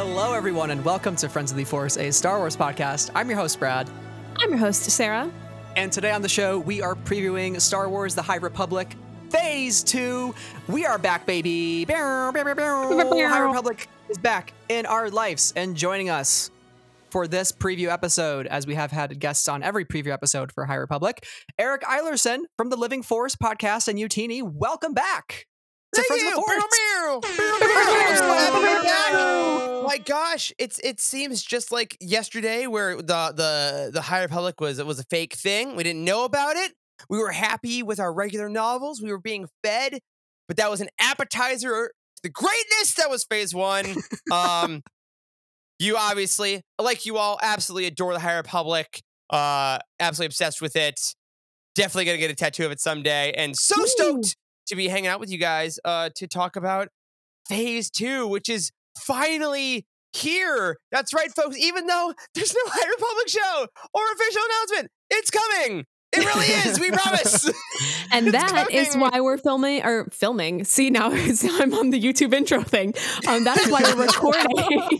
Hello, everyone, and welcome to Friends of the Force, a Star Wars podcast. I'm your host, Brad. I'm your host, Sarah. And today on the show, we are previewing Star Wars The High Republic Phase 2. We are back, baby. Bow, bow, bow, bow. High Republic is back in our lives and joining us for this preview episode, as we have had guests on every preview episode for High Republic. Eric Eilerson from the Living Force podcast and Utini, welcome back to Friends of the Force. My gosh, it's it seems just like yesterday where the the the High Republic was it was a fake thing. We didn't know about it. We were happy with our regular novels. We were being fed, but that was an appetizer to the greatness that was phase one. um you obviously, like you all, absolutely adore the High Republic. Uh absolutely obsessed with it. Definitely gonna get a tattoo of it someday. And so Ooh. stoked to be hanging out with you guys uh to talk about phase two, which is finally here. That's right, folks. Even though there's no High Republic show or official announcement, it's coming. It really is. We promise. And that is coming. why we're filming or filming. See now I'm on the YouTube intro thing. Um, that is why we're recording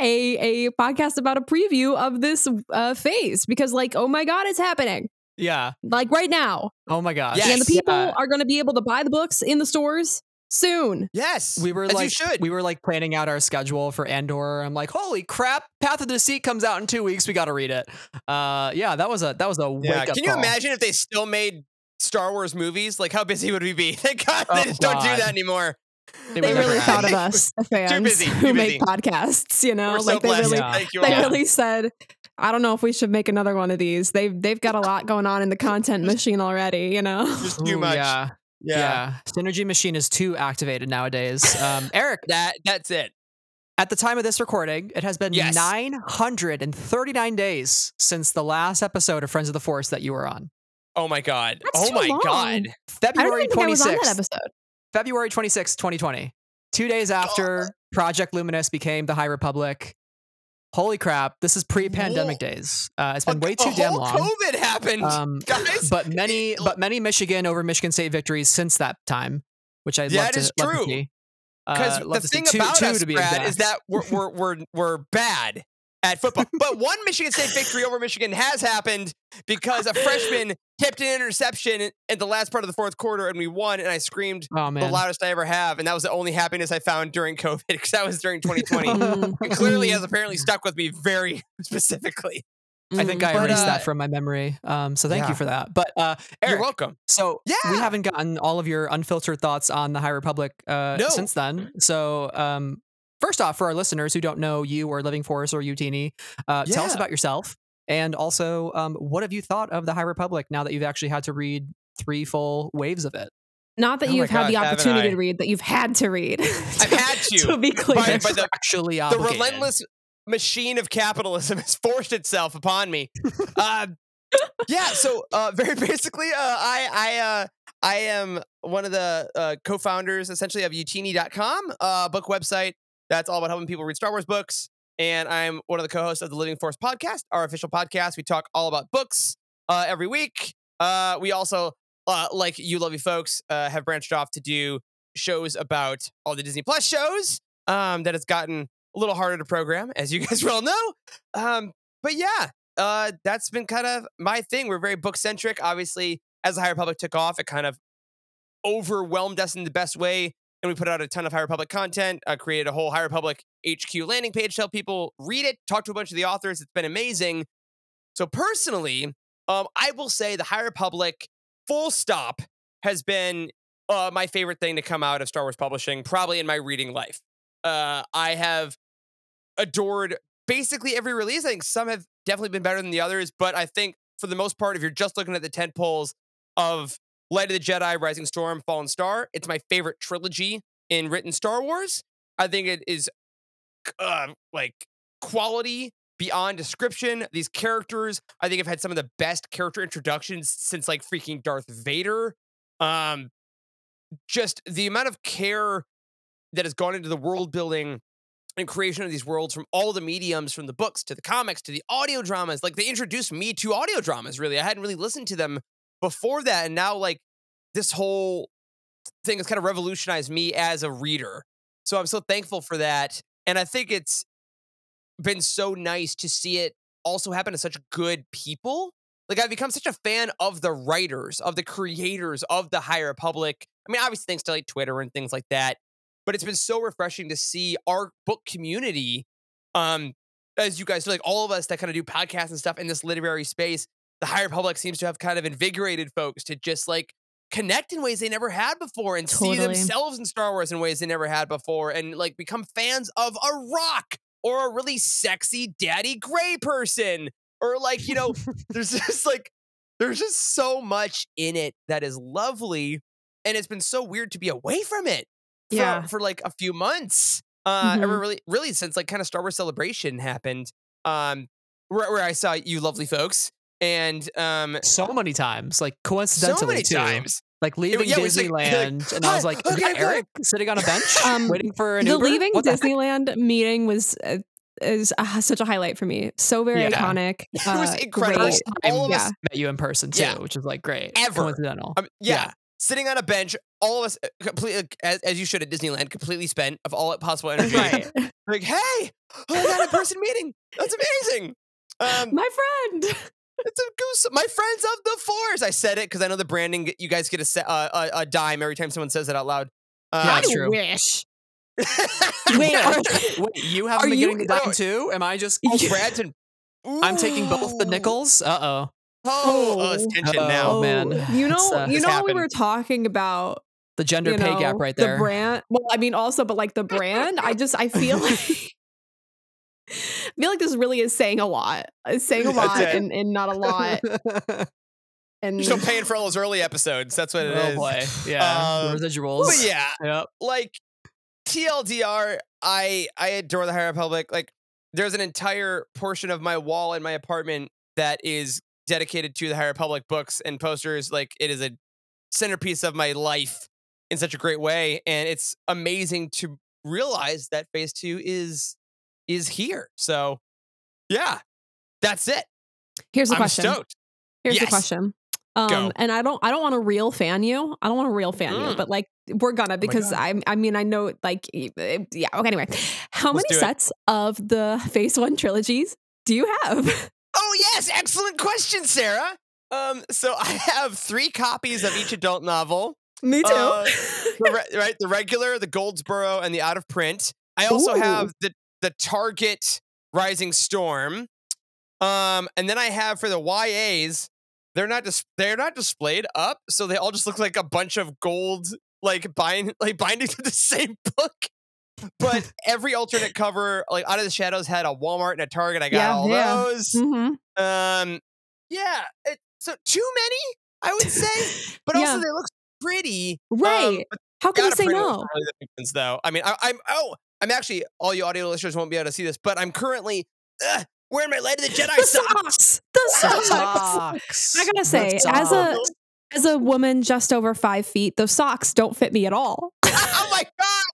a a podcast about a preview of this uh, phase because like oh my god it's happening Yeah. like right now Oh my gosh. Yes. and the people Yeah. are going to be able to buy the books in the stores soon. yes. we were as like you should. we were like planning out our schedule for Andor. I'm like, holy crap! Path of the Deceit comes out in two weeks. We got to read it. Uh, yeah, that was a that was a wake yeah. up. Can you call. imagine if they still made Star Wars movies? Like how busy would we be? Thank God Oh, they just don't do that anymore. They They really thought of us, the fans busy, too who make podcasts. You know, We're so like they blessed. really, Yeah. They really said, "I don't know if we should make another one of these." They've they've got a lot going on in the content machine already. You know, Just too Ooh, much. Yeah, yeah, Synergy Machine is too activated nowadays. Um, Eric, That that's it. at the time of this recording, it has been Yes. 939 days since the last episode of Friends of the Force that you were on. Oh my god. That's oh too my long. god. February even think I was on that 26th. episode. February 26th, 2020. Two days after Project Luminous became the High Republic. Holy crap, this is pre-pandemic days. Uh, it's been A- way too damn long. COVID happened, Um, guys. but many but many Michigan over Michigan State victories since that time, which Yeah, love to, is love true. Because Uh, the thing two- about two us, to be Brad, is that we're, we're we're we're bad at football. but one Michigan State victory over Michigan has happened because a freshman tipped an interception in the last part of the fourth quarter, and we won. And I screamed oh the loudest I ever have, and that was the only happiness I found during COVID because that was during 2020. Mm, it clearly mm, has apparently stuck with me very specifically. I think mm. I But, erased uh, that from my memory. Um, so thank yeah. you for that. But uh, You're welcome. So yeah, we haven't gotten all of your unfiltered thoughts on the High Republic uh, No. since then. So um, first off, for our listeners who don't know you or Living Force or Utini, uh, tell us about yourself. And also, um, what have you thought of the High Republic now that you've actually had to read three full waves of it? Not that Oh you've had the gosh, haven't opportunity to read, that you've had to read. I've had to. to be clear. By- by the- actually the obligated. relentless machine of capitalism has forced itself upon me. uh, yeah, so uh, very basically, uh, I I uh, I am one of the uh, co-founders essentially of Utini.com, uh, book website that's all about helping people read Star Wars books. And I'm one of the co-hosts of the Living Force podcast, our official podcast. We talk all about books uh, every week. Uh, we also, uh, like you lovely folks, uh, have branched off to do shows about all the Disney Plus shows um, that has gotten a little harder to program, as you guys well know. Um, but yeah, uh, that's been kind of my thing. We're very book centric. Obviously, as the High Republic took off, it kind of overwhelmed us in the best way. And we put out a ton of High Republic content, uh, created a whole High Republic HQ landing page to help people read it, talk to a bunch of the authors. It's been amazing. So, personally, um, I will say the High Republic, full stop, has been uh, my favorite thing to come out of Star Wars publishing, probably in my reading life. Uh, I have adored basically every release. I think some have definitely been better than the others, but I think for the most part, if you're just looking at the tent poles of Light of the Jedi, Rising Storm, Fallen Star, it's my favorite trilogy in written Star Wars. I think it is uh, like quality beyond description. These characters, I think, have had some of the best character introductions since like freaking Darth Vader. Um, just the amount of care that has gone into the world building and creation of these worlds from all the mediums, from the books to the comics to the audio dramas. Like they introduced me to audio dramas. Really, I hadn't really listened to them before that, and now like this whole thing has kind of revolutionized me as a reader. So I'm so thankful for that. and I think it's been so nice to see it also happen to such good people. Like I've become such a fan of the writers, of the creators of the High Republic. I mean, obviously thanks to like Twitter and things like that. But it's been so refreshing to see our book community, um, as you guys do, like all of us that kind of do podcasts and stuff in this literary space. The High Republic seems to have kind of invigorated folks to just like connect in ways they never had before and see themselves in Star Wars in ways they never had before and like become fans of a rock or a really sexy daddy gray person or like you know there's just like there's just so much in it that is lovely and it's been so weird to be away from it for, Yeah. for like a few months uh Mhm. ever really really since like kind of star wars celebration happened um where, where i saw you lovely folks and um So many times, like so coincidentally many too. times Like leaving yeah, we was like- Disneyland, and I was like, okay, that okay. Eric sitting on a bench Um, waiting for an the Uber?" leaving What the heck? Disneyland meeting was uh, is uh, such a highlight for me. So very Yeah. iconic. It was uh, incredible. great. First time all of yeah. us met you in person too, Yeah. which is like great, Ever. coincidental. um, yeah, Yeah. sitting on a bench all of us uh, completely as, as you should at disneyland completely spent of all possible energy Right. like hey oh, i got a person meeting that's amazing um My friend. It's a goose. My friends of the force. I said it because I know the branding. You guys get a, uh, a a dime every time someone says it out loud. Uh, Yeah, I that's true. wish. Wait, Wait, are- Wait, you haven't been you- getting the dime Oh. too? Am I just? oh, Bradton. I'm taking both the nickels. Uh oh. Oh, oh, it's Oh. tension Uh-oh. now. Oh, man. You know, uh, you This know, we were talking about The gender you pay gap right there. The brand. Well, I mean, also, but like the brand. I just, I feel like. I feel like this really is saying a lot. It's saying a lot and, and not a lot. And You're still paying for all those early episodes. That's what it is. oh boy, yeah, Um, residuals. But yeah, Yep. like TLDR, I I adore the High Republic. Like there's an entire portion of my wall in my apartment that is dedicated to the High Republic books and posters. Like it is a centerpiece of my life in such a great way, and it's amazing to realize that Phase Two is is here. So yeah, that's it. here's the I'm question. stoked. Here's the question. Um, Go. and I don't, I don't want to real fan you. I don't want to real fan you, Mm. Oh but like we're gonna because I, I mean, I know like, uh, yeah. Okay. Anyway, how Let's many do it. sets of the Phase One trilogies do you have? Oh yes, excellent question, Sarah. Um, so I have three copies of each adult novel. Me too. Uh, the re- right, the regular, the Goldsboro, and the out of print. I also Ooh. have the the Target Rising Storm. Um, and then I have for the YAs, they're not dis- they're not displayed up, so they all just look like a bunch of gold like bind like binding to the same book. But every alternate cover, like Out of the Shadows, had a Walmart and a Target. I got Yeah, all yeah. those. Mhm. Um, yeah. It, so too many, I would say, but also they look pretty. Um, Right. but How can you say print it with no? Though. I mean, I, I'm oh, I'm actually all you audio listeners won't be able to see this, but I'm currently uh, wearing my Light of the Jedi The socks. socks. The socks. Socks. I gotta The say, as a as a woman just over five feet, those socks don't fit me at all. oh my god!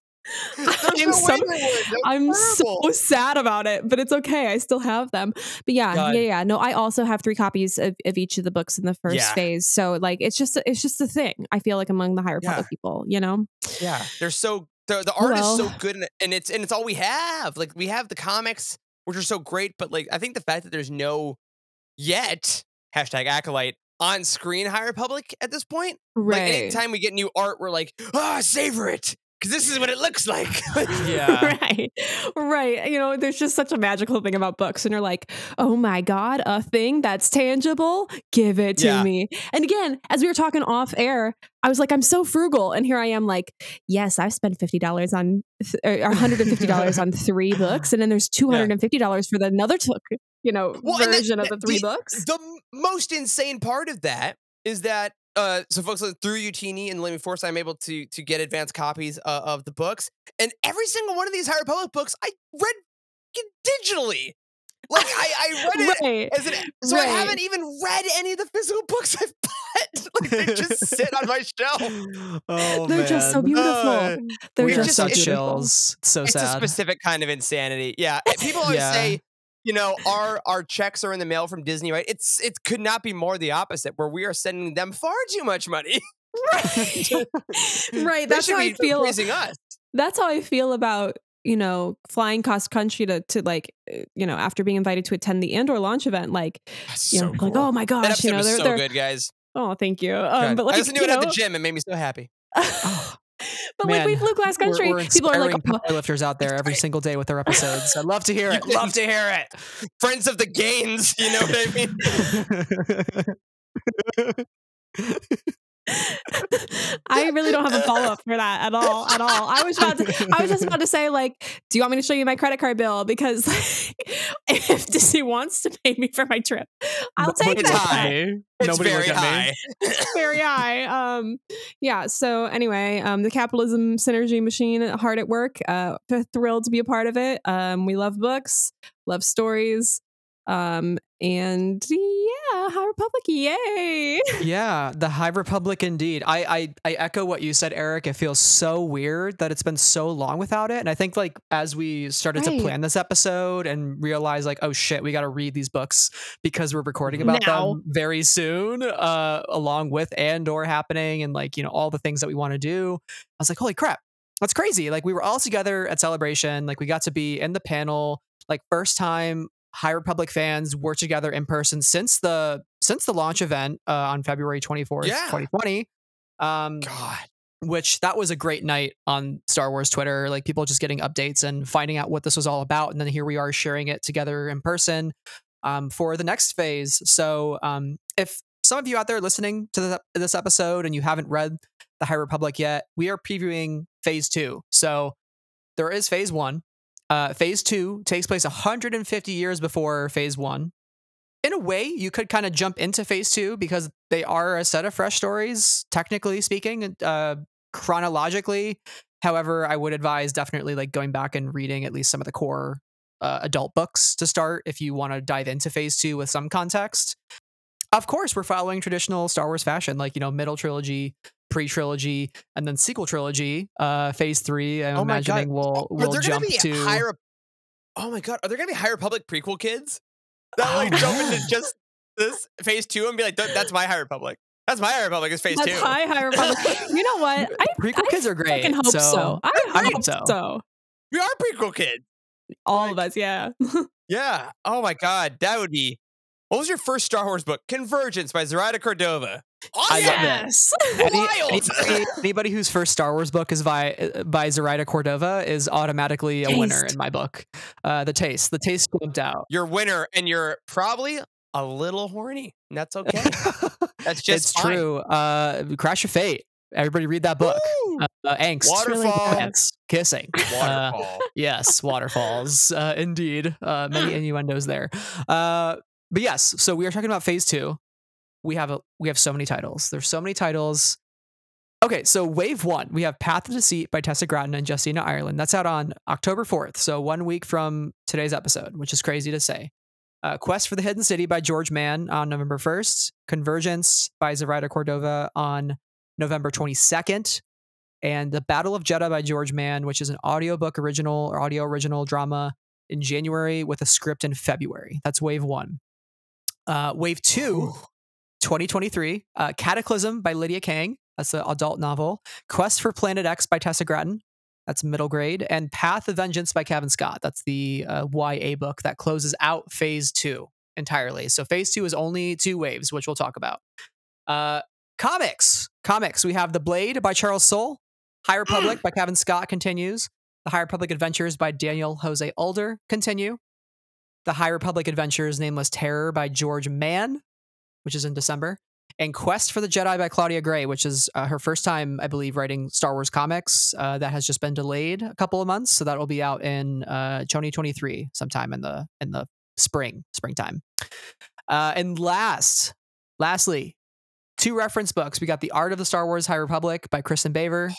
There's I'm so- way they would. They're I'm so sad about it, but it's okay. I still have them. But yeah, God. yeah, yeah. No, I also have three copies of, of each of the books in the first Yeah. phase. So like, it's just it's just a thing. I feel like among the High Republic Yeah. people, you know. Yeah, they're so the the art is so good, and, and it's and it's all we have. Like we have the comics, which are so great, but like I think the fact that there's no yet hashtag acolyte on screen High Republic at this point. Like Right. anytime we get new art, we're like, ah, savor it because this is what it looks like. Yeah. right. Right. You know, there's just such a magical thing about books. And you're like, oh my God, a thing that's tangible, give it to Yeah. me. And again, as we were talking off air, I was like, I'm so frugal. And here I am like, yes, I've spent $50 on, th- or $150 on three books. And then there's $250 for the another, t- you know, Well, and the- version of the three the- books. the most insane part of that is that uh, so folks uh, through Utini and Living Force, I'm able to to get advanced copies uh, of the books, and every single one of these High Republic books I read digitally. Like I, I read it Right. as an so I haven't even read any of the physical books I've bought. like they just sit on my shelf. Oh, They're just so beautiful. Uh, They're just just- so such beautiful. chills. It's so it's a specific kind of insanity. Yeah, people always Yeah. say, you know, our our checks are in the mail from Disney, right? It's it could not be more the opposite, where we are sending them far too much money. right. They That's how I feel. us. that's how I feel about you know, flying cross country to to like, uh, you know, after being invited to attend the Andor launch event, like, That's you so know, like, oh my gosh, you know, they're so they're good, guys. oh, thank you. Um, but like, I listened to it at the gym. It made me so happy. but like we Man, flew cross We're- country. We're, People are like, inspiring powerlifters out there every single day with their episodes. I'd love to hear it. didn't- Love to hear it. Friends of the gains. You know what I mean? I really don't have a follow up for that at all. At all. I was about to, I was just about to say, like, do you want me to show you my credit card bill? Because if Disney wants to pay me for my trip, I'll take it's that. high. It's Nobody very look at me. high. Very high. Um, yeah. So anyway, um, the capitalism synergy machine hard at work. Uh, thrilled to be a part of it. Um, we love books, love stories. Um, and yeah, High Republic, yay! Yeah, the High Republic indeed. I, I I echo what you said, Eric. It feels so weird that it's been so long without it. And I think like as we started Right. to plan this episode and realize like, oh shit, we gotta read these books because we're recording about Now. them very soon, uh, along with Andor happening and like, you know, all the things that we want to do. I was like, holy crap. That's crazy. Like we were all together at Celebration, like we got to be in the panel, like first time High Republic fans were together in person since the since the launch event uh, on February 24th, Yeah. 2020. Um, God. which that was a great night on Star Wars Twitter. Like people just getting updates and finding out what this was all about, and then here we are sharing it together in person um, for the next phase. So um, if some of you out there listening to this episode and you haven't read the High Republic yet, we are previewing Phase Two. So there is Phase One. Uh, phase Two takes place 150 years before Phase One. In a way, you could kind of jump into Phase Two because they are a set of fresh stories, technically speaking. Uh, chronologically. However, I would advise definitely like going back and reading at least some of the core uh, adult books to start if you want to dive into phase two with some context. Of course, we're following traditional Star Wars fashion, like, you know, middle trilogy, pre trilogy, and then sequel trilogy. Uh, phase three, I'm Oh my God. imagining we'll, Are we'll there gonna jump be to. High Rep- Oh my god, are there gonna be High Republic prequel kids that Oh, like jump into just this phase two and be like, "That's my High Republic. That's my High Republic. Is phase That's two. high, High Republic. You know what? I Prequel I kids are great. fucking hope so. I, I hope hope so. so. We are prequel kids. All of us, yeah. Yeah. Oh my god, that would be. What was your first Star Wars book? Convergence by Zoraida Cordova. I Awesome. yes. Any- Wild. Anybody, anybody whose first Star Wars book is by uh, by Zoraida Cordova is automatically a winner in my book. Uh, the taste, the taste jumped out. You're a winner, and you're probably a little horny. And that's okay. That's just it's fine. true. Uh, Crash of Fate. Everybody read that book. Uh, uh, angst, Waterfall. romance, kissing. Uh, Waterfall. yes, waterfalls. Uh, indeed, uh, many innuendos there. But yes, so we are talking about Phase Two. We have a we have so many titles. There's so many titles. Okay, so Wave One, we have Path of Deceit by Tessa Gratton and Justina Ireland. That's out on October 4th, so one week from today's episode, which is crazy to say. Uh, Quest for the Hidden City by George Mann on November 1st. Convergence by Zoraida Cordova on November 22nd. And The Battle of Jedha by George Mann, which is an audiobook original or audio original drama in January with a script in February. That's Wave One. Uh, wave Two, 2023, uh, Cataclysm by Lydia Kang. That's an adult novel. Quest for Planet X by Tessa Gratton. That's middle grade. And Path of Vengeance by Cavan Scott. That's the uh, YA book that closes out phase two entirely. So phase two is only two waves, which we'll talk about. Uh, comics. Comics. We have The Blade by Charles Soule. High Republic by Cavan Scott continues. The High Republic Adventures by Daniel Jose Older continue. The High Republic Adventures Nameless Terror by George Mann, which is in December. And Quest for the Jedi by Claudia Gray, which is uh, her first time, I believe, writing Star Wars comics. Uh, that has just been delayed a couple of months, so that will be out in uh, 2023, sometime in the in the spring, springtime. Uh, and last, lastly, two reference books. We got The Art of the Star Wars High Republic by Kristin Baver.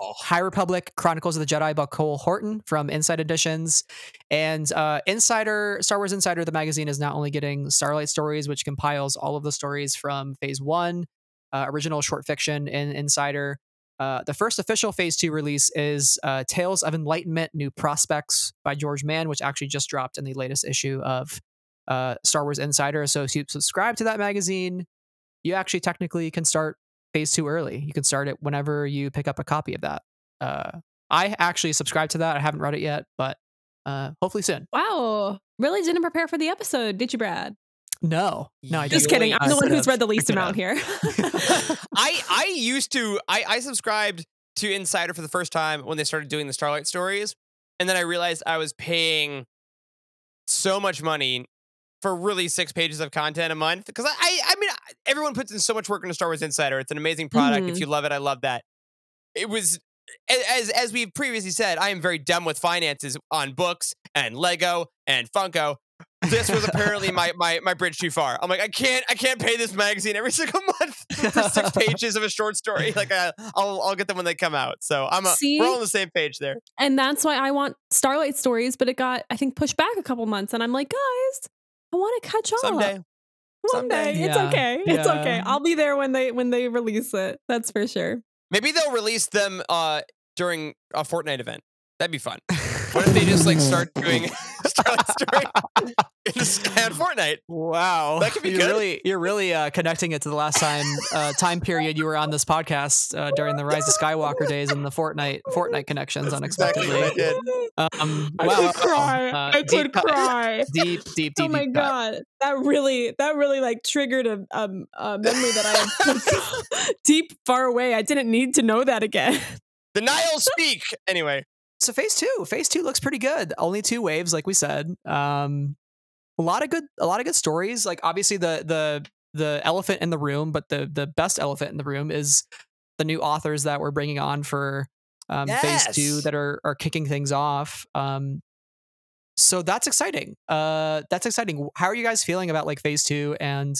Oh. High Republic Chronicles of the Jedi by Cole Horton from Insight Editions. And uh, Insider, Star Wars Insider, the magazine is not only getting Starlight Stories, which compiles all of the stories from Phase One, uh, original short fiction in Insider. Uh, the first official Phase Two release is uh, Tales of Enlightenment: New Prospects by George Mann, which actually just dropped in the latest issue of uh, Star Wars Insider. So if you subscribe to that magazine, you actually technically can start Phase Two early. You can start it whenever you pick up a copy of that uh, I actually subscribe to that. I haven't read it yet, but uh, hopefully soon. Wow. Really didn't prepare for the episode, did you, Brad? No, no, I Just kidding. I'm the one who's read the least amount here. I I used to I, I subscribed to Insider for the first time when they started doing the Starlight stories, and then I realized I was paying so much money for really six pages of content a month because I, I I mean everyone puts in so much work into Star Wars Insider. It's an amazing product. If Mhm. you love it, I love that. It was as as we've previously said, I am very dumb with finances on books and Lego and Funko. This was apparently my my my bridge too far. I'm like, I can't I can't pay this magazine every single month for six pages of a short story. Like I, I'll I'll get them when they come out. So I'm a, See? we're all on the same page there. and that's why I want Starlight Stories, but it got, I think, pushed back a couple months. And I'm like, guys, I want to catch up. Someday. One someday. day. It's Yeah. okay. It's Yeah. okay. I'll be there when they when they release it. That's for sure. Maybe they'll release them uh during a Fortnite event. That'd be fun. What if they just like start doing Starlight Story in the sky Fortnite? Wow, That could be you're good. really you're really uh, connecting it to the last time uh, time period you were on this podcast uh, during the Rise of Skywalker days and the Fortnite Fortnite connections That's exactly unexpectedly. what I did. Um, I wow, could cry. uh, I deep could cut. cry. Deep, deep, deep. Oh my deep cut. god, that really, that really like triggered a, um, a memory that I had deep far away. I didn't need to know that again. The Nile speak. Anyway, So phase two, phase two looks pretty good. Only two waves, like we said. Um, a lot of good, a lot of good stories. Like obviously the the the elephant in the room, but the the best elephant in the room is the new authors that we're bringing on for um, phase two that are are kicking things off. Um, so that's exciting. Uh, that's exciting. How are you guys feeling about like phase two and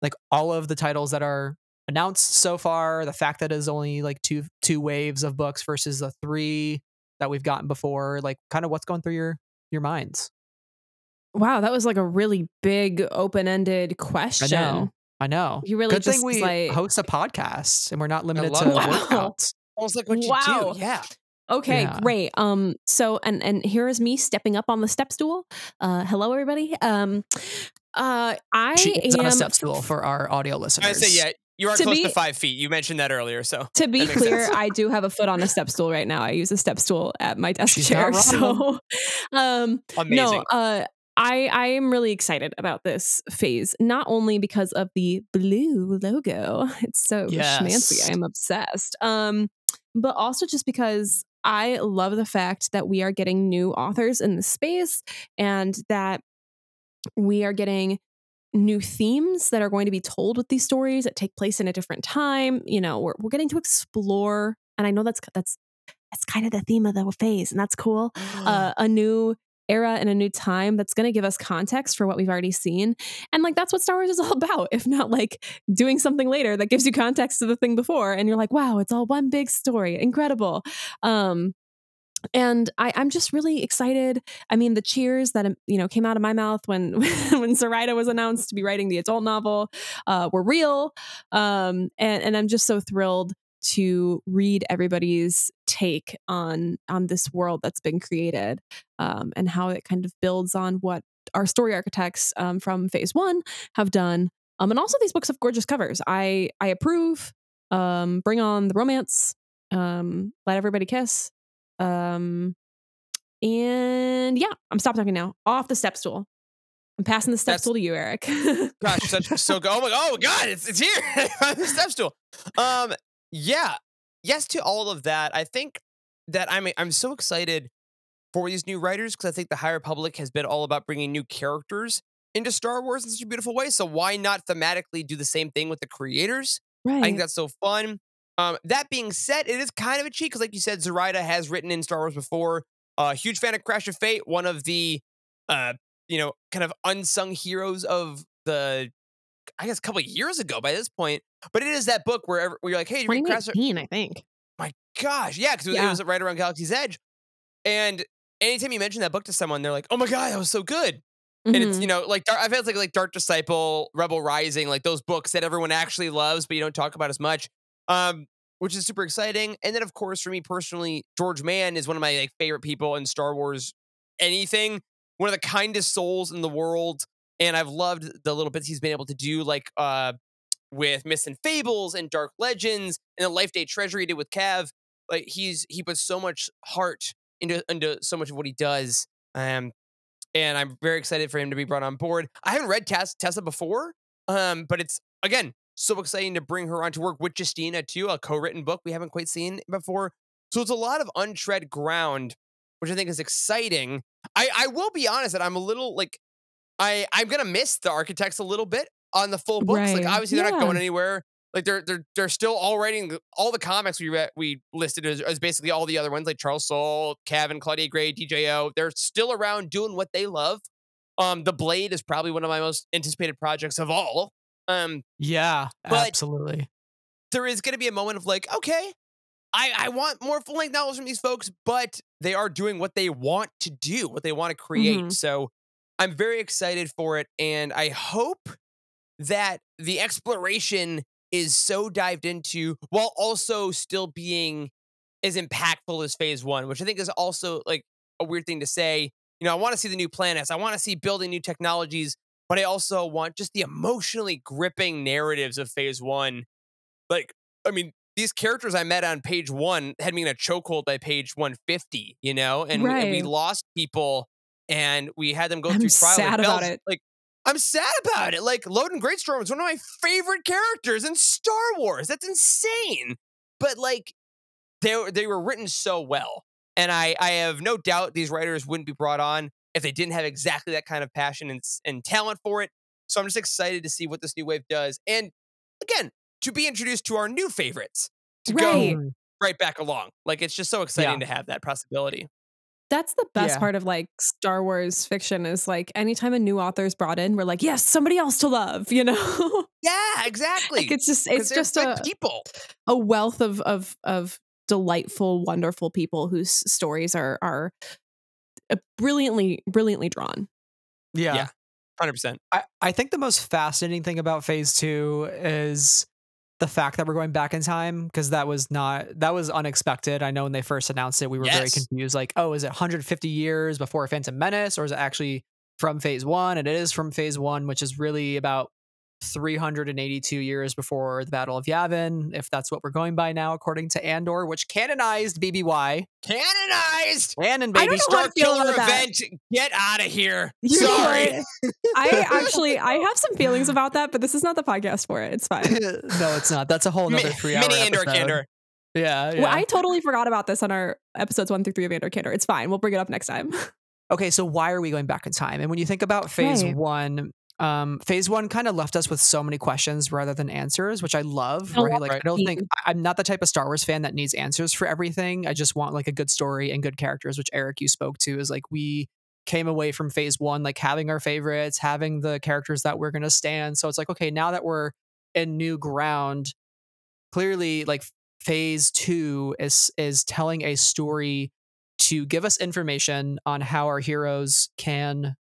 like all of the titles that are announced so far? The fact that it's only like two two waves of books versus the three that we've gotten before. Like, kind of what's going through your your minds? Wow, that was like a really big open ended question. know. I know. You really Good just thing we like host a podcast and we're not limited to it. Wow. workouts. almost like what you Wow. do. Yeah. Okay, Yeah. great. Um, so and and here is me stepping up on the step stool. Uh, hello everybody. Um, uh, I She is am on a step stool for our audio listeners. I say yeah. You are To close be- to five feet. You mentioned that earlier. So To be clear, sense. I do have a foot on a step stool right now. I use a step stool at my desk She's chair. So, um, amazing. no, uh, I I am really excited about this phase, not only because of the blue logo. It's so schmancy. I am obsessed. Um, but also just because I love the fact that we are getting new authors in the space and that we are getting new themes that are going to be told with these stories that take place in a different time. You know, we're we're getting to explore, and I know that's that's that's kind of the theme of the phase, and that's cool. Uh, a new era and a new time that's going to give us context for what we've already seen, and like that's what Star Wars is all about. If not like doing something later that gives you context to the thing before, and you're like, wow, it's all one big story, incredible. Um, and I, I'm just really excited. I mean, the cheers that um, you know came out of my mouth when when Zoraida was announced to be writing the adult novel uh, were real, um, and and I'm just so thrilled to read everybody's take on on this world that's been created um, and how it kind of builds on what our story architects um, from Phase One have done. Um, and also, these books have gorgeous covers. I I approve. Um, bring on the romance. Um, let everybody kiss. Um, and yeah, I'm stop talking now. Off the step stool. I'm passing the step That's- stool to you, Eric. Gosh, such so good. Oh my oh god, it's it's here. on the step stool. Um yeah. Yes to all of that. I think that I'm I'm so excited for these new writers because I think the High Republic has been all about bringing new characters into Star Wars in such a beautiful way. So why not thematically do the same thing with the creators? right. I think that's so fun. Um, that being said, it is kind of a cheat because, like you said, Zoraida has written in Star Wars before. A uh, huge fan of Crash of Fate, one of the, uh, you know, kind of unsung heroes of the, I guess, a couple of years ago by this point. But it is that book where, where you're like, hey, you read Crash of 2019, I think. my gosh, yeah, because it, was- it was right around Galaxy's Edge. And anytime you mention that book to someone, they're like, oh my god, that was so good. And it's you know like I've had like like Dark Disciple, Rebel Rising, like those books that everyone actually loves, but you don't talk about as much. Um, which is super exciting. And then of course for me personally, George Mann is one of my like favorite people in Star Wars anything. One of the kindest souls in the world, and I've loved the little bits he's been able to do, like uh with Myths and Fables and Dark Legends and the Life Day Treasury he did with Cav. like he's he puts so much heart into into so much of what he does. Um, and I'm very excited for him to be brought on board. I haven't read Tess, Tessa before, um, but it's again so exciting to bring her on to work with Justina too, a co-written book we haven't quite seen before. So it's a lot of untread ground, which I think is exciting. I I will be honest that I'm a little like I I'm gonna miss the architects a little bit on the full books. Like obviously they're not going anywhere. Like they're they're they're still all writing all the comics we read we listed as, as basically all the other ones like Charles Soule, Cavan, Claudia Gray, DJO. They're still around doing what they love. Um, the Blade is probably one of my most anticipated projects of all. Um, Yeah, absolutely. there is going to be a moment of like, okay, I, I want more full length novels from these folks, but they are doing what they want to do, what they want to create. Mhm. So I'm very excited for it. And I hope that the exploration is so dived into while also still being as impactful as phase one, which I think is also like a weird thing to say. You know, I want to see the new planets, I want to see building new technologies, but I also want just the emotionally gripping narratives of phase one. Like, I mean, these characters I met on page one had me in a chokehold by page 150, you know, and, we, and we lost people and we had them go I'm through trial. sad about it. Like, I'm sad about it. Like, Loden Greatstorm is one of my favorite characters in Star Wars. That's insane. But like, they they were written so well, and I I have no doubt these writers wouldn't be brought on if they didn't have exactly that kind of passion and and talent for it. So I'm just excited to see what this new wave does, and again, to be introduced to our new favorites to Right. go right back along. Like it's just so exciting to have that possibility. That's the best Yeah. part of like Star Wars fiction is like anytime a new author is brought in, we're like, yes, somebody else to love, you know? Yeah, exactly. like it's just it's just a, people. a wealth of of of delightful, wonderful people whose stories are are brilliantly brilliantly drawn. Yeah. Yeah. Hundred percent. I, I think the most fascinating thing about phase two is the fact that we're going back in time because that was not that was unexpected. I know when they first announced it, we were very confused. Like, oh, is it 150 years before Phantom Menace, or is it actually from phase one? And it is from phase one, which is really about 382 years before the Battle of Yavin, if that's what we're going by now, according to Andor, which canonized BBY. Canonized. Canon, I baby. don't know how I Star Killer event. Get out of here. You Sorry. I actually I have some feelings about that, but this is not the podcast for it. It's fine. no, it's not. That's a whole nother three hour Mini Andor. Candor. Yeah, yeah. Well, I totally forgot about this on our episodes one through three of Andor Candor. It's fine. We'll bring it up next time. okay, so why are we going back in time? And when you think about phase Right. one, um, phase one kind of left us with so many questions rather than answers, which I love. Oh, right? Like, I don't think I'm not the type of Star Wars fan that needs answers for everything. I just want like a good story and good characters, which Eric you spoke to is like we came away from phase one like having our favorites, having the characters that we're gonna stand. So it's like okay, now that we're in new ground, clearly like phase two is is telling a story to give us information on how our heroes can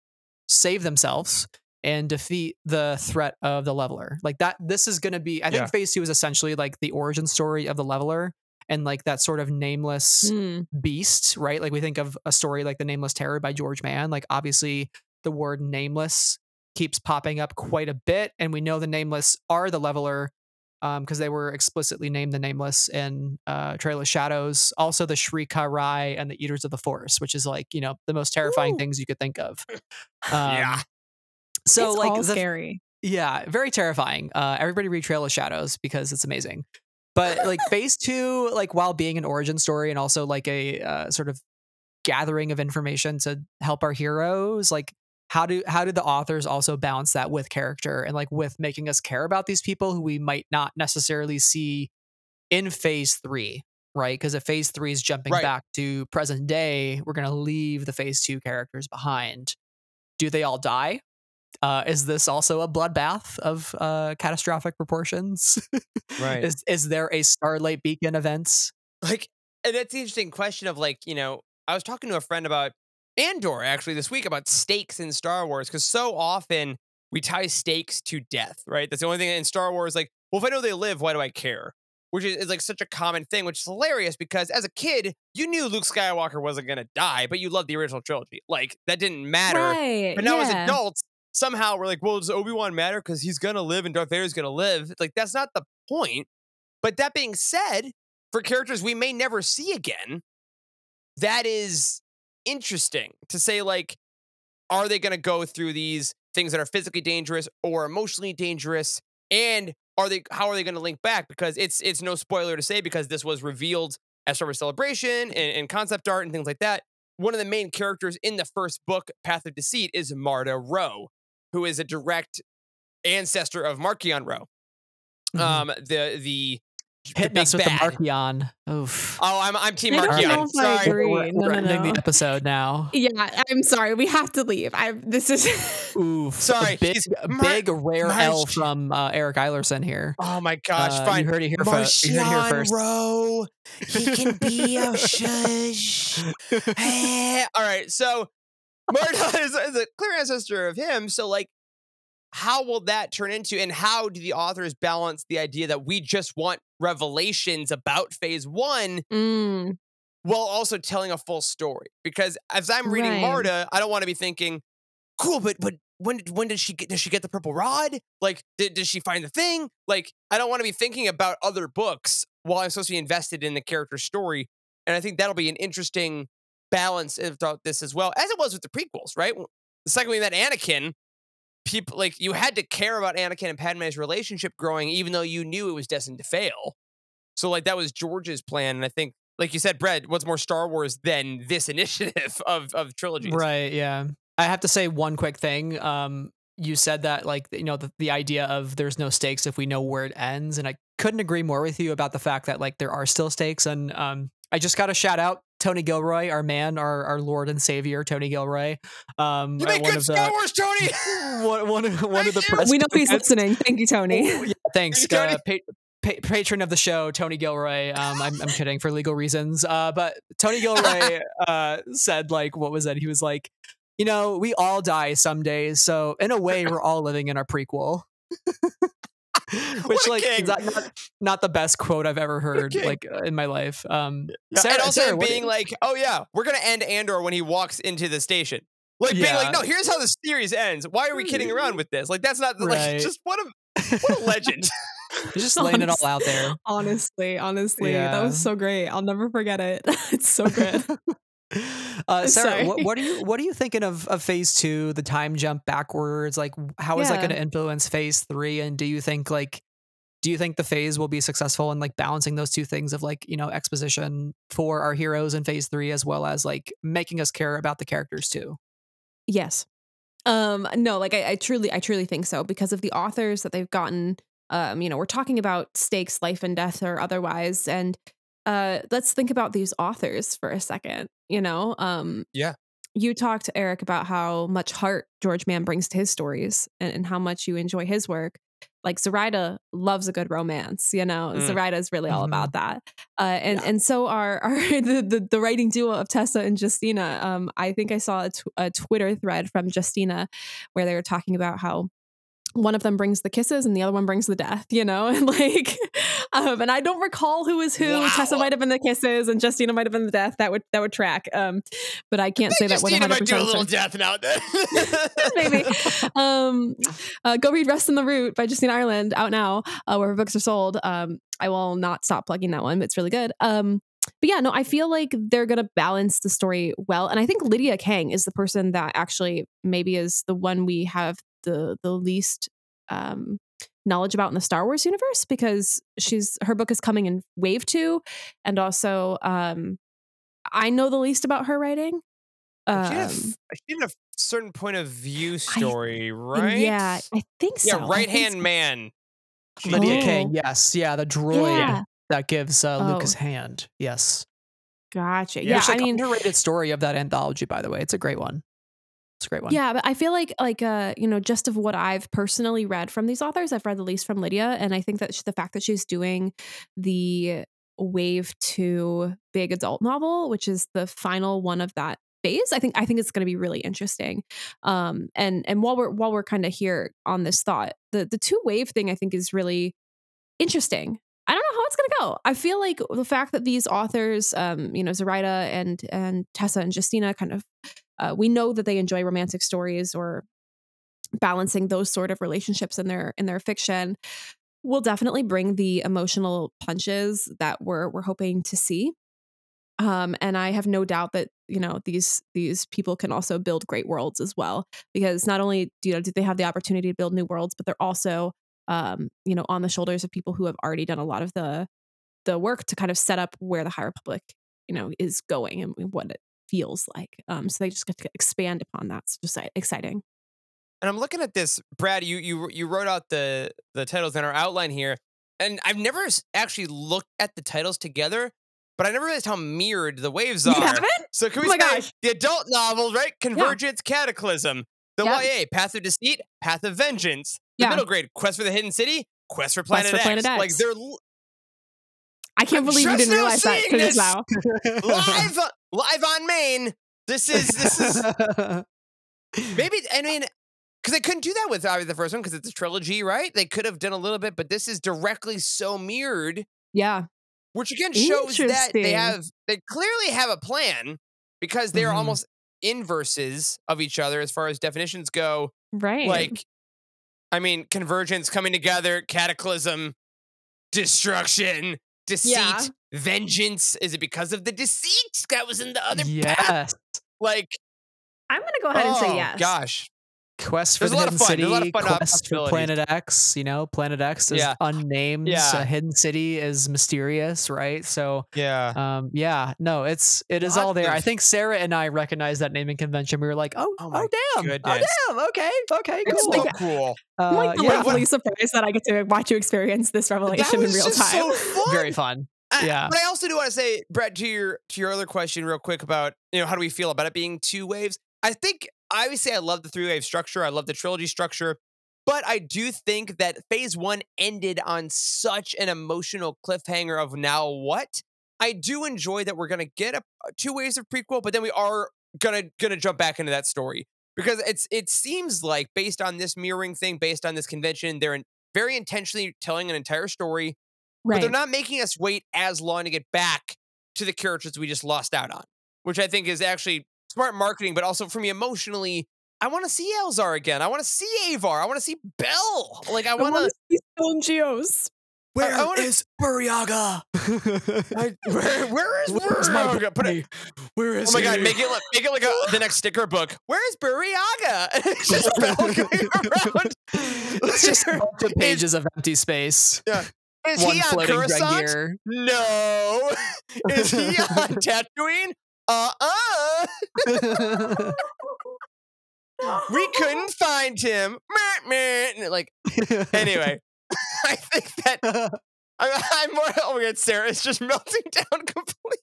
save themselves and defeat the threat of the leveler. Like that this is going to be I think Yeah. phase 2 is essentially like the origin story of the leveler and like that sort of nameless Hmm. beast, right? Like we think of a story like The Nameless Terror by George Mann, like obviously the word nameless keeps popping up quite a bit and we know the nameless are the leveler um because they were explicitly named the nameless in uh Trail of Shadows, also the Shrii Ka Rai and the Eaters of the Forest, which is like, you know, the most terrifying Ooh. things you could think of. Yeah. So it's like the, scary. yeah, very terrifying. Uh, everybody read Trail of Shadows because it's amazing. But like phase two, like while being an origin story and also like a uh, sort of gathering of information to help our heroes, like how do how did the authors also balance that with character and like with making us care about these people who we might not necessarily see in phase three, right? Because if phase three is jumping Right. back to present day, we're gonna leave the phase two characters behind. Do they all die? Uh, is this also a bloodbath of uh, catastrophic proportions? Right. is is there a Starlight Beacon event? like and that's the interesting question of like you know i was talking to a friend about andor actually this week about stakes in star wars because so often we tie stakes to death right that's the only thing in star wars like well if i know they live why do i care which is, is like such a common thing which is hilarious because as a kid you knew luke skywalker wasn't going to die but you loved the original trilogy like that didn't matter Right. but now as adults, somehow we're like, well, does Obi Wan matter because he's gonna live and Darth Vader's gonna live? Like that's not the point. But that being said, for characters we may never see again, that is interesting to say, like, are they to go through these things that are physically dangerous or emotionally dangerous? And are they, how are they to link back? Because it's, it's no spoiler to say, because this was revealed as Star Wars Celebration and, and concept art and things like that. One of the main characters in the first book, Path of Deceit, is Marda Ro, who is a direct ancestor of Marchion Ro. Mhm. Um, the the the Hitting us big with the bad. Marchion. Oof. Oh, I'm I'm Team I don't Marchion. know if I Sorry. We're, No, we're no, ending no. the episode now. Yeah, I'm sorry. We have to leave. I this is Oof. Sorry, A big, he's a Mar- big rare L from uh, Eric Eilerson here. Oh my gosh, Uh, fine. You heard it here, fir- you heard it here first. Ro. He can be a shush. All right, so Marda is, is a clear ancestor of him. So, like, how will that turn into, and how do the authors balance the idea that we just want revelations about Phase One Mm, while also telling a full story? Because as I'm reading Right. Marda, I don't want to be thinking, cool, but but when when did she get does she get the purple rod? Like, did, does she find the thing? Like, I don't want to be thinking about other books while I'm supposed to be invested in the character story. And I think that'll be an interesting balance throughout this as well, as it was with the prequels, right? The second we met Anakin, people like you had to care about Anakin and Padme's relationship growing, even though you knew it was destined to fail. So, like, that was George's plan. And I think, like you said, Brett, what's more Star Wars than this initiative of of trilogies? Right. Yeah. I have to say one quick thing. Um, you said that like you know the, the idea of there's no stakes if we know where it ends, and I couldn't agree more with you about the fact that like there are still stakes. And um, I just got to shout out Tony Gilroy, our man, our our Lord and Savior, Tony Gilroy. Um, You uh, make one good of Star Wars, Tony. one, one of one of the Thank press we know he's listening. Thank you, Tony. Oh, yeah, thanks, Thank you, Tony. uh, pa- pa- patron of the show, Tony Gilroy. Um, I'm, I'm kidding for legal reasons. Uh, but Tony Gilroy uh, said like, what was it? He was like, you know, we all die some days, so in a way, we're all living in our prequel. Which like is not, not not the best quote I've ever heard like uh, in my life. Um, Yeah, Sarah- and also Sarah, him what do being you- like, "Oh yeah, we're gonna end Andor when he walks into the station." Like being like, "No, here's how the series ends. Why are we kidding around with this? Like that's not like just what a what a legend." he's just laying it all out there. Honestly, honestly, that was so great. I'll never forget it. it's so good. Uh, Sarah, what, what are you what are you thinking of, of phase two? The time jump backwards, like how is that going to influence phase three? And do you think like do you think the phase will be successful in like balancing those two things of like you know exposition for our heroes in phase three as well as like making us care about the characters too? Yes. Um, no, like I, I truly, I truly think so because of the authors that they've gotten. Um, you know, we're talking about stakes, life and death or otherwise. And uh let's think about these authors for a second, you know. Um Yeah. you talked, to Eric, about how much heart George Mann brings to his stories and, and how much you enjoy his work. Like Zoraida loves a good romance, you know. Mm. Zoraida is really all Mhm. about that. Uh, and Yeah. and so are are the, the the writing duo of Tessa and Justina. Um, I think I saw a, tw- a Twitter thread from Justina where they were talking about how one of them brings the kisses and the other one brings the death, you know, and like, um, and I don't recall who is who. Wow. Tessa might have been the kisses and Justina might have been the death. That would that would track. Um, but I can't say that one Justina hundred might do a little death now. and then. Maybe. Um, uh, go read Rust in the Root by Justina Ireland out now, uh, where her books are sold. Um, I will not stop plugging that one. It's really good. Um, but yeah, no, I feel like they're gonna balance the story well, and I think Lydia Kang is the person that actually maybe is the one we have the the least um knowledge about in the Star Wars universe because she's her book is coming in wave two, and also um, I know the least about her writing. she, had a, Um, she had a certain point of view story, right? Yeah, I think so. Yeah, right hand so. man. She Lydia. Oh. King, yes, yeah, the droid Yeah, that gives uh, Oh. Luke his hand. Yes, gotcha. Yeah, Yeah, Which, I like, mean, underrated story of that anthology, by the way. It's a great one. It's a great one. yeah, but I feel like like uh, you know, just of what I've personally read from these authors, I've read the least from Lydia, and I think that sh- the fact that she's doing the wave two big adult novel, which is the final one of that phase, I think I think it's going to be really interesting. Um, and and while we're while we're kind of here on this thought, the the two wave thing I think is really interesting. I don't know how it's going to go. I feel like the fact that these authors, um, you know, Zoraida and and Tessa and Justina, kind of, uh, we know that they enjoy romantic stories or balancing those sort of relationships in their in their fiction. will definitely bring the emotional punches that we're we're hoping to see. Um, and I have no doubt that you know these these people can also build great worlds as well because not only do you know do they have the opportunity to build new worlds, but they're also um, you know on the shoulders of people who have already done a lot of the the work to kind of set up where the High Republic you know is going and what it feels like. Um, so they just get to expand upon that. It's just exciting. And I'm looking at this, Brad. You you you wrote out the the titles in our outline here, and I've never actually looked at the titles together, but I never realized how mirrored the waves are. You haven't? So can we Oh my gosh. the adult novels, right? Convergence, Cataclysm. The. YA, Path of Deceit, Path of Vengeance. The Yeah. middle grade, Quest for the Hidden City, Quest for Planet, for X. Planet Like they're l- I can't I'm believe you didn't realize that seeing to this this. now. live live on Maine. This is this is maybe I mean because they couldn't do that with obviously the first one because it's a trilogy, right? They could have done a little bit, but this is directly so mirrored, Yeah. which again shows that they have they clearly have a plan because they are Mhm. almost inverses of each other as far as definitions go. Right. Like, I mean, convergence coming together, cataclysm, destruction, deceit, Yeah. Vengeance. Is it because of the deceit that was in the other path? Like, I'm gonna go ahead and oh, say yes. gosh. Quest for There's the a lot of Hidden fun. City, a lot of fun, uh, Quest for. Planet X. You know, Planet X is Yeah. unnamed. Yeah. A hidden city is mysterious, right? So, Yeah. um, yeah, no, it's it is all there. I of- think Sarah and I recognized that naming convention. We were like, oh, Oh oh, damn, goodness. oh damn, okay, okay, It's cool. so cool. I'm Uh, like yeah, delightfully surprised that I get to watch you experience this That revelation in real just time. so fun. very fun. I- yeah. But I also do want to say, Brett, to your to your other question, real quick about you know how do we feel about it being two waves? I think I would say I love the three wave structure. I love the trilogy structure, but I do think that Phase One ended on such an emotional cliffhanger of now what. I do enjoy that we're gonna get a, two waves of prequel, but then we are gonna gonna jump back into that story because it's it seems like based on this mirroring thing, based on this convention, they're in, very intentionally telling an entire story but they're not making us wait as long to get back to the characters we just lost out on, which I think is actually smart marketing, but also for me emotionally, I want to see Elzar again. I want to see Avar. I want to see Bell. Like I want to. see Stellan Gios. Where I wanna- is Burryaga? Where, where is Where's my Burryaga? Put it. Where oh is Oh my god! he? Make it like, make it like a, the next sticker book. Where is Burryaga? it's just Bell going around. It's just a bunch of Is- pages of empty space. Is One he on floating Coruscant? No. Is he on Tatooine? Uh uh We couldn't find him. Meh, meh. Like anyway, I think that I, I'm more. Oh my god, Sarah is just melting down completely.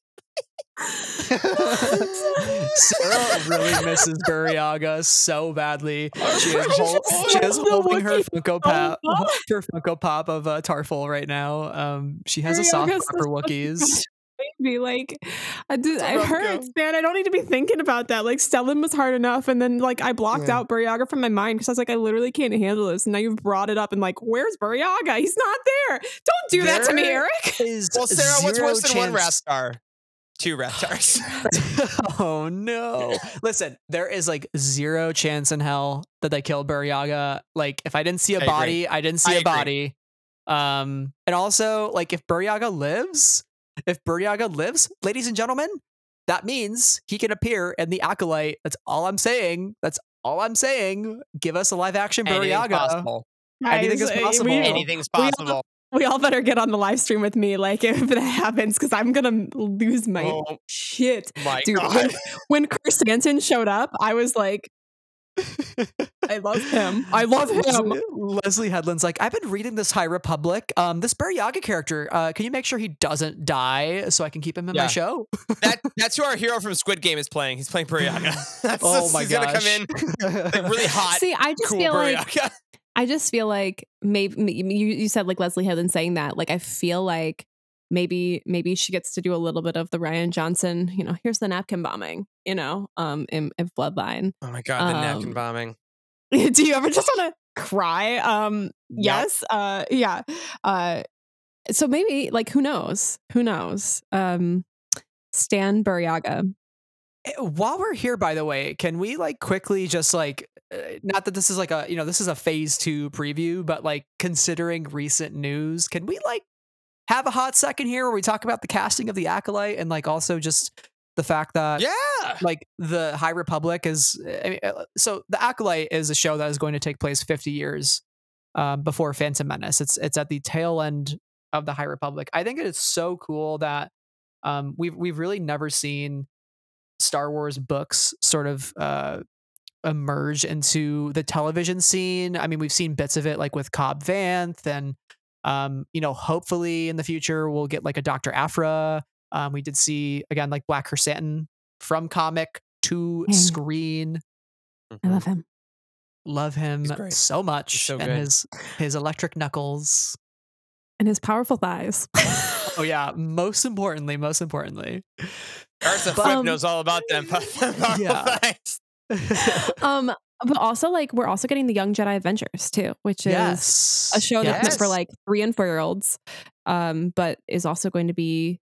Sarah really misses Burryaga so badly. She is, hol- she is still holding her looking Funko so Pop, her Funko Pop of uh, Tarfful right now. Um, she has a soft spot for Wookiees. Be like, I did, It's a it rough hurts, go. man. I don't need to be thinking about that. Like, Stellan was hard enough, and then like I blocked Yeah. out Burryaga from my mind because I was like, I literally can't handle this. And now you've brought it up, and like, where's Burryaga? He's not there. Don't do that to me, Eric. Is Well, Sarah, what's worse than one chance- Rastar? Two Rastars. oh no! Listen, there is like zero chance in hell that they killed Burryaga. Like, if I didn't see a I agree. body, I didn't see I a agree. body. Um, and also, like, if Burryaga lives, if Burryaga lives, ladies and gentlemen, that means he can appear in the acolyte. That's all I'm saying. That's all I'm saying. Give us a live action Anything's Burryaga. possible. Anything is possible. We, Anything's possible. We all better get on the live stream with me, like if that happens, because I'm gonna lose my Oh shit. my Dude, god. when, when Chrysanthemum showed up, I was like, I love him. I love him. Leslie, Leslie Headland's like, I've been reading this High Republic. Um, this Burryaga character, uh, can you make sure he doesn't die so I can keep him in Yeah. my show? that that's who our hero from Squid Game is playing. He's playing Burryaga. That's oh just- my he's gosh. gonna come in like really hot, See, I just cool feel like Burryaga. I just feel like maybe you you said like Leslie Headland saying that. Like I feel like maybe maybe she gets to do a little bit of the Rian Johnson. You know, here's the napkin bombing. You know, um, in, in Bloodline. Oh my god, the napkin Um, bombing. do you ever just want to cry? Um, Yep. yes. Uh, yeah. Uh, so maybe like who knows? Who knows? Um, Stan Burryaga. Eh, While we're here, by the way, can we like quickly just like, uh, not that this is like a, you know, this is a phase two preview, but like considering recent news, can we like have a hot second here where we talk about the casting of the Acolyte and like also just the fact that yeah. like the High Republic is I mean, so the Acolyte is a show that is going to take place 50 years um, before Phantom Menace. It's it's at the tail end of the High Republic. I think it is so cool that um, we've we've really never seen Star Wars books sort of uh, emerge into the television scene. I mean, we've seen bits of it like with Cobb Vanth and um, you know, hopefully in the future we'll get like a Dr. Aphra. Um, we did see again like Black Chrysanthemum from comic to Mm. screen. I love him. Love him so much, so and good. his his electric knuckles. And his powerful thighs. Oh yeah, most importantly, most importantly. But- Flip Um, knows all about them. Yeah. um, but also like we're also getting the Young Jedi Adventures too, which is yes, a show that's for like three and four year olds, um, but is also going to be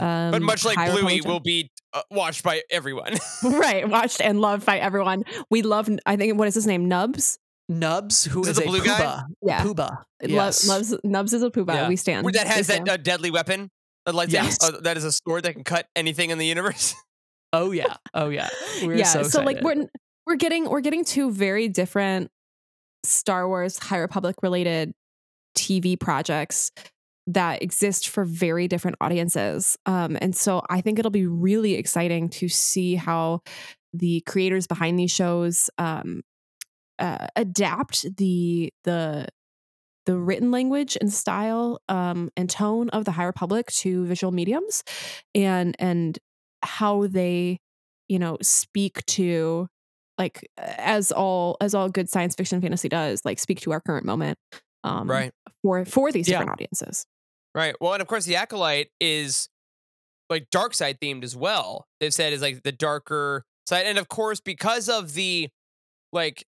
um, but much like Bluey, will be uh, watched by everyone. right watched and loved by everyone. We love. I think what is his name? Nubs. Nubs, who Is it is the a blue Pooba. guy? Yeah. Pooba. Lo- loves Nubs is a pooba. Yeah. We stand. that has We that uh, deadly weapon. That lights Yes. uh, that is a sword that can cut anything in the universe. Oh yeah. Oh yeah. We're yeah. so, So, like we're we're getting we're getting two very different Star Wars High Republic related TV projects that exist for very different audiences. Um, and so I think it'll be really exciting to see how the creators behind these shows um, uh, adapt the the the written language and style um, and tone of the High Republic to visual mediums, and and how they you know speak to like as all as all good science fiction fantasy does like speak to our current moment um for for these Yeah. different audiences Right. Well, and of course, the acolyte is like dark side themed as well. They've said is like the darker side, and of course, because of the like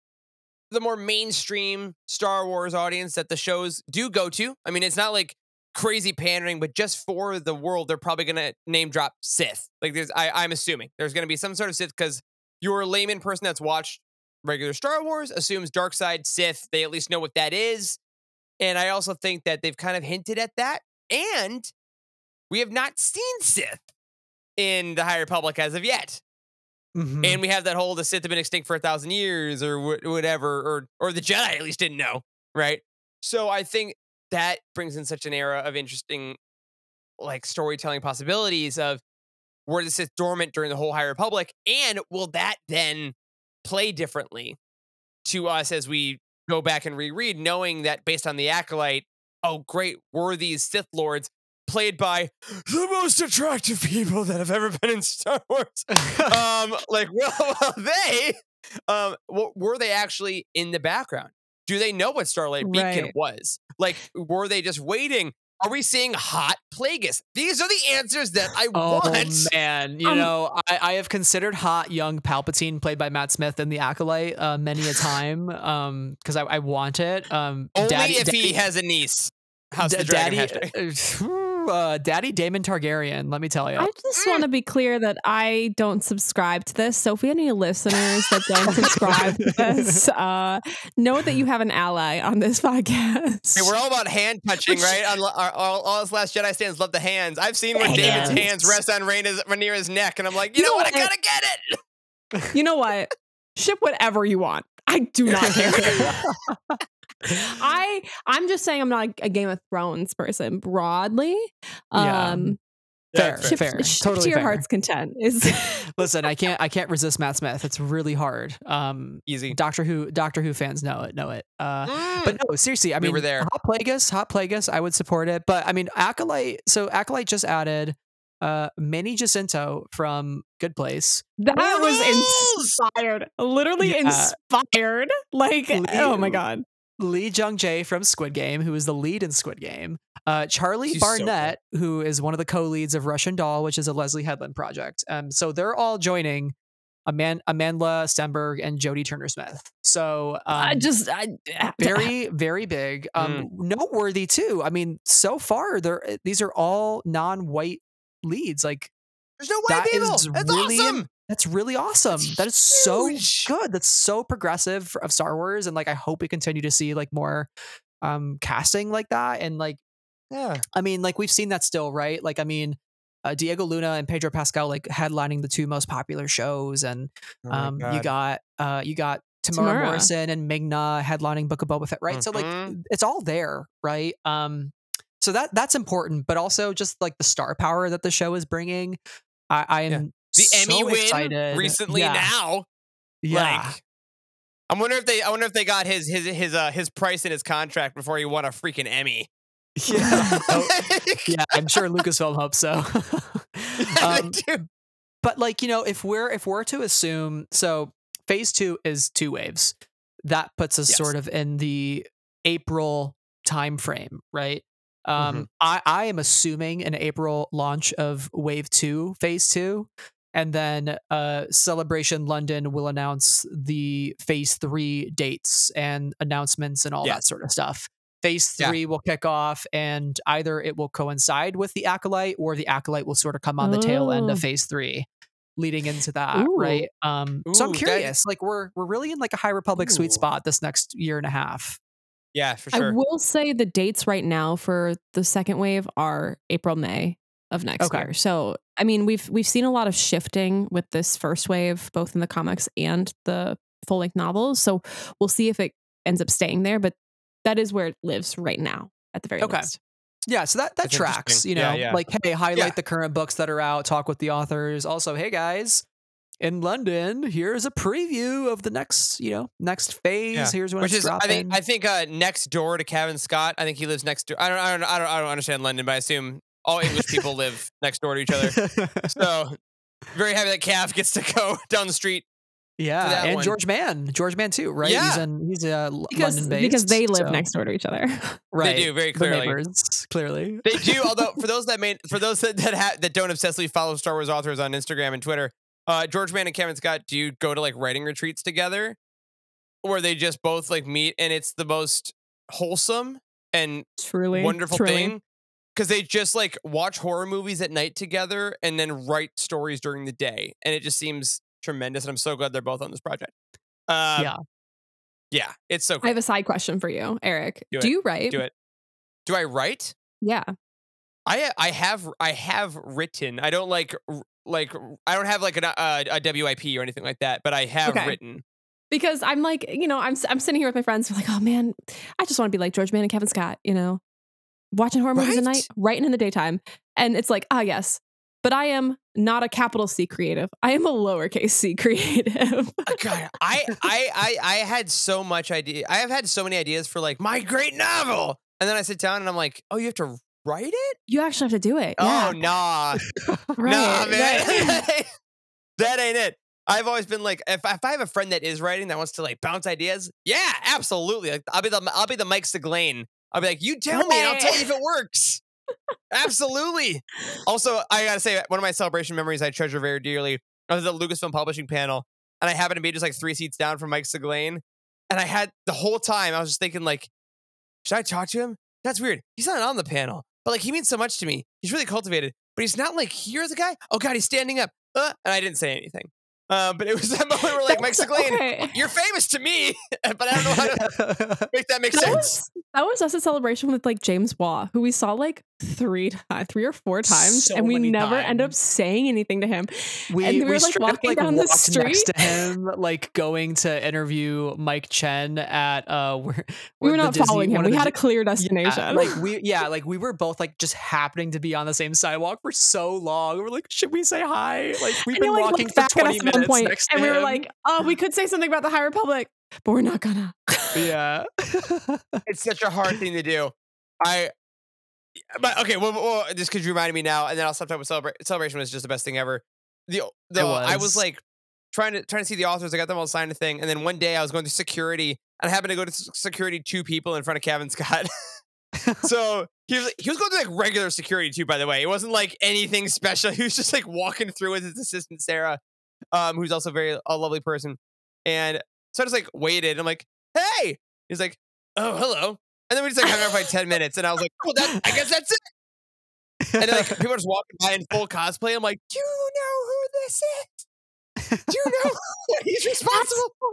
the more mainstream Star Wars audience that the shows do go to. I mean, it's not like crazy pandering, but just for the world, they're probably gonna name drop Sith. Like, there's, I, I'm assuming there's gonna be some sort of Sith because your layman person that's watched regular Star Wars assumes dark side Sith. They at least know what that is. And I also think that they've kind of hinted at that. And we have not seen Sith in the High Republic as of yet. Mhm. And we have that whole the Sith have been extinct for a thousand years or wh- whatever, or or the Jedi at least didn't know, right? So I think that brings in such an era of interesting, like storytelling possibilities of were the Sith dormant during the whole High Republic, and will that then play differently to us as we go back and reread, knowing that based on the acolyte, oh great, were these Sith lords played by the most attractive people that have ever been in Star Wars? um, like, well, well, they, um, w- were they actually in the background? Do they know what Starlight Beacon Right. was? Like, were they just waiting? Are we seeing hot Plagueis? These are the answers that I Oh want. man, you Um, know, I, I have considered hot young Palpatine, played by Matt Smith in The Acolyte, uh, many a time, um, because I, I want it. Um, Only Daddy, if Daddy, he has a niece. House the Dragon Daddy. uh, Daddy Daemon Targaryen. Let me tell you. i just want to be clear that i don't subscribe to this so if we have any listeners that don't subscribe to this uh know that you have an ally on this podcast Hey, we're all about hand touching, right? On, our, all, all us Last Jedi stands love the hands. I've seen when The David's hands. hands rest on Rhaena's, Rhaenyra's neck, and I'm like, you, You know know what? I gotta get it. you know what ship whatever you want i do not care I I'm just saying I'm not a Game of Thrones person broadly. Yeah. Um Fair, ship, fair, ship totally to your fair. heart's content is Listen, I can't, I can't resist Matt Smith. It's really hard. Um, Easy. Doctor Who, Doctor Who fans know it, know it. Uh, Mm. But no, seriously, I mean We mean, were there. Hot Plagueis, Hot Plagueis, I would support it. But I mean, Acolyte. So Acolyte just added uh Manny Jacinto from Good Place. that was inspired. Literally Yeah. inspired. Like Lee- oh my god. Lee Jung Jae from Squid Game, who is the lead in Squid Game. Uh, Charlie She's so Barnett, who is one of the co-leads of Russian Doll, which is a Leslie Headland project. Um, so they're all joining Aman- Amandla Stenberg and Jodie Turner Smith. So um, I just I, very very big um noteworthy too i mean so far they're these are all non-white leads like There's no white people. is That's really awesome. That's really awesome. That's that is so good. That's so progressive of Star Wars, and like I hope we continue to see like more um casting like that. And like Yeah. I mean, like we've seen that still, right? Like I mean, uh, Diego Luna and Pedro Pascal like headlining the two most popular shows, and Oh um you got uh you got Temuera, Temuera. Morrison and Ming-Na headlining Book of Boba Fett, right? So like Mhm. it's all there, right? Um, so that that's important, but also just like the star power that the show is bringing. I, I am Yeah. The so Emmy win excited. recently Yeah. now. Yeah, Like, I wonder if they. I wonder if they got his his his uh his price in his contract before he won a freaking Emmy. yeah, Oh, yeah. I'm sure Lucasfilm hopes so. Um, but like you know, if we're if we're to assume, so phase two is two waves. That puts us Yes. sort of in the April time frame, right? Um, Mm-hmm. I, I am assuming an April launch of Wave Two, Phase Two, and then uh, Celebration London will announce the Phase Three dates and announcements and all Yeah. that sort of stuff. Phase Yeah. Three will kick off, and either it will coincide with the Acolyte, or the Acolyte will sort of come on the tail end Oh. of Phase Three, leading into that, Ooh. right? Um, so I'm Ooh, that- curious. Like we're we're really in like a High Republic sweet spot this next year and a half. Yeah, for sure. I will say the dates right now for the second wave are April, May of next Okay. year. So I mean we've we've seen a lot of shifting with this first wave, both in the comics and the full length novels. So we'll see if it ends up staying there, but that is where it lives right now, at the very Okay. least. Yeah, so that that That's tracks. You know, Yeah, yeah. like hey, highlight Yeah. the current books that are out, talk with the authors. Also, hey guys, in London, here's a preview of the next, you know, next phase. Yeah. Here's when Which it's is, I dropping. think, I think uh, next door to Cavan Scott. I think he lives next door. I don't, I don't, I don't, I don't understand London, but I assume all English people live next door to each other. So very happy that Cav gets to go down the street. yeah, and one. George Mann, George Mann too, right? He's Yeah. in, he's uh, Because London based because they live so- next door to each other. Right, They do very They're clearly. neighbors, clearly. They do, although for those that may, for those that that, ha- that don't obsessively follow Star Wars authors on Instagram and Twitter, uh, George Mann and Cavan Scott, do you go to like writing retreats together, where they just both like meet and it's the most wholesome and truly. wonderful truly. thing because they just like watch horror movies at night together and then write stories during the day, and it just seems tremendous. And I'm so glad they're both on this project. Uh, Yeah. yeah, it's so I have a side question for you, Eric. Do Do, you write? Do it. Do I write? Yeah. I I have I have written. I don't like like I don't have like an, uh, a WIP or anything like that, but I have Okay. written. because I'm like, you know, I'm I'm sitting here with my friends. We're like, oh man, I just want to be like George Mann and Cavan Scott, you know, watching horror movies at night, writing in the daytime, and it's like, ah, yes, but I am not a capital C creative. I am a lowercase c creative. Uh, God, I, I I I had so much idea. I have had so many ideas for like my great novel, and then I sit down and I'm like, oh, you have to write it? you actually have to do it. Oh Yeah, nah, right. nah, man, that ain't it. I've always been like, if, if I have a friend that is writing that wants to like bounce ideas, yeah, absolutely. Like, I'll be the I'll be the Mike Siglain. I'll be like, you tell me, and I'll tell you if it works. Absolutely. Also, I gotta say, one of my celebration memories I treasure very dearly. I was at the Lucasfilm Publishing panel, and I happened to be just like three seats down from Mike Siglain, and I had the whole time I was just thinking like, should I talk to him? That's weird. He's not on the panel, but like he means so much to me. He's really cultivated, but he's not like here's a guy. Oh God, he's standing up, uh, and I didn't say anything. Uh, but it was that moment where like Mike That's- Siglain, okay. you're famous to me, but I don't know how to make that make That sense. was, that was us at celebration with like James Waugh, who we saw like three times, three or four times, So and we many never end up saying anything to him. We, And we were, like, straight up, walking down the walked next street. to him, like going to interview Mike Chen at uh, where, We where were not Disney- following him. We the had a Di- clear Yeah, destination. like we, yeah, like we were both like just happening to be on the same sidewalk for so long. We're like, should we say hi? Like we've and been he, like, walking for back at twenty us minutes one point, next to and we were him. like, "Oh, we could say something about the High Republic, but we're not gonna." yeah, it's such a hard thing to do. I, but okay, well, well just because you reminded me now, and then I'll stop talking about celebration. Celebration was just the best thing ever. The, the I was was. like trying to trying to see the authors. I got them all signed a thing, and then one day I was going through security, and I happened to go to security two people in front of Cavan Scott. so he was he was going through like regular security too. By the way, it wasn't like anything special. He was just like walking through with his assistant Sarah, um, who's also very a lovely person, and so I just like waited. I'm like, hey, he's like, oh hello. And then we just like hung out for like 10 minutes. And I was like, well, that, I guess that's it. And then, like people are just walking by in full cosplay. I'm like, do you know who this is? Do you know he's responsible for?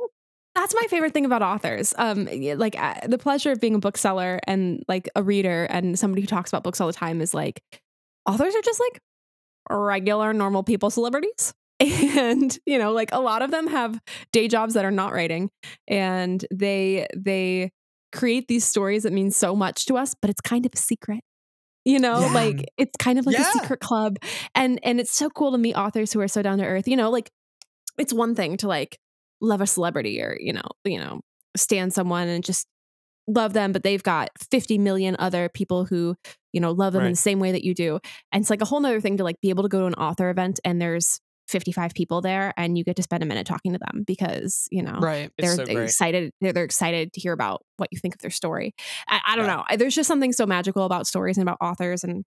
That's my favorite thing about authors. Um, like uh, the pleasure of being a bookseller and like a reader and somebody who talks about books all the time is like authors are just like regular, normal people, celebrities. And you know, like a lot of them have day jobs that are not writing, and they they create these stories that mean so much to us, but it's kind of a secret. You know, Yeah. like it's kind of like Yeah. a secret club, and and it's so cool to meet authors who are so down to earth. You know, like it's one thing to like love a celebrity or you know you know stand someone and just love them but they've got 50 million other people who you know love them in the same way that you do and it's like a whole nother thing to like be able to go to an author event and there's 55 people there and you get to spend a minute talking to them because you know Right. They're, so they're excited they're, they're excited to hear about what you think of their story i, I don't Yeah. know there's just something so magical about stories and about authors and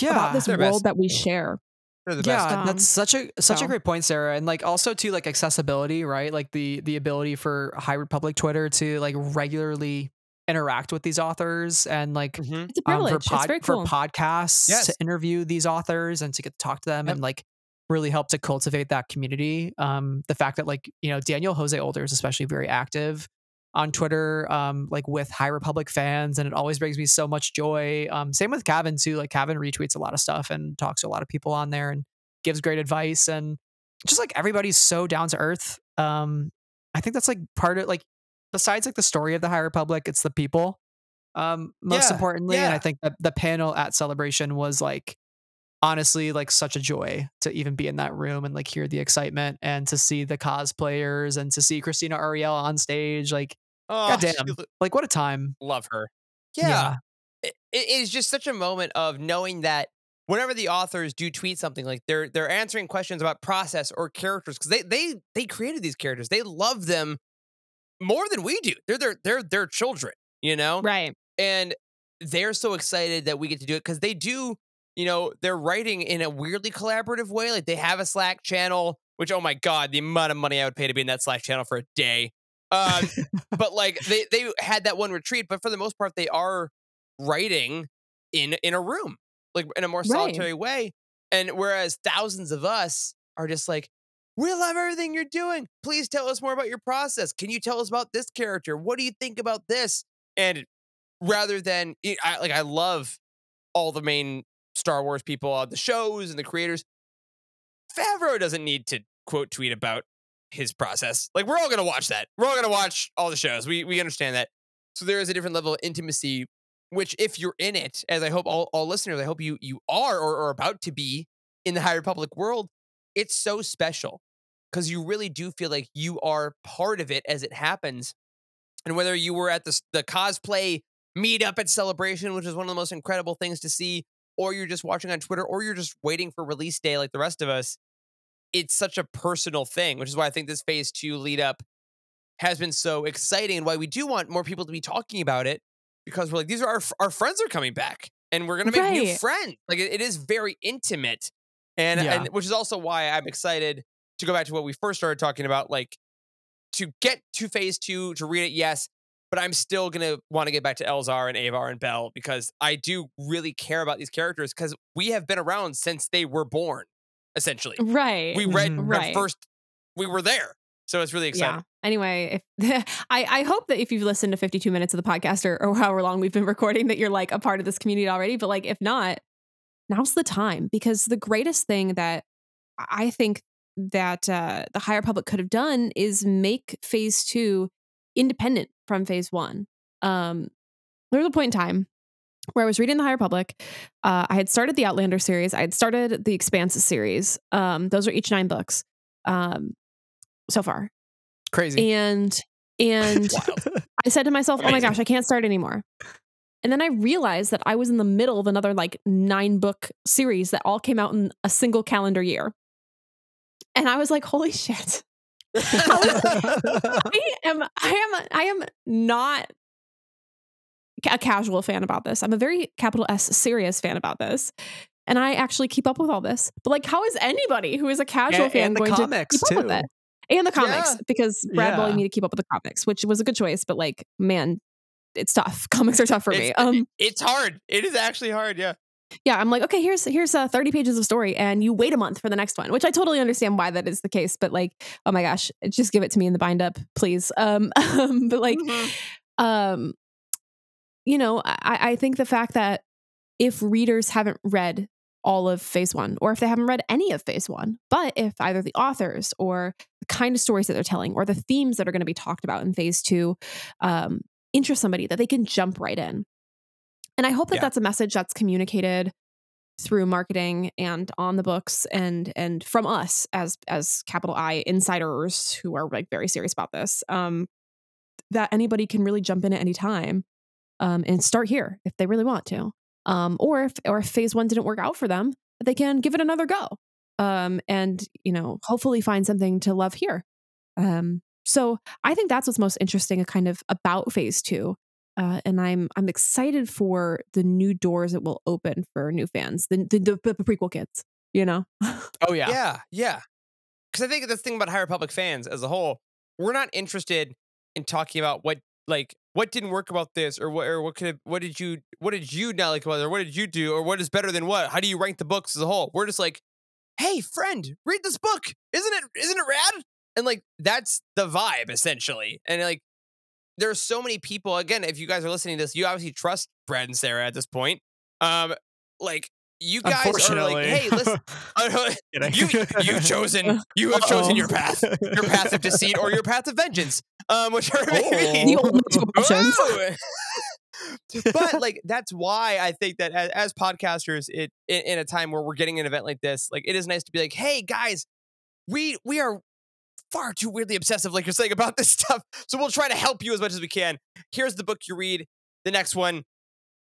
Yeah. about this world best. that we share They're the yeah, best. Um, that's such a such so. a great point, Sarah, and like also to like accessibility, right? Like the the ability for High Republic Twitter to like regularly interact with these authors and like Mhm. it's a um, for pod, it's very for podcasts Yes. to interview these authors and to get to talk to them Yep. and like really help to cultivate that community. Um, the fact that like you know Daniel Jose Older is especially very active on Twitter, um, like with High Republic fans, and it always brings me so much joy. Um, same with Cavan too. Like Cavan retweets a lot of stuff and talks to a lot of people on there and gives great advice and just like everybody's so down to earth. Um, I think that's like part of like besides like the story of the High Republic, it's the people. Um, most Yeah, importantly, and I think that the panel at Celebration was like honestly like such a joy to even be in that room and like hear the excitement and to see the cosplayers and to see Christina Ariel on stage. Like, Oh, goddamn, she- like what a time! love her. Yeah. Yeah. It, it is just such a moment of knowing that whenever the authors do tweet something like they're they're answering questions about process or characters because they they they created these characters. They love them more than we do. They're their they're their children, you know? right and they're so excited that we get to do it because they do you know they're writing in a weirdly collaborative way like they have a slack channel which oh my god the amount of money i would pay to be in that slack channel for a day. Um, but like they they had that one retreat but for the most part they are writing in in a room like in a more Right. solitary way and whereas thousands of us are just like we love everything you're doing. Please tell us more about your process. Can you tell us about this character? What do you think about this? And rather than I, like I love all the main Star Wars people on the shows and the creators. Favreau doesn't need to quote tweet about his process. Like we're all gonna watch that. We're all gonna watch all the shows. We we understand that. So there is a different level of intimacy, which if you're in it, as I hope all, all listeners, I hope you you are or are about to be in the High Republic world, it's so special because you really do feel like you are part of it as it happens. And whether you were at the the cosplay meetup at Celebration, which is one of the most incredible things to see, or you're just watching on Twitter, or you're just waiting for release day like the rest of us, it's such a personal thing, which is why I think this phase two lead up has been so exciting and why we do want more people to be talking about it because we're like, these are our, our friends are coming back and we're going to make new Right. friends. Like it, it is very intimate. And, Yeah. and which is also why I'm excited to go back to what we first started talking about, like to get to phase two, to read it, yes, but I'm still gonna want to get back to Elzar and Avar and Bell because I do really care about these characters because we have been around since they were born, essentially. right We read Mhm. our Right. first, we were there. So it's really exciting. Yeah. Anyway, if I, I hope that if you've listened to 52 minutes of the podcast or, or however long we've been recording, that you're like a part of this community already. But like, if not, now's the time because the greatest thing that I think that uh, the High Republic could have done is make Phase Two independent from Phase One. Um, there was a point in time where I was reading the High Republic. Uh, I had started the Outlander series. I had started the Expanse series. Um, those are each nine books um, so far Crazy. and and. I said to myself, "Oh my gosh, I can't start anymore." And then I realized that I was in the middle of another like nine book series that all came out in a single calendar year. And I was like, "Holy shit." I am I am I am not a casual fan about this. I'm a very capital S serious fan about this. And I actually keep up with all this. But like how is anybody who is a casual And- fan and the going comics, to keep up with it? And the comics Yeah. because Brad Yeah. bullied me to keep up with the comics, which was a good choice, but like man, it's tough. Comics are tough for me. Um It's hard. It is actually hard. Yeah. Yeah, I'm like, okay, here's here's uh, 30 pages of story, and you wait a month for the next one, which I totally understand why that is the case. But like, oh my gosh, just give it to me in the bind up, please. Um, but like, Mm-hmm. um, you know, I, I think the fact that if readers haven't read all of phase one, or if they haven't read any of phase one, but if either the authors or the kind of stories that they're telling or the themes that are going to be talked about in phase two um, interest somebody, that they can jump right in. And I hope that Yeah. that's a message that's communicated through marketing and on the books and and from us as as capital I insiders who are like very serious about this. Um, that anybody can really jump in at any time um, and start here if they really want to. Um, or if or if phase one didn't work out for them, they can give it another go. Um, and you know, hopefully find something to love here. Um, so I think that's what's most interesting, kind of about phase two. Uh, and I'm I'm excited for the new doors it will open for new fans, the the, the, the prequel kids. You know, Oh yeah. Yeah, yeah. Because I think that's the thing about High Republic fans as a whole. We're not interested in talking about what like what didn't work about this or what or what could have, what did you what did you not like about it or what did you do or what is better than what? How do you rank the books as a whole? We're just like, hey friend, read this book. Isn't it isn't it rad? And like that's the vibe essentially. And like there's so many people. Again, if you guys are listening to this, you obviously trust Brad and Sarah at this point. Um, like you guys are like, hey, listen. You you've chosen you have chosen your path your path of deceit or your path of vengeance um whichever it may the be. ultimate two options. Whoa. but like that's why I think that as, as podcasters, it in, in a time where we're getting an event like this, like it is nice to be like, hey guys, we we are far too weirdly obsessive, like you're saying about this stuff. So we'll try to help you as much as we can. Here's the book you read. The next one,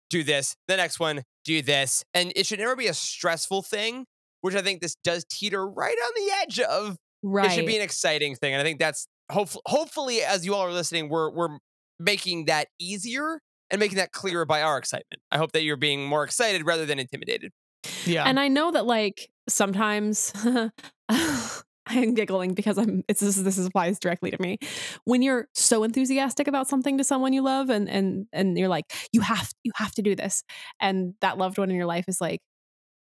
do this. The next one, do this. And it should never be a stressful thing, which I think this does teeter right on the edge of right? it should be an exciting thing, and I think that's hopefully, hopefully, as you all are listening, we're we're making that easier and making that clearer by our excitement. I hope that you're being more excited rather than intimidated. yeah. And I know that like sometimes I'm giggling because I'm it's this this applies directly to me. When you're so enthusiastic about something to someone you love and and and you're like, you have you have to do this. And that loved one in your life is like,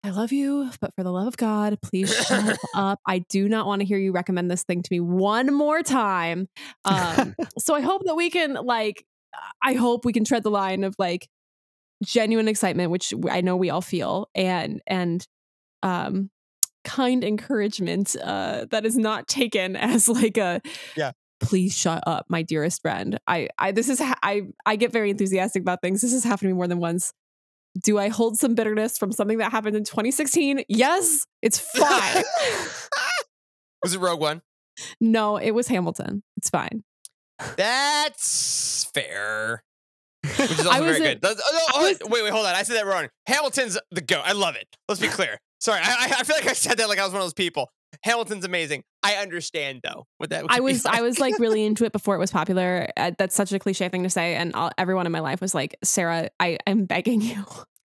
I love you, but for the love of God, please shut up. I do not want to hear you recommend this thing to me one more time. Um, so I hope that we can like I hope we can tread the line of like genuine excitement, which I know we all feel, and and um kind encouragement uh that is not taken as like a Yeah. please shut up my dearest friend i i this is ha- i i get very enthusiastic about things this has happened to me more than once do i hold some bitterness from something that happened in 2016 yes it's fine Was it Rogue One? no it was hamilton it's fine That's fair. Which is also very good. Oh, I oh, was- wait, wait, hold on. I said that wrong. Hamilton's the goat. I love it. Let's be clear. Sorry, I, I I feel like I said that like I was one of those people. Hamilton's amazing. I understand though what that. I would be was I was like really into it before it was popular. Uh, that's such a cliche thing to say, and all, everyone in my life was like, "Sarah, I am begging you."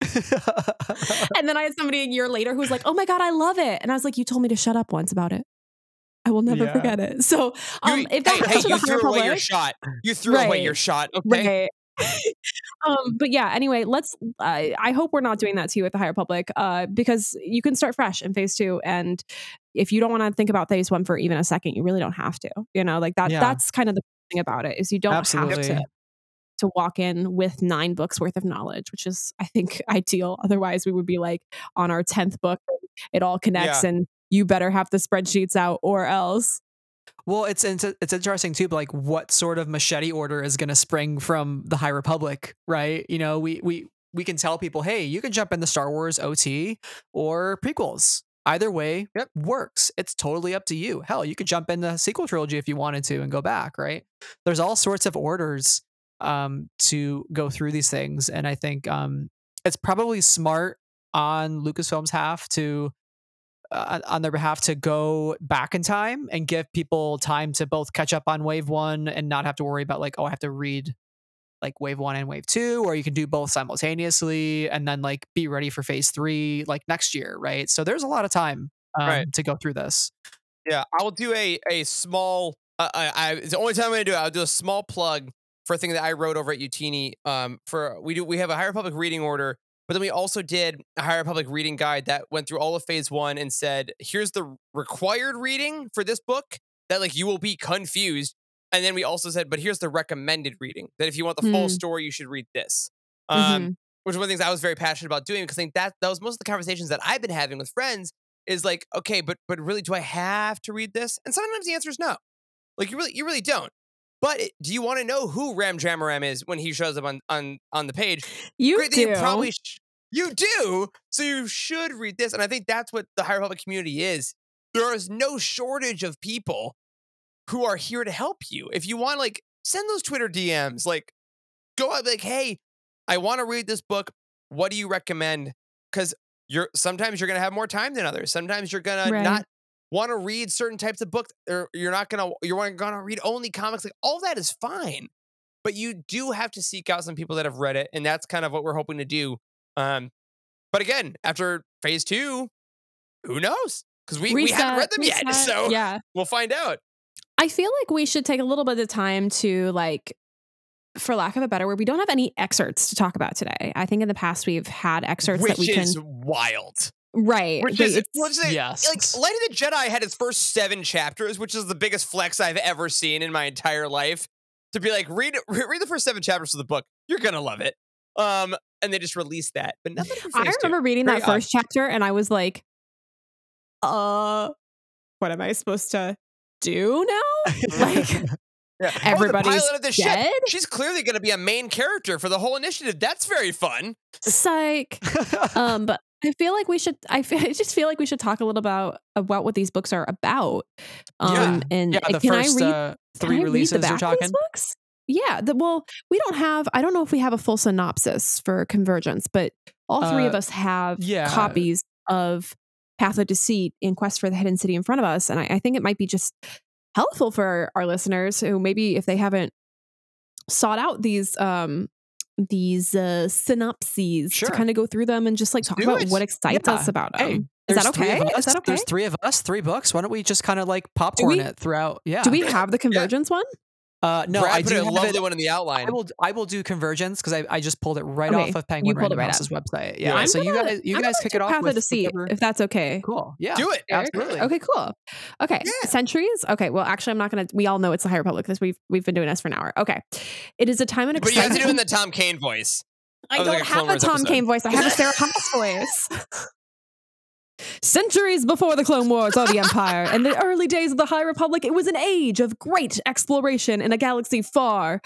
and then I had somebody a year later who was like, "Oh my god, I love it," and I was like, "You told me to shut up once about it. I will never Yeah. forget it." So, um, You- if that hey, hey, you threw away your shot. You threw away your shot. Okay. Right. um, but yeah, anyway, let's. I I hope we're not doing that to you at the High Republic uh, because you can start fresh in phase two, and if you don't want to think about phase one for even a second, you really don't have to. You know, like that. Yeah. That's kind of the thing about it is you don't have to to walk in with nine books worth of knowledge, which is I think ideal. Otherwise, we would be like on our tenth book, it all connects, and you better have the spreadsheets out, or else. Well, it's it's it's interesting too, but like what sort of machete order is going to spring from the High Republic, right? You know, we we we can tell people, hey, you can jump into Star Wars OT or prequels. Either way Yep. works. It's totally up to you. Hell, you could jump in the sequel trilogy if you wanted to and go back, right? There's all sorts of orders um, to go through these things, and I think um, it's probably smart on Lucasfilm's half to uh, on their behalf to go back in time and give people time to both catch up on wave one and not have to worry about like oh i have to read like wave one and wave two or you can do both simultaneously and then like be ready for phase three like next year right so there's a lot of time um, Right. to go through this Yeah, I will do a a small. Uh, I, I it's the only time I'm gonna do it. I'll do a small plug for a thing that I wrote over at Utini. Um, for we do we have a High Republic reading order, but then we also did a High Republic reading guide that went through all of phase one and said, here's the required reading for this book that like you will be confused. And then we also said, but here's the recommended reading that if you want the full Mm. story, you should read this. Um, Mhm. which is one of the things I was very passionate about doing because I think that that was most of the conversations that I've been having with friends is like, okay, but but really, do I have to read this? And sometimes the answer is no. Like you really you really don't. But do you want to know who Ram Jomaram is when he shows up on on on the page? You Great, do. You probably sh- you do. So you should read this, and I think that's what the High Republic community is. There is no shortage of people who are here to help you. If you want, like, send those Twitter DMs. Like, go out, like, hey, I want to read this book. What do you recommend? Because you're sometimes you're gonna have more time than others. Sometimes you're gonna Right. not want to read certain types of books, or you're not gonna you're gonna read only comics. Like all that is fine, but you do have to seek out some people that have read it, and that's kind of what we're hoping to do. Um, but again, after phase two, who knows? Because we, we haven't read them yet, so yeah. we'll find out. I feel like we should take a little bit of time to like for lack of a better word, we don't have any excerpts to talk about today. I think in the past we've had excerpts which that we can is wild. right. Which is it's- let's say, Yes. like Light of the Jedi had its first seven chapters, which is the biggest flex I've ever seen in my entire life. To be like, read read the first seven chapters of the book, you're gonna love it. Um, and they just released that, but nothing. I two. remember reading Very that odd. first chapter and I was like, uh, what am I supposed to do now? Like Yeah. Oh, everybody's pilot of the ship. She's clearly going to be a main character for the whole initiative. That's very fun. psych. um, but I feel like we should. I, feel, I just feel like we should talk a little about about what these books are about. Um, Yeah. and yeah, the can first I read uh, three I read releases the back you're of talking. these books? Yeah. The, well, we don't have. I don't know if we have a full synopsis for Convergence, but all three of Uh, us have yeah. copies of Path of Deceit in Quest for the Hidden City in front of us, and I, I think it might be just helpful for our listeners who maybe if they haven't sought out these um these uh synopses Sure. to kind of go through them and just like talk do about it. what excites Yeah. us about them. Hey, Is that okay? Is that okay? There's three of us, three books. Why don't we just kind of like popcorn we- it throughout? Yeah. Do we have the Convergence one? Uh, no, Brad I put do a have lovely it. one in the outline. I will. I will do convergence because I, I just pulled it right Okay, off of Penguin pulled it Random right House's website. Yeah. Yeah. So you gonna- guys, you I'm guys gonna kick it off with of Deceit, whichever- if that's okay. Cool. Yeah. Do it. Absolutely. Okay, cool. Okay, Yeah. centuries. Okay, well, actually, I'm not gonna. We all know it's the High Republic because we've we've been doing this for an hour. Okay, it is a time and But you have to do it in the Tom Kane voice. I don't like have a Tom episode. Kane voice. I have a Sarah Haas voice. Centuries before the Clone Wars or the Empire, in the early days of the High Republic, it was an age of great exploration in a galaxy far,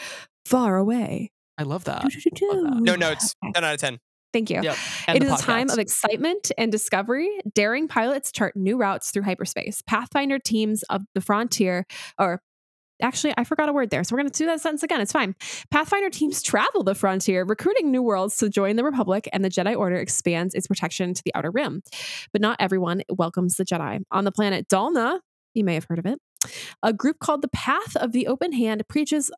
far away. I love that. Doo-doo-doo-doo. No notes. 10 out of 10. Thank you. Yep. And It the is a time of excitement and discovery. Daring pilots chart new routes through hyperspace. Pathfinder teams of the frontier, or actually, I forgot a word there. So we're going to do that sentence again. It's fine. Pathfinder teams travel the frontier, recruiting new worlds to join the Republic, and the Jedi Order expands its protection to the Outer Rim. But not everyone welcomes the Jedi. On the planet Dalna, you may have heard of it, a group called the Path of the Open Hand preaches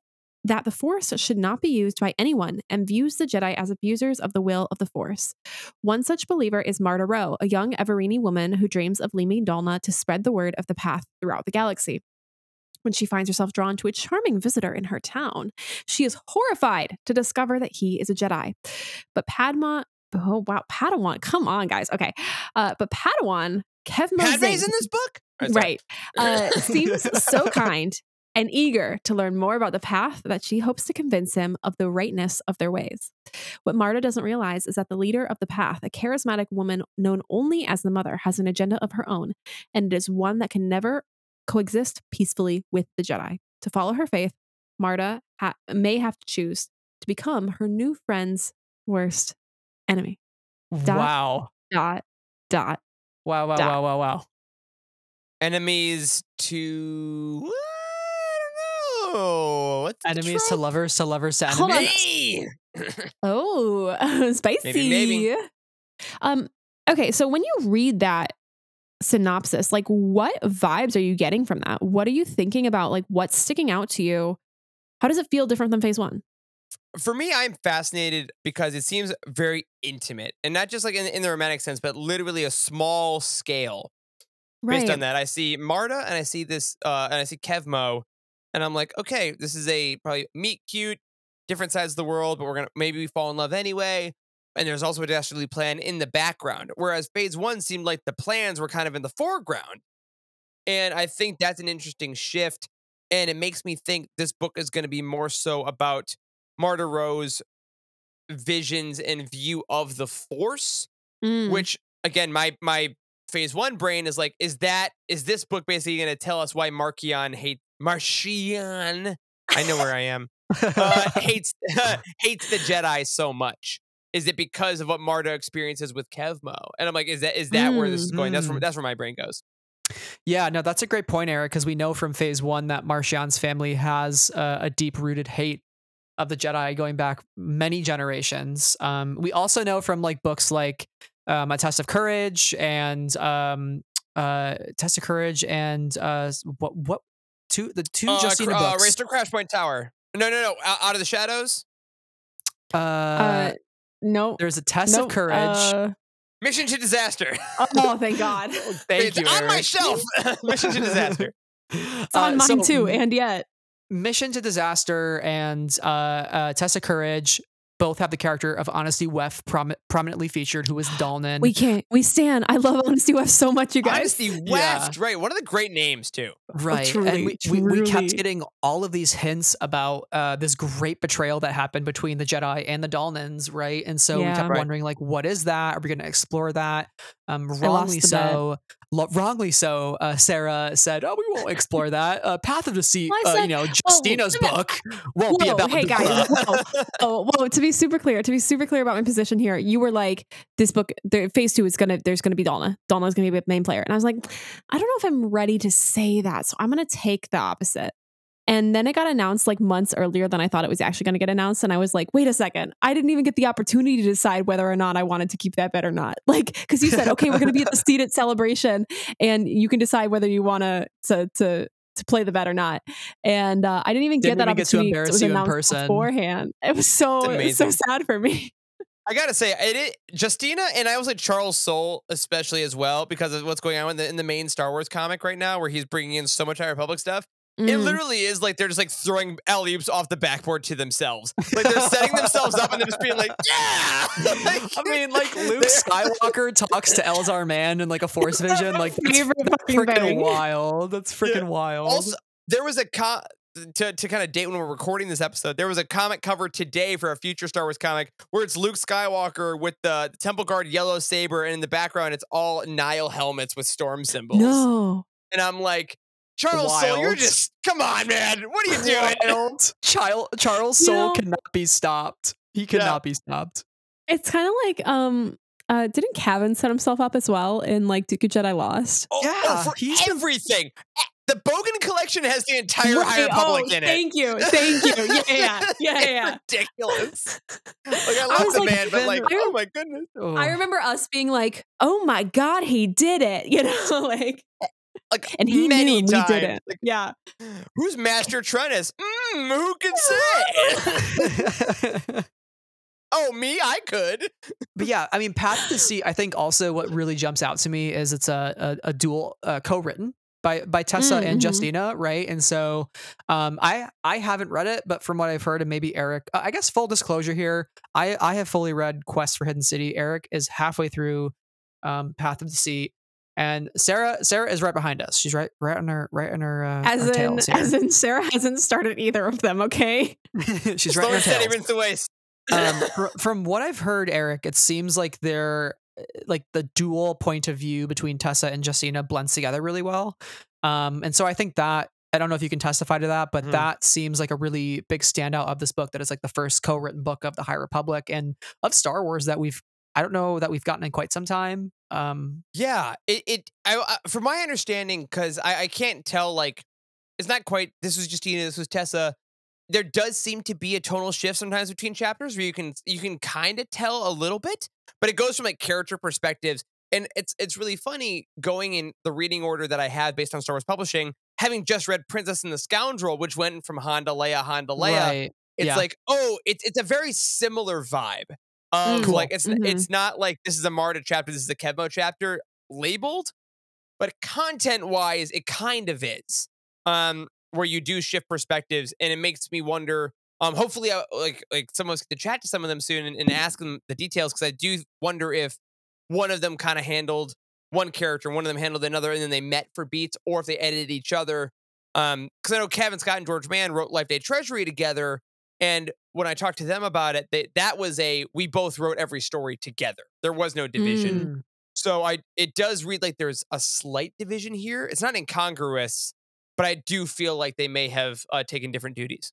that the Force should not be used by anyone and views the Jedi as abusers of the will of the Force. One such believer is Marda Ro, a young Evereni woman who dreams of leaving Dalna to spread the word of the path throughout the galaxy. When she finds herself drawn to a charming visitor in her town, she is horrified to discover that he is a Jedi. But Padma, oh wow, Padawan, come on, guys. Okay. Uh, but Padawan, Kevmo Padme's in this book? All right, uh, seems so kind and eager to learn more about the path that she hopes to convince him of the rightness of their ways. What Marda doesn't realize is that the leader of the path, a charismatic woman known only as the mother, has an agenda of her own, and it is one that can never coexist peacefully with the Jedi. To follow her faith, Marda ha- may have to choose to become her new friend's worst enemy. Dot. wow. Dot, dot. Wow. Wow. Dot. Wow. Wow. Wow. Enemies to. I don't know. What's Enemies to lovers to lovers to Hold on. enemies. Oh, spicy. Maybe, maybe. Um, okay, so when you read that synopsis, like what vibes are you getting from that? What are you thinking about? Like what's sticking out to you? How does it feel different than phase one? For me, I'm fascinated because it seems very intimate and not just like in, in the romantic sense, but literally a small scale Right. based on that. I see Marda and I see this, uh, and I see Kevmo, and I'm like, okay, this is a probably meet cute, different sides of the world, but we're gonna maybe we fall in love anyway. And there's also a dastardly plan in the background. Whereas phase one seemed like the plans were kind of in the foreground. And I think that's an interesting shift. And it makes me think this book is going to be more so about Marda Ro's visions and view of the force, Mm. which again, my my phase one brain is like, is that is this book basically going to tell us why Marchion hate Martian? I know where I am. Uh, hates hates the Jedi so much. Is it because of what Marda experiences with Kevmo? And I'm like, is that is that where this is going? That's where Mm. that's where my brain goes. Yeah, no, that's a great point, Eric, because we know from phase one that Marchion's family has uh, a deep rooted hate of the Jedi going back many generations. Um, we also know from like books like um, A Test of Courage and um, uh, Test of Courage and uh, what, what, two, the two Uh, Justina cr- uh, books. Race to Crash Point Tower. No, no, no. Out, Out of the Shadows. uh, uh, no. there's a Test no, of Courage. uh, Mission to Disaster. oh, thank God. Thank it's you, on my shelf. Mission to Disaster. It's on mine too. And yet, Mission to Disaster and uh, uh, Test of Courage both have the character of Honesty Wef prom- prominently featured, who is Dalnan. we can't. We stand. I love Honesty Weft so much, you guys. Honesty Weft. Right. One of the great names too. right truly, and we, we, we kept getting all of these hints about uh, this great betrayal that happened between the jedi and the dalnans right and so we kept Right. wondering like what is that are we going to explore that um wrongly so lo- wrongly so uh, sarah said oh we won't explore that uh, path of deceit Well, uh, said- you know whoa, justina's wait book won't be about hey, the guys, whoa. oh, whoa! To be super clear, to be super clear about my position here, you were like, "This book, the phase two is gonna, there's gonna be Dalna. Dalna's gonna be the main player," and I was like, "I don't know if I'm ready to say that, so I'm gonna take the opposite." And then it got announced like months earlier than I thought it was actually going to get announced, and I was like, "Wait a second! I didn't even get the opportunity to decide whether or not I wanted to keep that bet or not." Like, because you said, "Okay, we're going to be at the seated celebration, and you can decide whether you want to to to." To play the bet or not, and uh, I didn't even Didn't get that even get to embarrass it was you in person. beforehand. It was so It's it's so sad for me. I gotta say, it, it Justina and I was like Charles Soule, especially as well, because of what's going on in the in the main Star Wars comic right now, where he's bringing in so much High Republic stuff. It Mm. literally is like they're just like throwing alley oops off the backboard to themselves. Like they're setting themselves up and they're just being like, yeah. Like, I mean, like Luke Skywalker talks to Elzar Mann in like a Force vision. Like that's freaking wild. That's freaking wild. Also, there was a co- to to kind of date when we're recording this episode. There was a comic cover today for a future Star Wars comic where it's Luke Skywalker with the, Temple Guard yellow saber, and in the background it's all Nihil helmets with storm symbols. No, And I'm like, Charles Soule, you're just come on, man. What are you doing? Wild. Child, Charles You know- cannot be stopped. He cannot be stopped. it's kind of like um, uh, didn't Cavan set himself up as well in like Dooku Jedi Lost? Oh, oh, Yeah, for he's everything. The Bogan collection has the entire High Right, Republic oh, in it. Thank you, thank you. Yeah, yeah, yeah, yeah. It's ridiculous. Like I I love was the like, man, but like, I- oh my goodness. Oh. I remember us being like, "Oh my god, he did it!" You know, like, Like and he many knew times. we didn't. Like, Yeah, who's Master Trennis? Mm, who can say? oh, me? I could. but yeah, I mean, Path to Deceit. I think also what really jumps out to me is it's a a, a dual uh, co-written by by Tessa Mm, and mhm. Justina, right? And so, um, I I haven't read it, but from what I've heard, and maybe Eric, uh, I guess full disclosure here, I I have fully read Quest for Hidden City. Eric is halfway through, um, Path of Deceit. And Sarah, Sarah is right behind us. She's right, right on her, right on her, uh, as our in, tails as in, Sarah hasn't started either of them. Okay, She's right on Slow her and steady tails. wins the waste. um, from what I've heard, Eric, it seems like they're uh, like the dual point of view between Tessa and Justina blends together really well. Um, and so I think that I don't know if you can testify to that, but Mhm. that seems like a really big standout of this book. That is like the first co-written book of the High Republic and of Star Wars that we've I don't know that we've gotten in quite some time. Um, Yeah, it. it I, I, from my understanding, because I, I can't tell. Like, it's not quite. This was Justina. This was Tessa. There does seem to be a tonal shift sometimes between chapters where you can you can kind of tell a little bit, but it goes from like character perspectives, and it's it's really funny going in the reading order that I had based on Star Wars publishing, having just read Princess and the Scoundrel, which went from Honda Leia, Honda Leia. right. It's yeah. like, oh, it's it's a very similar vibe. Mm. Cool. like it's Mhm. it's not like this is a Marda chapter, this is a Kevmo chapter labeled, but content wise, it kind of is. Um, where you do shift perspectives, and it makes me wonder Um, hopefully, I, like like someone's to chat to some of them soon and, and ask them the details because I do wonder if one of them kind of handled one character, and one of them handled another, and then they met for beats, or if they edited each other. Um, because I know Cavan Scott and George Mann wrote Life Day Treasury together, and when I talked to them about it, they, that was a we both wrote every story together. There was no division. Mm. So I it does read like there's a slight division here. It's not incongruous, but I do feel like they may have uh, taken different duties.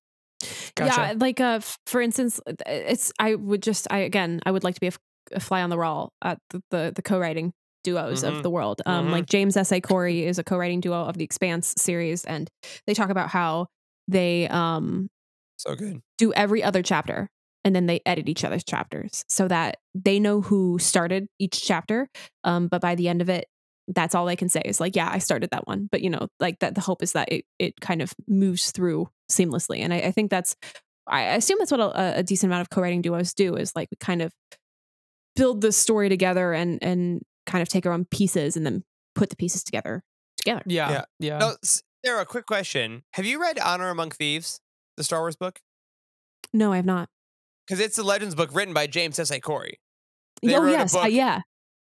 Gotcha. Yeah, like uh, for instance, it's I would just I again I would like to be a, f- a fly on the wall at the the, the co-writing duos Mhm. of the world. Um, Mhm. like James S. A. Corey is a co-writing duo of the Expanse series, and they talk about how they um So good. do every other chapter and then they edit each other's chapters so that they know who started each chapter um but by the end of it that's all they can say is like yeah i started that one but you know like that the hope is that it, it kind of moves through seamlessly and i, I think that's i assume that's what a, a decent amount of co-writing duos do is like we kind of build the story together and and kind of take our own pieces and then put the pieces together together yeah. Yeah. Yeah. Now, S- Sarah, quick question: Have you read Honor Among Thieves, the Star Wars book? no i have not Because it's the Legends book written by James S. A. Corey. They oh yes uh, yeah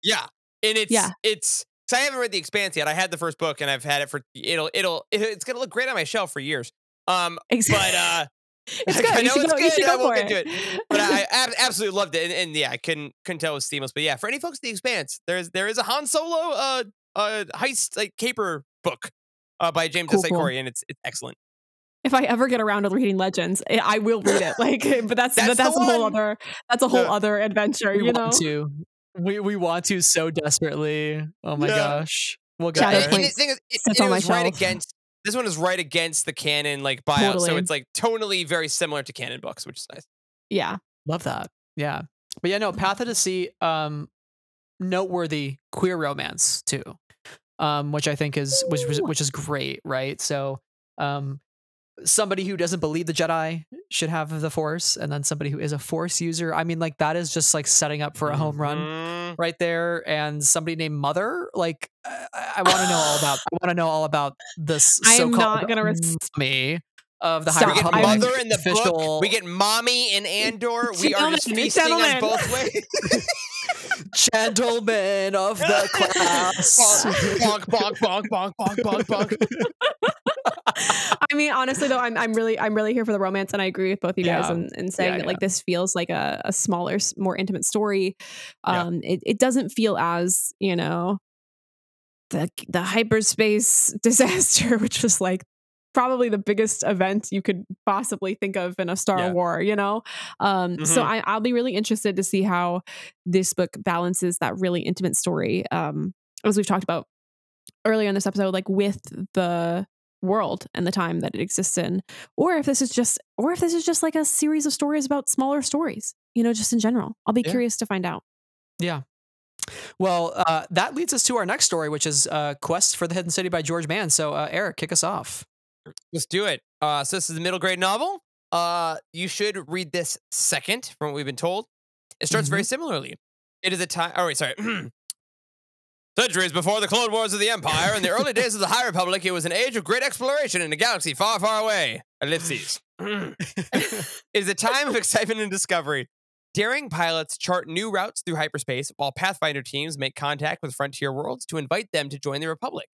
Yeah, and it's Yeah. it's. So I haven't read the Expanse yet. I had the first book, and I've had it for it'll it'll it's gonna look great on my shelf for years. Um, exactly but uh, it's I know it's go, good, I won't get it to it. but I, I ab- absolutely loved it, and, and yeah, I couldn't couldn't tell it was seamless. But yeah, for any folks the Expanse, there's there is a Han Solo uh uh heist like caper book uh by James Cool, S. A. cool. Corey, and it's it's excellent. If I ever get around to reading Legends, I- I will read it. Like, but that's That's but that's a whole one. other that's a whole Yeah. other adventure. we you know, want to. We we want to so desperately. Oh my Yeah. gosh. We'll get Shadow there. and, and the thing is, it, sits it on my was right shelf. against this one is right against the canon like buyout, so it's like tonally very similar to canon books, which is nice. yeah, Love that. Yeah. But yeah, no, Path of Deceit, um, noteworthy queer romance too. Um, which I think is which which is great, right? So um somebody who doesn't believe the Jedi should have the force, and then somebody who is a force user. I mean, like that is just like setting up for a home run Mhm. right there. And somebody named Mother, like I, I want to know all about I want to know all about this I am not gonna res- me of the Stop. High Republic mother in the official book. We get mommy in Andor. We are just Gentlemen, feasting on both ways. gentlemen of the class. bonk, bonk, bonk, bonk, bonk, bonk, bonk. I mean, honestly though, I'm I'm really I'm really here for the romance, and I agree with both of you guys Yeah. in, in saying Yeah, that like this feels like a, a smaller, more intimate story. Um, it it doesn't feel as you know the the hyperspace disaster, which was like probably the biggest event you could possibly think of in a Star Yeah. War, you know? Um, so Mhm. I, I'll be really interested to see how this book balances that really intimate story. Um, as we've talked about earlier in this episode, like with the world and the time that it exists in, or if this is just, or if this is just like a series of stories about smaller stories, you know, just in general. I'll be Yeah. curious to find out. Yeah. Well, uh, that leads us to our next story, which is uh, Quest for the Hidden City by George Mann. So, uh, Eric, kick us off. Let's do it. Uh, so this is a middle grade novel. Uh, you should read this second, from what we've been told. It starts very similarly. It is a time. Oh wait, sorry. Centuries before the Clone Wars of the Empire, in the early days of the High Republic, it was an age of great exploration in a galaxy far, far away. Ellipses. it is a time of excitement and discovery. Daring pilots chart new routes through hyperspace, while Pathfinder teams make contact with frontier worlds to invite them to join the Republic.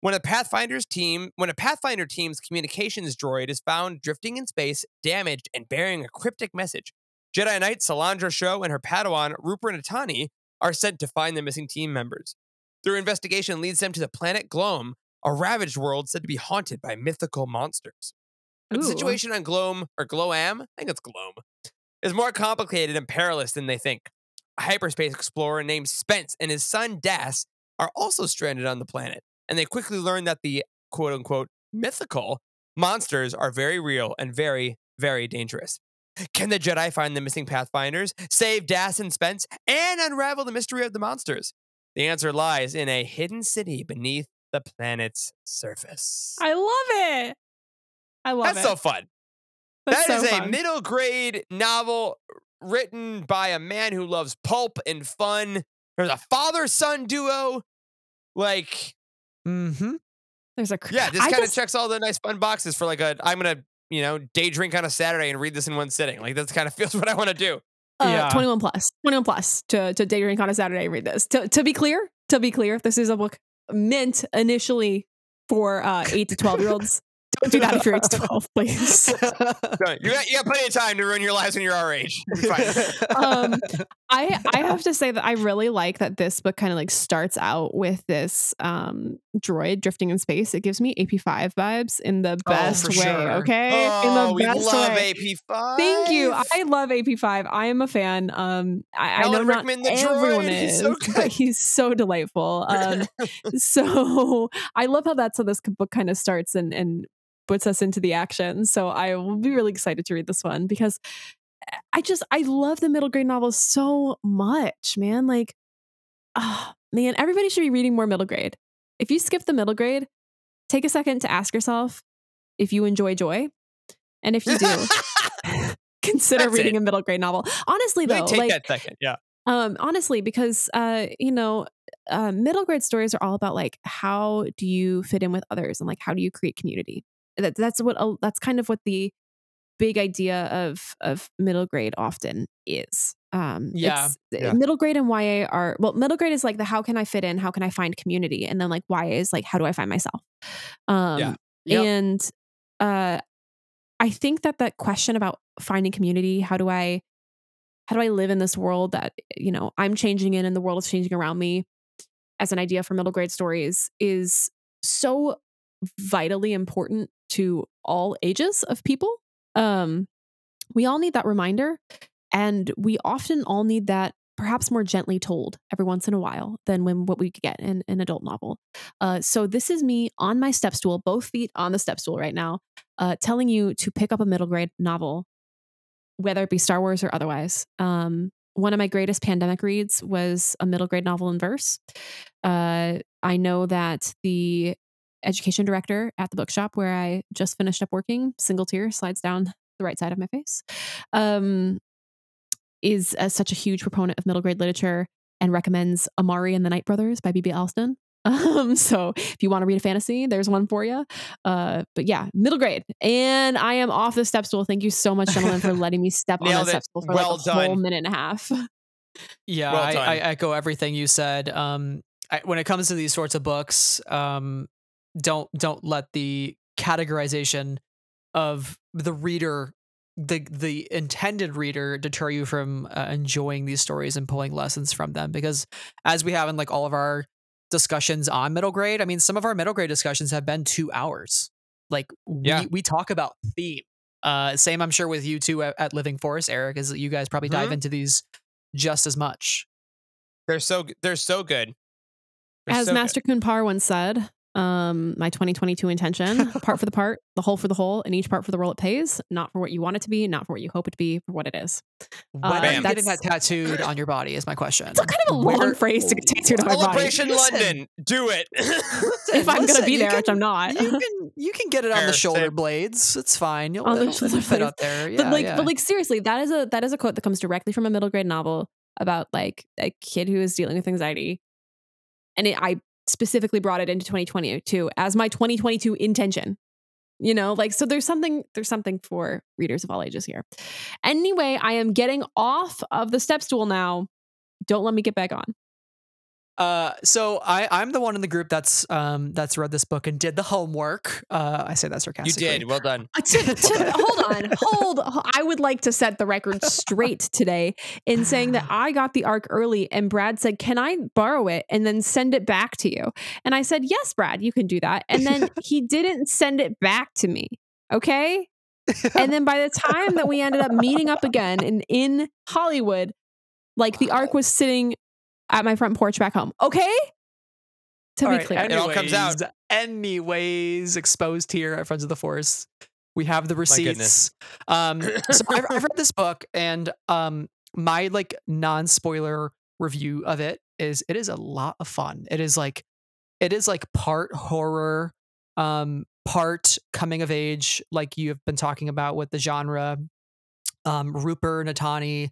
When a Pathfinder's team, when a Pathfinder team's communications droid is found drifting in space, damaged and bearing a cryptic message, Jedi Knight Silandra Sho and her Padawan Rooper Nitani are sent to find the missing team members. Their investigation leads them to the planet Gloam, a ravaged world said to be haunted by mythical monsters. But the situation on Gloam or Gloam, I think it's Gloam, is more complicated and perilous than they think. A hyperspace explorer named Spence and his son Das are also stranded on the planet, and they quickly learn that the quote unquote mythical monsters are very real and very, very dangerous. Can the Jedi find the missing Pathfinders, save Das and Spence, and unravel the mystery of the monsters? The answer lies in a hidden city beneath the planet's surface. I love it. I love it. That's it. so fun. That's That is so a fun. middle grade novel written by a man who loves pulp and fun. There's a father son duo. Like, mm-hmm. There's a cr- yeah, this kind of just- checks all the nice fun boxes for like a I'm gonna you know, day drink on a Saturday and read this in one sitting. Like that's kind of feels what I want to do. Uh, Yeah. 21 plus 21 plus to to day drink on a saturday and read this to, to be clear to be clear this is a book meant initially for uh 8 to 12 year olds don't do that if you're 8 to 12 please You got, you got plenty of time to ruin your lives when you're our age. You're um i i have to say that i really like that this book kind of like starts out with this um droid drifting in space it gives me ap5 vibes in the Oh, best for way sure. okay in oh, the we best love way AP5. Thank you. I love AP5. I am a fan. Um, I, I know not the everyone droid, is, he's so but he's so delightful. Um, so I love how that's how this book kind of starts and and puts us into the action. So I will be really excited to read this one because I just I love the middle grade novels so much, man. Like, oh man, everybody should be reading more middle grade. If you skip the middle grade, take a second to ask yourself if you enjoy joy, and if you do, consider That's reading it. a middle grade novel. Honestly, Really though, take like that second. Yeah. um honestly because uh you know uh, middle grade stories are all about like how do you fit in with others and like how do you create community that, that's what a- that's kind of what the big idea of of middle grade often is um Yeah, it's- yeah. middle grade and ya are well middle grade is like the how can i fit in how can i find community and then like ya is like how do i find myself um Yeah. Yep. and uh i think that that question about finding community how do i how do I live in this world that, you know, I'm changing in and the world is changing around me as an idea for middle grade stories is so vitally important to all ages of people. Um, we all need that reminder. And we often all need that perhaps more gently told every once in a while than when what we get in an adult novel. Uh, so this is me on my step stool, both feet on the step stool right now, uh, telling you to pick up a middle grade novel whether it be Star Wars or otherwise. Um, one of my greatest pandemic reads was a middle grade novel in verse. Uh, I know that the education director at the bookshop where I just finished up working, single tear slides down the right side of my face, um, is uh, such a huge proponent of middle grade literature and recommends Amari and the Night Brothers by B.B. Alston. Um, so if you want to read a fantasy, there's one for you. Uh, but yeah, middle grade. And I am off the step stool. Thank you so much, gentlemen, for letting me step on the that step stool for Well like a whole minute and a half. Yeah, Well I. I echo everything you said. Um, I, when it comes to these sorts of books, um, don't don't let the categorization of the reader, the the intended reader, deter you from uh, enjoying these stories and pulling lessons from them. Because as we have in like all of our discussions on middle grade, I mean, some of our middle grade discussions have been two hours. Like we Yeah. we talk about theme. Uh, same, I'm sure with you two at, at Living Forest, Eric, is that you guys probably dive Mhm. into these just as much. They're so g- they're so good. They're As so good. Master Kunpar once said, um, my 2022 intention, part for the part, the whole for the whole, and each part for the role it pays, not for what you want it to be, not for what you hope it to be, for what it is. Uh, are you getting that tattooed on your body? Is my question. It's a kind of a long Where- phrase to get tattooed on my body. Celebration London. Do it. If I'm going to be there, can- which I'm not. You can you can get it on Fair, the shoulder same. blades. It's fine. You'll On the it'll, it'll fit blades. up there. Yeah, but like yeah. but like seriously that is a that is a quote that comes directly from a middle grade novel about like a kid who is dealing with anxiety and it, i specifically brought it into 2022 as my 2022 intention you know like so there's something there's something for readers of all ages here. Anyway i am getting off of the step stool now. Don't let me get back on Uh, so I I'm the one in the group that's um that's read this book and did the homework. Uh, I say that sarcastically. you sarcastically. did. Well done. Uh, to- to- hold on, hold. I would like to set the record straight today in saying that I got the arc early, and Brad said, "Can I borrow it and then send it back to you?" And I said, "Yes, Brad, you can do that." And then he didn't send it back to me. Okay. And then by the time that we ended up meeting up again in in Hollywood, like the arc was sitting at my front porch back home. Okay. To All be right, clear, It all comes out. Anyways, Anyways, exposed here at Friends of the Force. We have the goodness. receipts. Um, so I've, I've read this book, and um, my like non-spoiler review of it is it is a lot of fun. It is like it is like part horror, um, part coming of age, like you have been talking about with the genre. Um, Rooper Nitani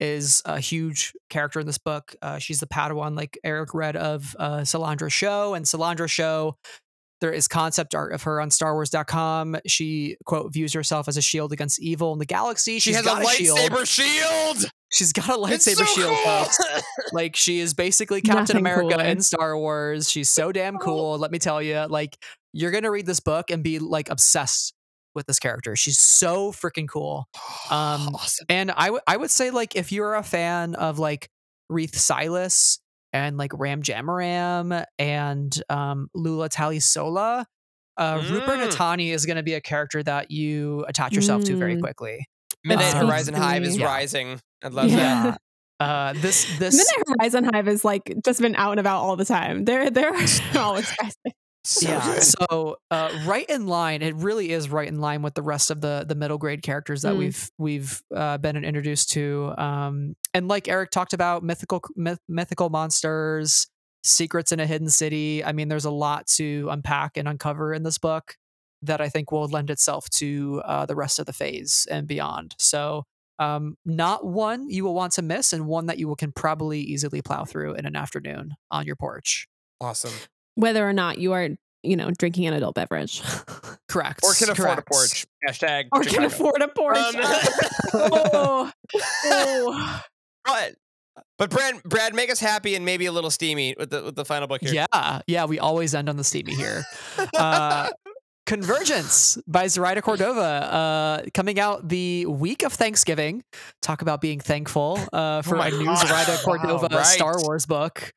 is a huge character in this book. Uh, she's the Padawan, like Eric read of uh, Silandra Sho, and Silandra Sho There is concept art of her on StarWars.com. She quote views herself as a shield against evil in the galaxy. She She's has got a shield. lightsaber shield. She's got a It's lightsaber so shield. cool. Like she is basically Captain Nothing America cooler. in Star Wars. She's so damn cool. Let me tell you, like you're gonna read this book and be like obsessed with this character. She's so freaking cool. Um, awesome. And I would I would say like if you're a fan of like Reath Silas and like Ram Jomaram and um, Lula Talisola, uh, Rooper Mm. Nitani is going to be a character that you attach yourself to very Mm. quickly. Midnight Uh, Horizon Hive is Yeah. rising. I love Yeah. that. Uh, this this Midnight Horizon Hive is like just been out and about all the time. They're they're always present. So yeah. good. So uh, right in line, it really is right in line with the rest of the the middle grade characters that Mm. we've we've uh, been introduced to. Um, and like Eric talked about, mythical myth, mythical monsters, secrets in a hidden city. I mean, there's a lot to unpack and uncover in this book that I think will lend itself to uh, the rest of the phase and beyond. So. Um, not one you will want to miss, and one that you will, can probably easily plow through in an afternoon on your porch. awesome. Whether or not you are, you know, drinking an adult beverage. Correct. Or can afford a correct. porch. Hashtag. or can afford a Porsche. Um, oh, oh. but but Brad, Brad, make us happy and maybe a little steamy with the with the final book here. Yeah, yeah, we always end on the steamy here. Uh, Convergence by Zoraida Cordova, uh, coming out the week of Thanksgiving. Talk about being thankful uh, for my a new gosh, Zoraida wow, Cordova right. Star Wars book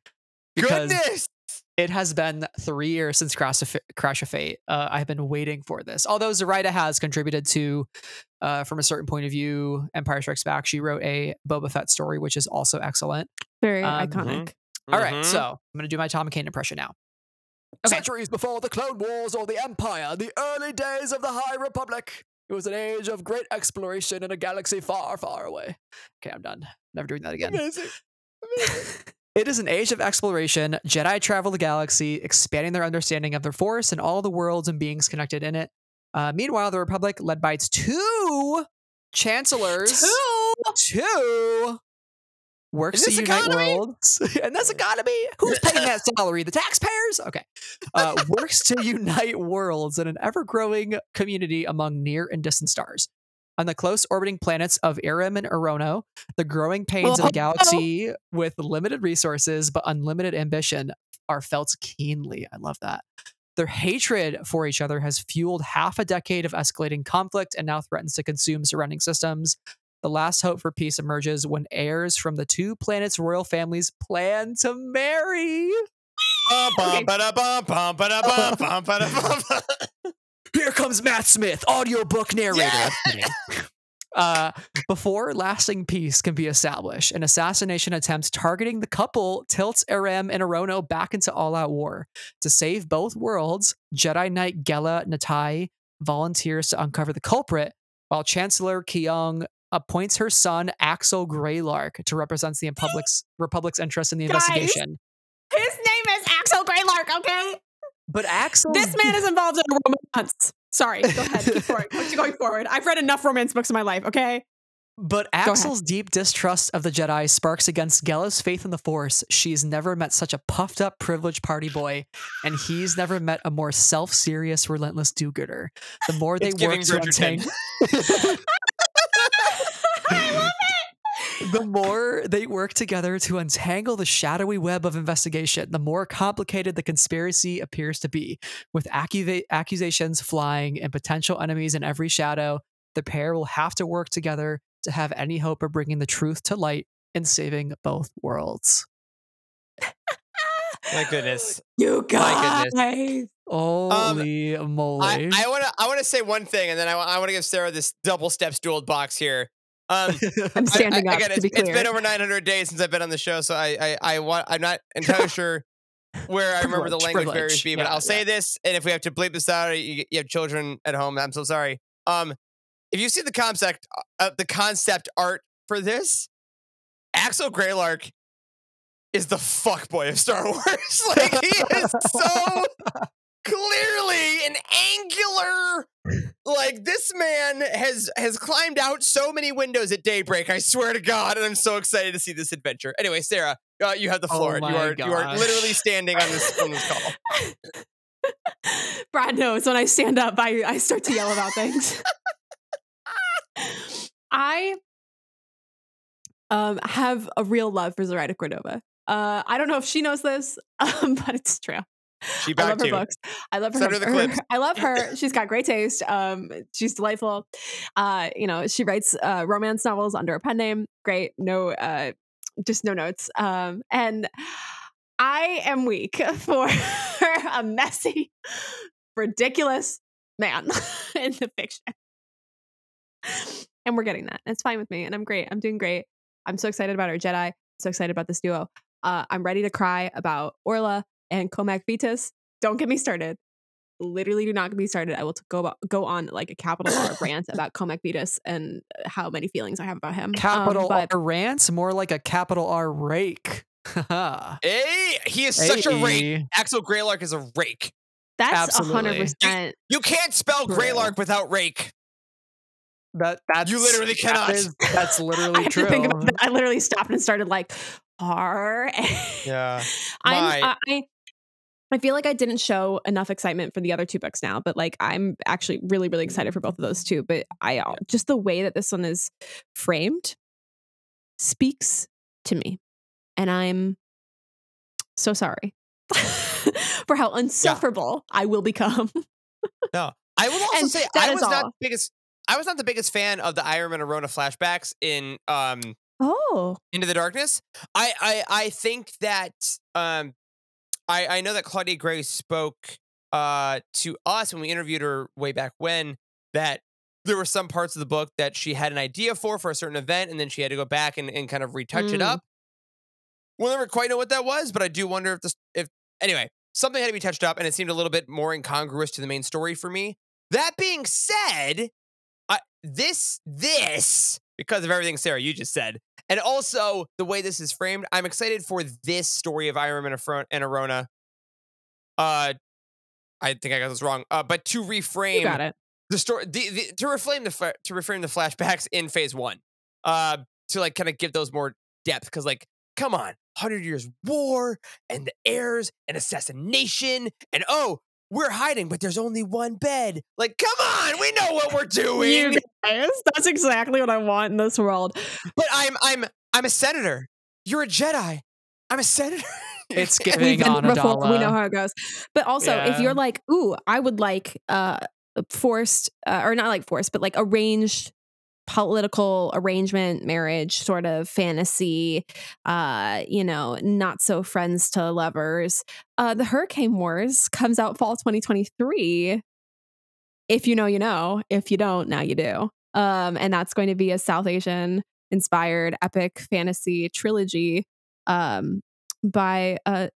because Goodness. It has been three years since Crash of, Fa- Crash of Fate. Uh, I've been waiting for this. Although Zoraida has contributed to, uh, from a certain point of view, Empire Strikes Back. She wrote a Boba Fett story, which is also excellent. Very Um, iconic. All right, Mhm. so I'm going to do my Tom McCain impression now. Okay. Centuries before the Clone Wars or the Empire, the early days of the High Republic. It was an age of great exploration in a galaxy far, far away. Okay, I'm done. Never doing that again. Amazing. It is an age of exploration. Jedi travel the galaxy, expanding their understanding of their force and all the worlds and beings connected in it. Uh, meanwhile, the Republic, led by its two chancellors, two two works to unite economy? worlds, and this economy. Who's paying that salary? The taxpayers. Okay, uh, works to unite worlds in an ever-growing community among near and distant stars. On the close orbiting planets of Eiram and E'ronoh, the growing pains of Oh. a galaxy with limited resources but unlimited ambition are felt keenly. I love that. Their hatred for each other has fueled half a decade of escalating conflict and now threatens to consume surrounding systems. The last hope for peace emerges when heirs from the two planets' royal families plan to marry. Bum, Here comes Matt Smith, audiobook narrator. Yeah. Uh, before lasting peace can be established, an assassination attempt targeting the couple tilts Eiram and E'ronoh back into all-out war. To save both worlds, Jedi Knight Gella Nattai volunteers to uncover the culprit, while Chancellor Kyong appoints her son Axel Greylark to represent the Republic's Republic's interest in the Guys. investigation. His name is Axel Greylark, okay? But Axel, This man is involved in a romance. Sorry, go ahead. Keep forward. Keep going forward. I've read enough romance books in my life, okay? But. Axel's deep distrust of the Jedi sparks against Gella's faith in the Force. She's never met such a puffed up, privileged party boy, and he's never met a more self serious, relentless do gooder. The more they It's work giving to Bridgerton. untangle, I love the more they work together to untangle the shadowy web of investigation, the more complicated the conspiracy appears to be. With accuva- accusations flying and potential enemies in every shadow, the pair will have to work together to have any hope of bringing the truth to light and saving both worlds. My goodness. You My guys. Holy um, moly. I, I want to I want to say one thing, and then I, want to give Sarah this double step stooled box here. Um, I'm standing I- up again, to it's, be it's clear. been over 900 days since I've been on the show, so I I, I want I'm not entirely sure where I remember the language privilege. barriers be, but Yeah, I'll say this, and if we have to bleep this out, you, you have children at home, I'm so sorry. Um, if you see the concept uh, the concept art for this, Axel Greylark is the fuck boy of Star Wars. like he is so clearly an angular like this man has has climbed out so many windows at daybreak i swear to god and i'm so excited to see this adventure anyway sarah uh, you have the Oh floor you my are you are literally standing on this on this call Brad knows when I stand up, I, I start to yell about things. I um, have a real love for Zoraida Cordova. Uh, I don't know if she knows this, um, but it's true. She I love backed her books. I love her. Send her the clips. I love her. She's got great taste. Um, she's delightful. Uh, you know, she writes uh, romance novels under a pen name. Great. No, uh, just no notes. Um, and I am weak for a messy, ridiculous man in the fiction. And we're getting that. It's fine with me, and I'm great. I'm doing great. I'm so excited about our Jedi. So excited about this duo. Uh, I'm ready to cry about Orla and Comac Vitus. Don't get me started. Literally, do not get me started. I will t- go about, go on like a capital R rant about Comac Vitus and how many feelings I have about him. Um, Capital but R rant, more like a capital R rake. Haha. Hey, he is such a rake. Axel Greylark is a rake. that's a hundred percent. You can't spell True. Greylark without rake. That that's You literally cannot. That is, that's I literally had true. to think about that. I literally stopped and started like R. Yeah. I'm I, I I feel like I didn't show enough excitement for the other two books now, but like I'm actually really really excited for both of those two. But I just the way that this one is framed speaks to me, and I'm so sorry for how unsufferable I will become. No, I will also And say that I was not all. the biggest I was not the biggest fan of the Eiram and E'ronoh flashbacks in um Oh, Into the Darkness. I I I think that um I I know that Claudia Gray spoke uh to us when we interviewed her way back when that there were some parts of the book that she had an idea for for a certain event and then she had to go back and, and kind of retouch it Mm. up. We'll never quite know what that was, but I do wonder if this if anyway, something had to be touched up and it seemed a little bit more incongruous to the main story for me. That being said, I, this this because of everything Sarah you just said, and also the way this is framed, I'm excited for this story of Eiram and, and E'ronoh. Uh, I think I got this wrong. Uh, but to you reframe got it. the story, the, the, to reframe the to reframe the flashbacks in Phase One, uh, to like kind of give those more depth, because like, come on, Hundred Years War and the heirs and assassination, and oh, we're hiding, but there's only one bed. Like, come on, we know what we're doing. You guys, that's exactly what I want in this world. But I'm I'm I'm a senator. You're a Jedi. I'm a senator. It's We've giving been on before, We know how it goes. But also, if you're like, ooh, I would like uh forced uh, or not like forced, but like arranged political arrangement, marriage, sort of fantasy, uh, you know, not so friends to lovers. Uh the Hurricane Wars comes out fall 2023. If you know, you know. If you don't, now you do. Um, and that's going to be a South Asian inspired epic fantasy trilogy um by uh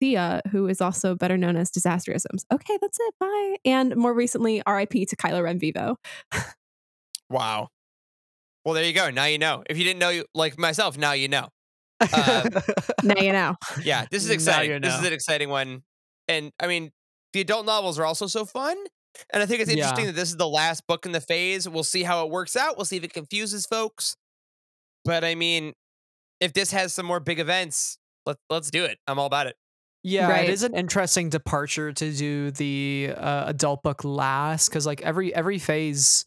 Thea, who is also better known as Disastroisms. Okay, that's it. Bye. And more recently, RIP to Kylo Ren Vivo. wow. Well, there you go. Now you know. If you didn't know, you like myself, now you know. Uh, now you know. Yeah, this is Now exciting. you This is an exciting one. And I mean, the adult novels are also so fun. And I think it's interesting Yeah. that this is the last book in the phase. We'll see how it works out. We'll see if it confuses folks. But I mean, if this has some more big events, let, let's do it. I'm all about it. Yeah, Right. it is an interesting departure to do the uh, adult book last because like every every phase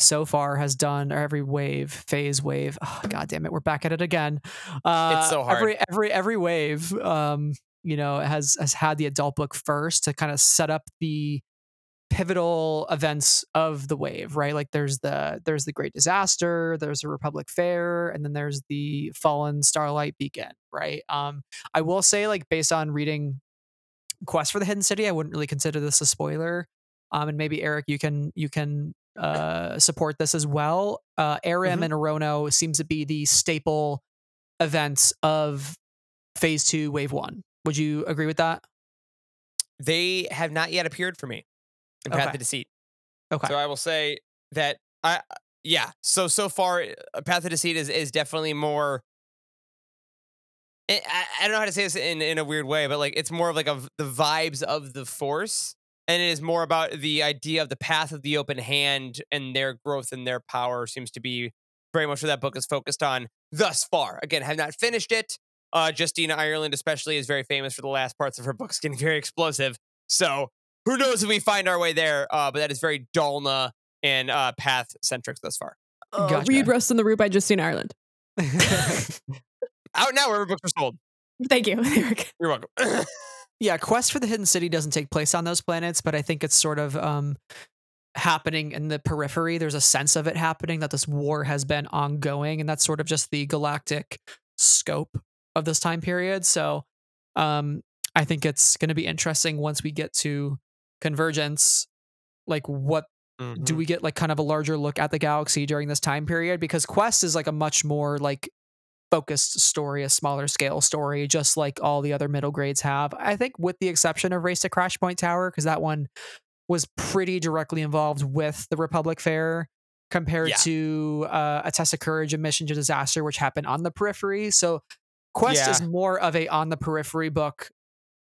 so far has done or every wave phase wave. Oh, God damn it, we're back at it again. Uh, so hard. Every every every wave, um, you know, has has had the adult book first to kind of set up the pivotal events of the wave, right? Like there's the there's the Great Disaster, there's the Republic Fair, and then there's the Fallen Starlight Beacon, right? Um, I will say, like based on reading Quest for the Hidden City, I wouldn't really consider this a spoiler. Um, and maybe Eric, you can you can uh, support this as well. Uh, Eiram Mhm. and E'ronoh seems to be the staple events of Phase Two, Wave One. Would you agree with that? They have not yet appeared for me in Path Okay. to Deceit. Okay. So I will say that I yeah. So so far, uh, Path of Deceit is is definitely more. I, I don't know how to say this in in a weird way, but like it's more of like of the vibes of the Force, and it is more about the idea of the path of the open hand and their growth and their power seems to be very much what that book is focused on thus far. Again, have not finished it. Uh, Justina Ireland, especially, is very famous for the last parts of her books getting very explosive. So who knows if we find our way there? Uh, but that is very Dalna and uh, path centric thus far. Uh, Gotcha. Read Rust in the Root by Justina Ireland. Out now, wherever books are sold. Thank you. Eric. You're welcome. yeah, Quest for the Hidden City doesn't take place on those planets, but I think it's sort of um, happening in the periphery. There's a sense of it happening that this war has been ongoing, and that's sort of just the galactic scope of this time period. So um, I think it's going to be interesting once we get to Convergence. Like, what Mm-hmm. do we get like kind of a larger look at the galaxy during this time period because quest is like a much more like focused story a smaller scale story just like all the other middle grades have i think with the exception of race to crash point tower because that one was pretty directly involved with the republic fair compared Yeah. to uh, a test of courage and mission to disaster which happened on the periphery so quest Yeah. is more of a on the periphery book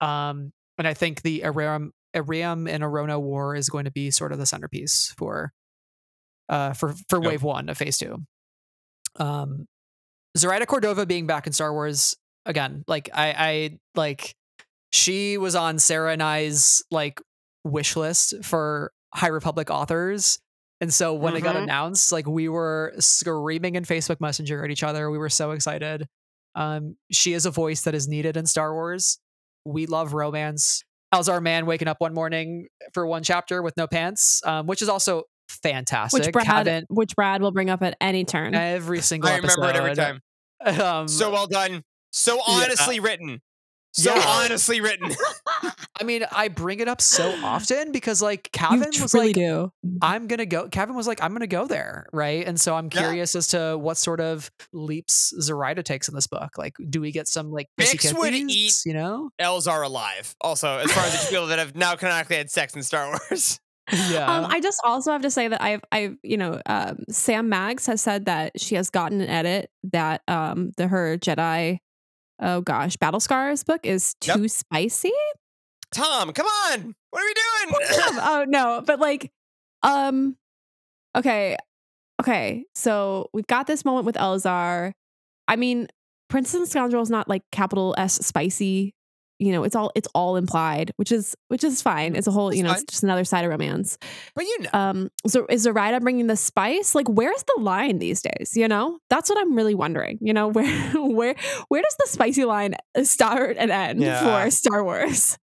um and i think the Eiram Eiram and E'ronoh War is going to be sort of the centerpiece for uh for for Yep. wave one of phase two. Um Zoraida Cordova being back in Star Wars again, like I I like she was on Sarah and I's like wish list for High Republic authors. And so when it got announced, like we were screaming in Facebook Messenger at each other. We were so excited. Um, she is a voice that is needed in Star Wars. We love romance. Elzar Mann waking up one morning for one chapter with no pants, um, which is also fantastic. Which Brad, Haven't which Brad will bring up at any turn. every single I remember it every time. Um, So well done. So honestly written. So Yeah. honestly written. I mean, I bring it up so often because like you Cavan was like, do. I'm gonna go. Cavan was like, I'm gonna go there, right? And so I'm Yeah. curious as to what sort of leaps Zoraida takes in this book. Like, do we get some like Bix would eat- You know? Elves are alive. Also, as far as the people that have now canonically had sex in Star Wars. Yeah. Um, I just also have to say that I've, I've, you know, um, Sam Maggs has said that she has gotten an edit that um, the her Jedi, oh gosh, Battle Scars book is Yep. too spicy. Tom, come on. What are we doing? oh no, but like, um, okay, okay. So we've got this moment with Elzar. I mean, Princess and Scoundrel is not like capital S spicy. You know, it's all it's all implied, which is which is fine. It's a whole, you know, it's just another side of romance. but you know. Um, so is Zoraida bringing the spice? Like, where's the line these days? You know, that's what I'm really wondering. You know, where where where does the spicy line start and end Yeah. for Star Wars?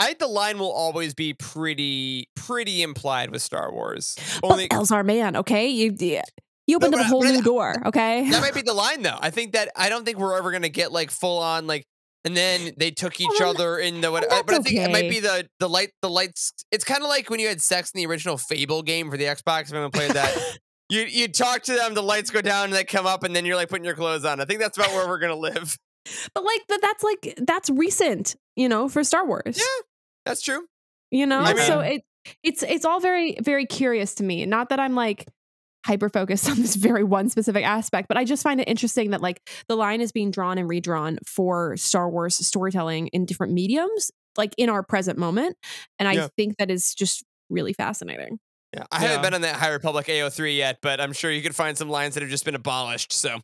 I think the line will always be pretty pretty implied with Star Wars. But Only Elzar, man, okay, you you opened but up a I- whole I- new door. Okay, that might be the line though. I think that I don't think we're ever gonna get like full on like and then they took oh, each Well, other in the what oh, uh, well, but I think it might be the the light the lights it's kind of like when you had sex in the original Fable game for the Xbox if anyone played that. You you talk to them, the lights go down and they come up and then you're like putting your clothes on. I think that's about where we're gonna live. but like, but that's like that's recent, you know, for Star Wars. Yeah. That's true. you know. I so mean- it it's it's all very very curious to me. Not that I'm like hyper focused on this very one specific aspect, but I just find it interesting that like the line is being drawn and redrawn for Star Wars storytelling in different mediums, like in our present moment, and I Yeah. think that is just really fascinating. Yeah. I Yeah. haven't been on that High Republic AO3 yet, but I'm sure you could find some lines that have just been abolished. So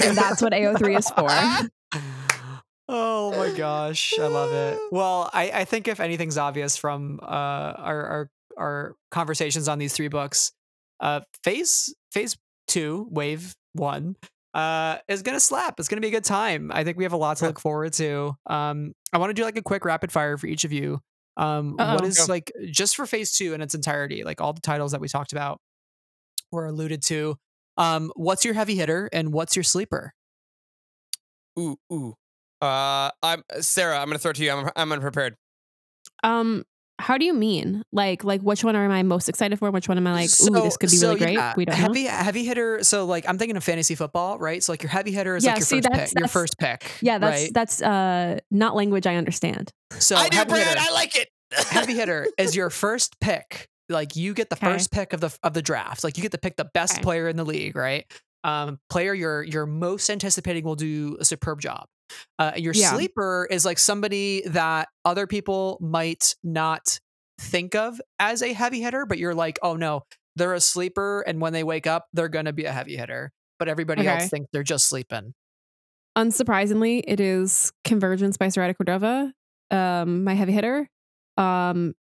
And that's what AO3 is for. oh my gosh, I love it. Well, I, I think if anything's obvious from uh, our, our our conversations on these three books, uh, phase phase two, wave one, uh, is gonna slap. It's gonna be a good time. I think we have a lot to look forward to. Um, I want to do like a quick rapid fire for each of you. Um, what Uh-oh. is Go. like just for phase two in its entirety, like all the titles that we talked about were alluded to. Um, what's your heavy hitter and what's your sleeper? Ooh, ooh. Uh, I'm Sarah. I'm gonna throw it to you. I'm I'm unprepared. Um, how do you mean? Like, like which one am I most excited for? Which one am I like, ooh, So- this could be so, really great? yeah, we don't know. heavy heavy hitter. So like I'm thinking of fantasy football, right? So like your heavy hitter is Yeah, like your see, first that's- pick. Your first pick. Yeah, that's right? that's uh not language I understand. so I do, heavy Brad. hitter, I like it. heavy hitter is your first pick. Like you get the Okay. first pick of the of the draft. Like you get to pick the best Okay. player in the league, right? Um, player you're you're most anticipating will do a superb job. Uh, your Yeah. sleeper is like somebody that other people might not think of as a heavy hitter, but you're like, oh no, they're a sleeper, and when they wake up, they're gonna be a heavy hitter. But everybody else Okay. thinks they're just sleeping. Unsurprisingly, it is Convergence by Zoraida Cordova. Um, my heavy hitter. Um,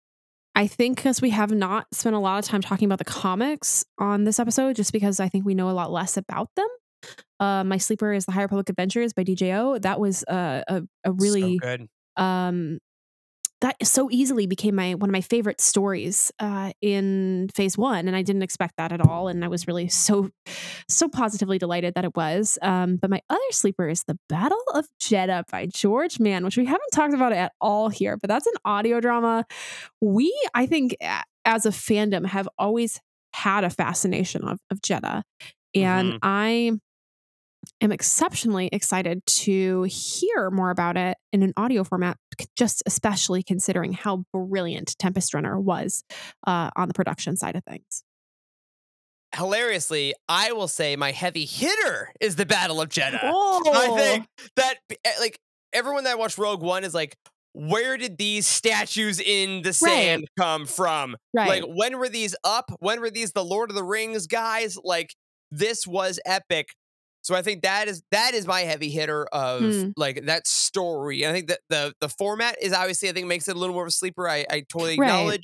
I think because we have not spent a lot of time talking about the comics on this episode, just because I think we know a lot less about them. Uh, my sleeper is the High Republic Adventures by DJO. That was uh, a a really so good. um that so easily became my one of my favorite stories uh in phase one and i didn't expect that at all and i was really so so positively delighted that it was um but my other sleeper is the battle of jedha by george mann which we haven't talked about at all here but that's an audio drama we i think as a fandom have always had a fascination of, of jedha and Mhm. i am exceptionally excited to hear more about it in an audio format, just especially considering how brilliant Tempest Runner was uh, on the production side of things. Hilariously, I will say my heavy hitter is the Battle of Jedha. Oh, I think that eh, like everyone that watched Rogue One is like, where did these statues in the sand come from? right. Like, when were these up? When were these the Lord of the Rings guys? Like, this was epic. So I think that is that is my heavy hitter of Hmm. like that story. And I think that the the format is obviously I think makes it a little more of a sleeper. I I totally Right. acknowledge.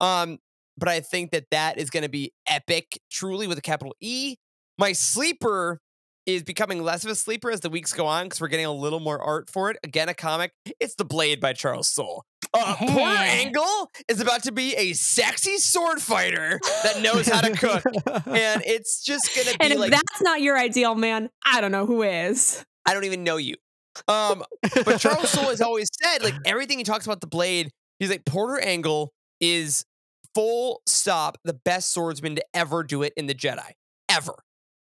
Um, but I think that that is going to be epic, truly with a capital E. My sleeper is becoming less of a sleeper as the weeks go on because we're getting a little more art for it. Again, a comic. It's The Blade by Charles Soule. Uh, Porter Hey. Engle is about to be a sexy sword fighter that knows how to cook, and it's just gonna be and if like that's not your ideal man, I don't know who is. I don't even know you. Um, but Charles Soule has always said, like everything he talks about the blade, he's like Porter Engle is full stop the best swordsman to ever do it in the Jedi, ever.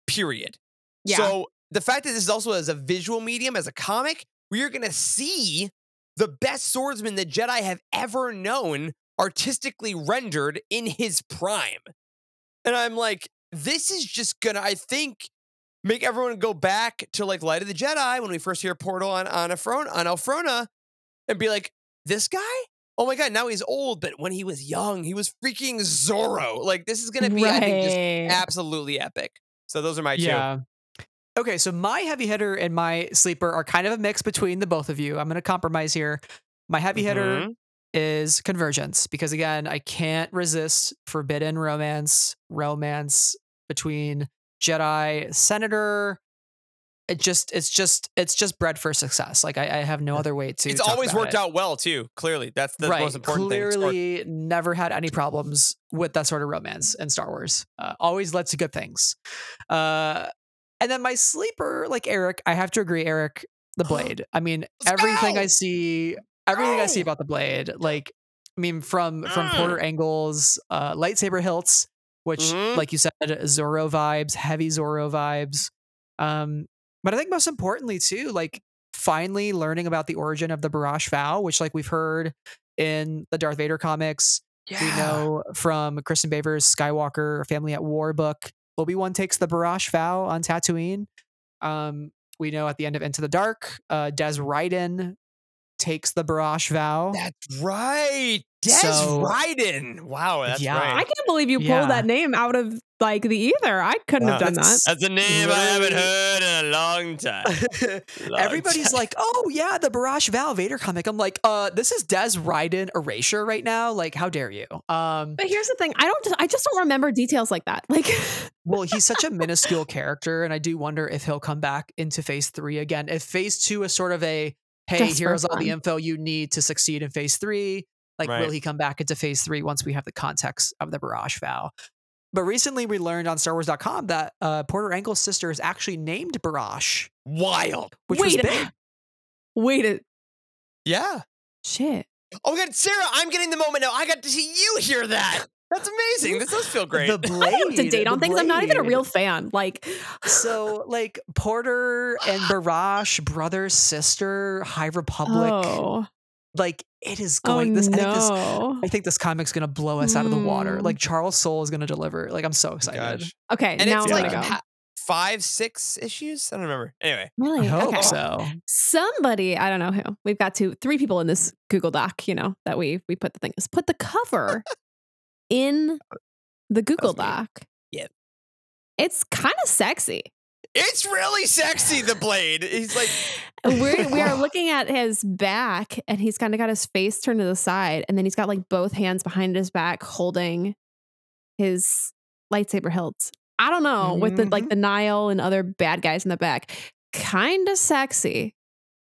Period. Yeah. So the fact that this is also as a visual medium, as a comic, we are gonna see the best swordsman the Jedi have ever known artistically rendered in his prime. And I'm like, this is just gonna, I think, make everyone go back to like Light of the Jedi when we first hear Portal on on Afrona, on Elphrona, and be like, this guy? Oh my god, now he's old, but when he was young, he was freaking Zorro. Like this is gonna be, I think, just absolutely epic. So those are my two. Okay, so my heavy hitter and my sleeper are kind of a mix between the both of you. I'm going to compromise here. My heavy hitter Mhm. is Convergence because again, I can't resist forbidden romance, romance between Jedi Senator. It just, it's just, it's just bred for success. Like I, I have no other way to. It's always worked it. out well too. Clearly, that's the right. most important thing. It's worked- Clearly, never had any problems with that sort of romance in Star Wars. Uh, always led to good things. Uh, and then my sleeper, like Eric, I have to agree, Eric, the Blade. I mean, Let's everything I see, everything I see about the Blade, like, I mean, from from Mm. Porter Engle's uh, lightsaber hilts, which, Mhm. like you said, Zoro vibes, heavy Zoro vibes. Um, but I think most importantly too, like finally learning about the origin of the Barash Vow, which like we've heard in the Darth Vader comics. We know from Kristin Baver's Skywalker Family at War book, Obi Wan takes the Barash Vow on Tatooine. Um, we know at the end of Into the Dark, uh, Dez Rydan takes the Barash Vow. That's right. Dez So- Rydan. Wow, that's Yeah. I can't believe you pulled Yeah. that name out of like the ether. I couldn't have Wow. done that. That's- That's a name I haven't heard in a long time. Long Everybody's time. like, "Oh yeah, the Barash Vow Vader comic." I'm like, "Uh, this is Dez Rydan erasure right now. Like, how dare you?" Um, But here's the thing: I don't. I just don't remember details like that. Like, well, he's such a minuscule character, and I do wonder if he'll come back into Phase Three again. If Phase Two is sort of a, "Hey, Just here's all the info you need to succeed in Phase Three, like, Right. will he come back into Phase Three once we have the context of the Barash Vow? But recently, we learned on StarWars.com that uh, Porter Engle's sister is actually named Barash, wild. which was wait, big. wait a Yeah. shit. Oh my god, Sarah, I'm getting the moment now. I got to see you hear that. That's amazing. This does feel great. The blade, I'm up to date on the things. I'm not even a real fan. Like, So, like Porter and Barash, brother, sister, High Republic, oh, like it is oh going. this, I think this, no. I think this comic's gonna blow us out of the water. Mm. Like Charles Soule is gonna deliver. Like I'm so excited. Gosh. Okay, And now it's like go. ha- five, six issues. I don't remember. Anyway, I Really? hope okay. so. Somebody, I don't know who. We've got two, three people in this Google Doc. You know that we we put the thing is put the cover in the Google That was Doc. Yeah. it's kind of sexy. It's really sexy, the blade. He's like, We're, we are looking at his back, and he's kind of got his face turned to the side, and then he's got like both hands behind his back holding his lightsaber hilts. I don't know with the like the Nihil and other bad guys in the back. Kind of sexy.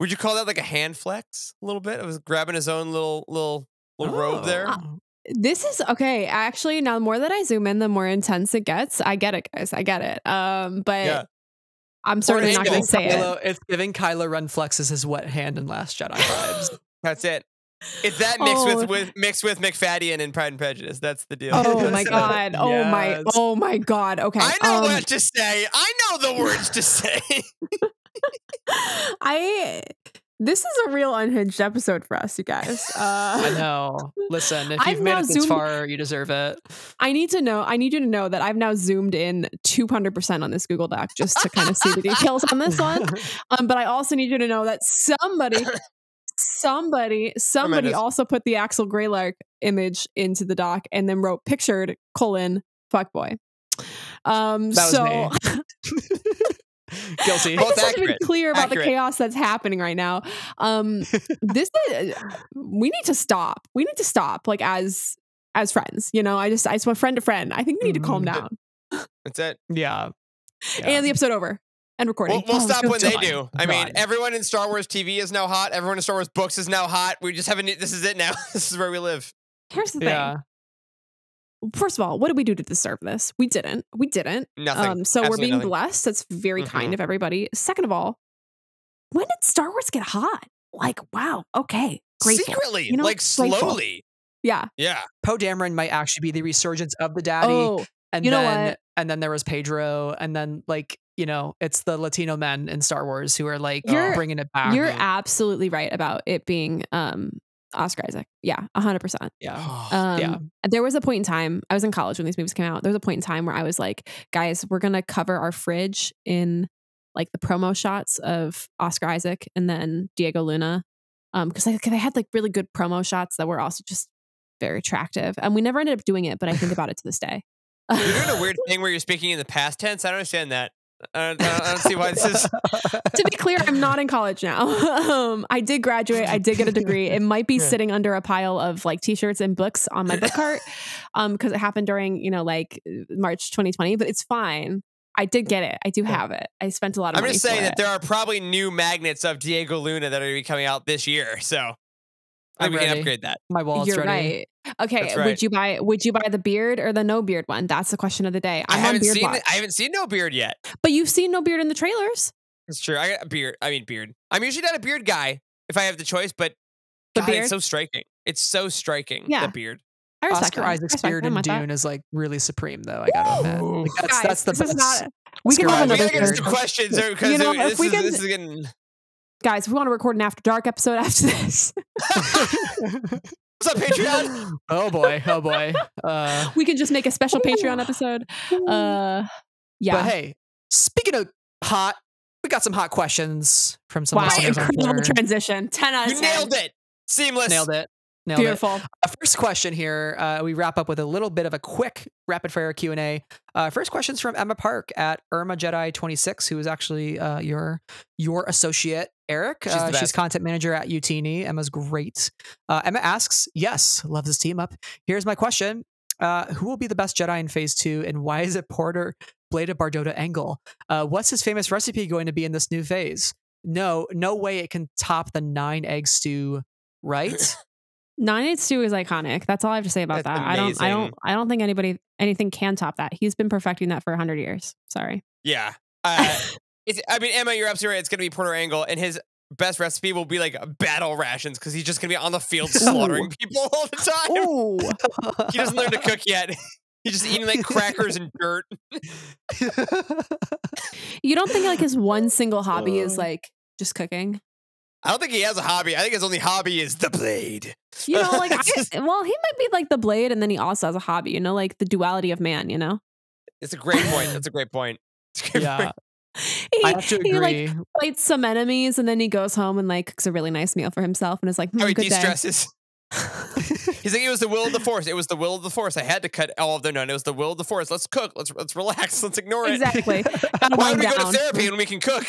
would you call that like a hand flex? A little bit. I was grabbing his own little little little robe there. Oh. This is okay. Actually, now the more that I zoom in, the more intense it gets. I get it, guys. I get it. Um, but Yeah. I'm certainly not angle. going to say it. It's giving Kylo Ren flexes his wet hand in Last Jedi vibes. That's it. It's that mixed Oh. with, with mixed with Macfadyen and Pride and Prejudice. That's the deal. Oh my god. Oh my. Oh my god. Okay. I know um, what to say. I know the words to say. I. This is a real unhinged episode for us, you guys. Uh, I know. Listen, if I've you've made now it this zoomed- far, you deserve it. I need to know. I need you to know that I've now zoomed in 200% on this Google Doc just to kind of see the details on this one. Um, but I also need you to know that somebody, somebody, somebody Tremendous. also put the Axel Greylark image into the doc and then wrote pictured colon fuckboy. Um, That was so me. Guilty. I Both just have to be clear about Accurate. the chaos that's happening right now. Um, this is, we need to stop. We need to stop. Like as as friends, you know. I just I just went friend to friend. I think we need to calm Mhm. down. That's it. Yeah. yeah. And the episode over and recording. We'll, we'll Oh, stop when they done. do. I mean, Done. everyone in Star Wars TV is now hot. Everyone in Star Wars books is now hot. We just haven't. This is it now. this is where we live. Here's the thing. Yeah. First of all, what did we do to deserve this? We didn't. We didn't. Nothing. Um, so we're being nothing. blessed. That's very kind Mhm. of everybody. Second of all, when did Star Wars get hot? Like, wow, okay, grateful. Secretly, You know, like grateful. slowly. Yeah. Yeah. Poe Dameron might actually be the resurgence of the daddy. Oh, and you know then what? and then there was Pedro, and then like you know, it's the Latino men in Star Wars who are like You're- bringing it back. you're absolutely right about it being um Oscar Isaac. Yeah, hundred percent. yeah. Um, Yeah. There was a point in time, I was in college when these movies came out. There was a point in time where I was like, guys, we're going to cover our fridge in like the promo shots of Oscar Isaac and then Diego Luna. Um, cause like, they had like really good promo shots that were also just very attractive. And we never ended up doing it, but I think about it to this day. You're doing a weird thing where you're speaking in the past tense. I don't understand that. I don't, I don't- see why this is. to be clear, I'm not in college now. um, I did graduate. I did get a degree. It might be Yeah. sitting under a pile of like t-shirts and books on my book cart, um, because it happened during you know like March 2020. But it's fine. I did get it. I do have it. I spent a lot of I'm money. just saying for that it. there are probably new magnets of Diego Luna that are going to be coming out this year. So I I'm think we can upgrade that. My wallet's You're ready. right. Okay, That's would you buy would you buy the beard or the no beard one? That's the question of the day. I I'm on haven't beard seen. watch. I haven't seen no beard yet. but you've seen no beard in the trailers. It's true. I got a beard. I mean beard. I'm usually not a beard guy if I have the choice, but The God, beard? it's so striking. It's so striking. Yeah. The beard. I respect Oscar that. I Isaac's respect beard in with. Dune is like really supreme, though. I gotta admit, like, that's, Guys, that's the this best. is not. We can Oscar have we another gotta get beard. some questions because You know, if this, we is, can- this is getting. guys. If we want to record an after dark episode after this, What's up, Patreon? oh boy, oh boy. Uh, we can just make a special Patreon episode. Uh, yeah. But hey, speaking of hot, we got some hot questions from some wow, listeners on incredible transition. Ten out of you ten. nailed it. Seamless. Nailed it. Nailed. Beautiful. Uh, first question here. Uh, we wrap up with a little bit of a quick rapid fire Q and A. Uh, first question's from Emma Park at Irma Jedi twenty six, who is actually uh, your your associate, Eric. She's uh, she's content manager at Utini. Emma's great. Uh, Emma asks, "Yes, loves this team up." Here's my question: uh, Who will be the best Jedi in Phase Two, and why is it Porter Blade of Bardotta Engle? Uh, what's his famous recipe going to be in this new phase? No, no way it can top the nine egg stew, right? Nine Eight Stew is iconic. That's all I have to say about That's that. I don't. I don't. I don't think anybody anything can top that. He's been perfecting that for hundred years. Sorry. Yeah. Uh, it's, I mean, Emma, you're absolutely right. It's going to be Porter Engle, and his best recipe will be like battle rations because he's just going to be on the field slaughtering people all the time. Oh, He doesn't learn to cook yet. He's just eating like crackers and dirt. you don't think like his one single hobby is Uh. like just cooking? I don't think he has a hobby. I think his only hobby is the blade. You know, like I, well, he might be like the blade, and then he also has a hobby. You know, like the duality of man. You know, It's a great point. That's a great point. A great yeah, point. he, I have to he like agree. fights some enemies, and then he goes home and like cooks a really nice meal for himself, and is like, How "Hmm, he good de-stresses. He's like, it was the will of the force. It was the will of the force. I had to cut all of their none. It was the will of the force. Let's cook. Let's let's relax. Let's ignore it. exactly. Why wind would we go to therapy when we can cook?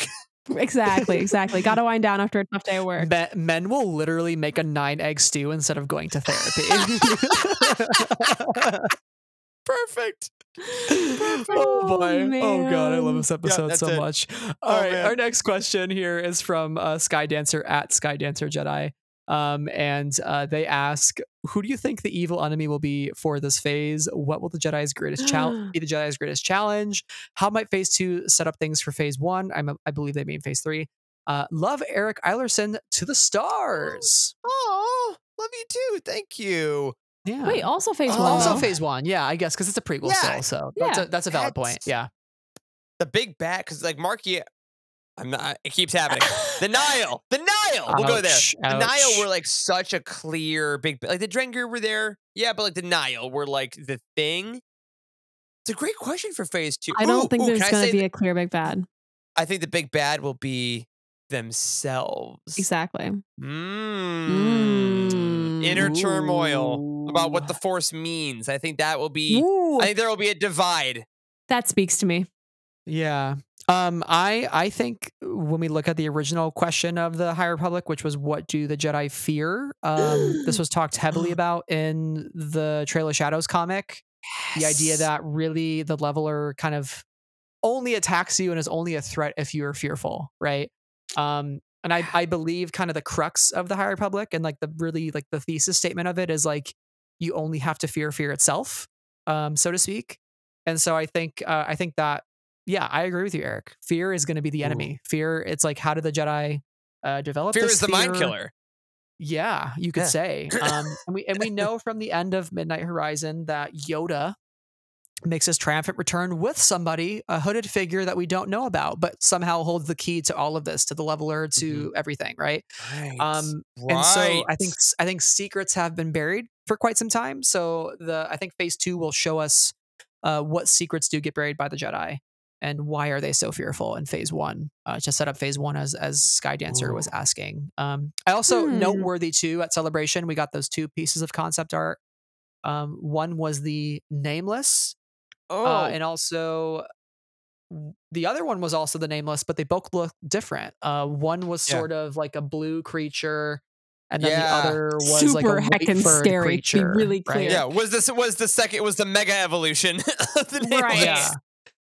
Exactly, exactly. Gotta wind down after a tough day of work. Me- men will literally make a nine egg stew instead of going to therapy. Perfect. oh boy. Oh god, I love this episode that's so it. much. Oh, All right, man. our next question here is from uh, Skydancer at Skydancer Jedi. Um, and uh, they ask, who do you think the evil enemy will be for this phase? What will the Jedi's greatest challenge be? The Jedi's greatest challenge. How might Phase Two set up things for Phase One? I'm a, I believe they mean Phase Three. Uh, love Eric Eilerson to the stars. Oh, love you too. Thank you. Yeah. Wait, also phase Oh. one. also. Phase One. Yeah, I guess because it's a prequel Yeah. still. So that's a, that's a valid point. Yeah. The big bat because like Marky, I'm not. It keeps happening. the Nihil, the Nihil. We'll go there. Ouch, The Nihil ouch. were like such a clear big, like the Drengir were there, yeah, but like the Nihil were like the thing. It's a great question for Phase Two. I don't Ooh, think ooh, there's gonna be th- a clear big bad. I think the big bad will be themselves. Exactly. Mm. Inner turmoil about what the Ooh. Force means. I think that will be. Ooh. I think there will be a divide. That speaks to me. Yeah. Um, I I think when we look at the original question of the High Republic, which was what do the Jedi fear? Um, this was talked heavily about in the Trail of Shadows comic. The idea that really the leveler kind of only attacks you and is only a threat if you are fearful, right? Um, and I I believe kind of the crux of the High Republic and like the really like the thesis statement of it is like you only have to fear fear itself, um, so to speak. And so I think uh, I think that yeah, I agree with you, Eric. Fear is going to be the Ooh. enemy. Fear, it's like how did the Jedi uh, develop? fear this is the mind killer. Yeah, you could Yeah. say. Um, and we and we know from the end of Midnight Horizon that Yoda makes his triumphant return with somebody, a hooded figure that we don't know about, but somehow holds the key to all of this, to the leveler, to everything, right? Right. Um, and so I think I think secrets have been buried for quite some time. So the I think Phase Two will show us uh, what secrets do get buried by the Jedi. And why are they so fearful in Phase One? Uh, to set up Phase One, as as Skydancer was Ooh. asking. Um, I also Hmm. noteworthy too at Celebration, we got those two pieces of concept art. Um, one was the Nameless, Oh, uh, and also the other one was also the Nameless, but they both look different. Uh, one was Yeah. sort of like a blue creature, and then Yeah. the other was like a Super heckin' white-furred scary, to be creature. really right? clear. yeah. Was this was the second? Was the mega evolution of the name? Right. Yeah.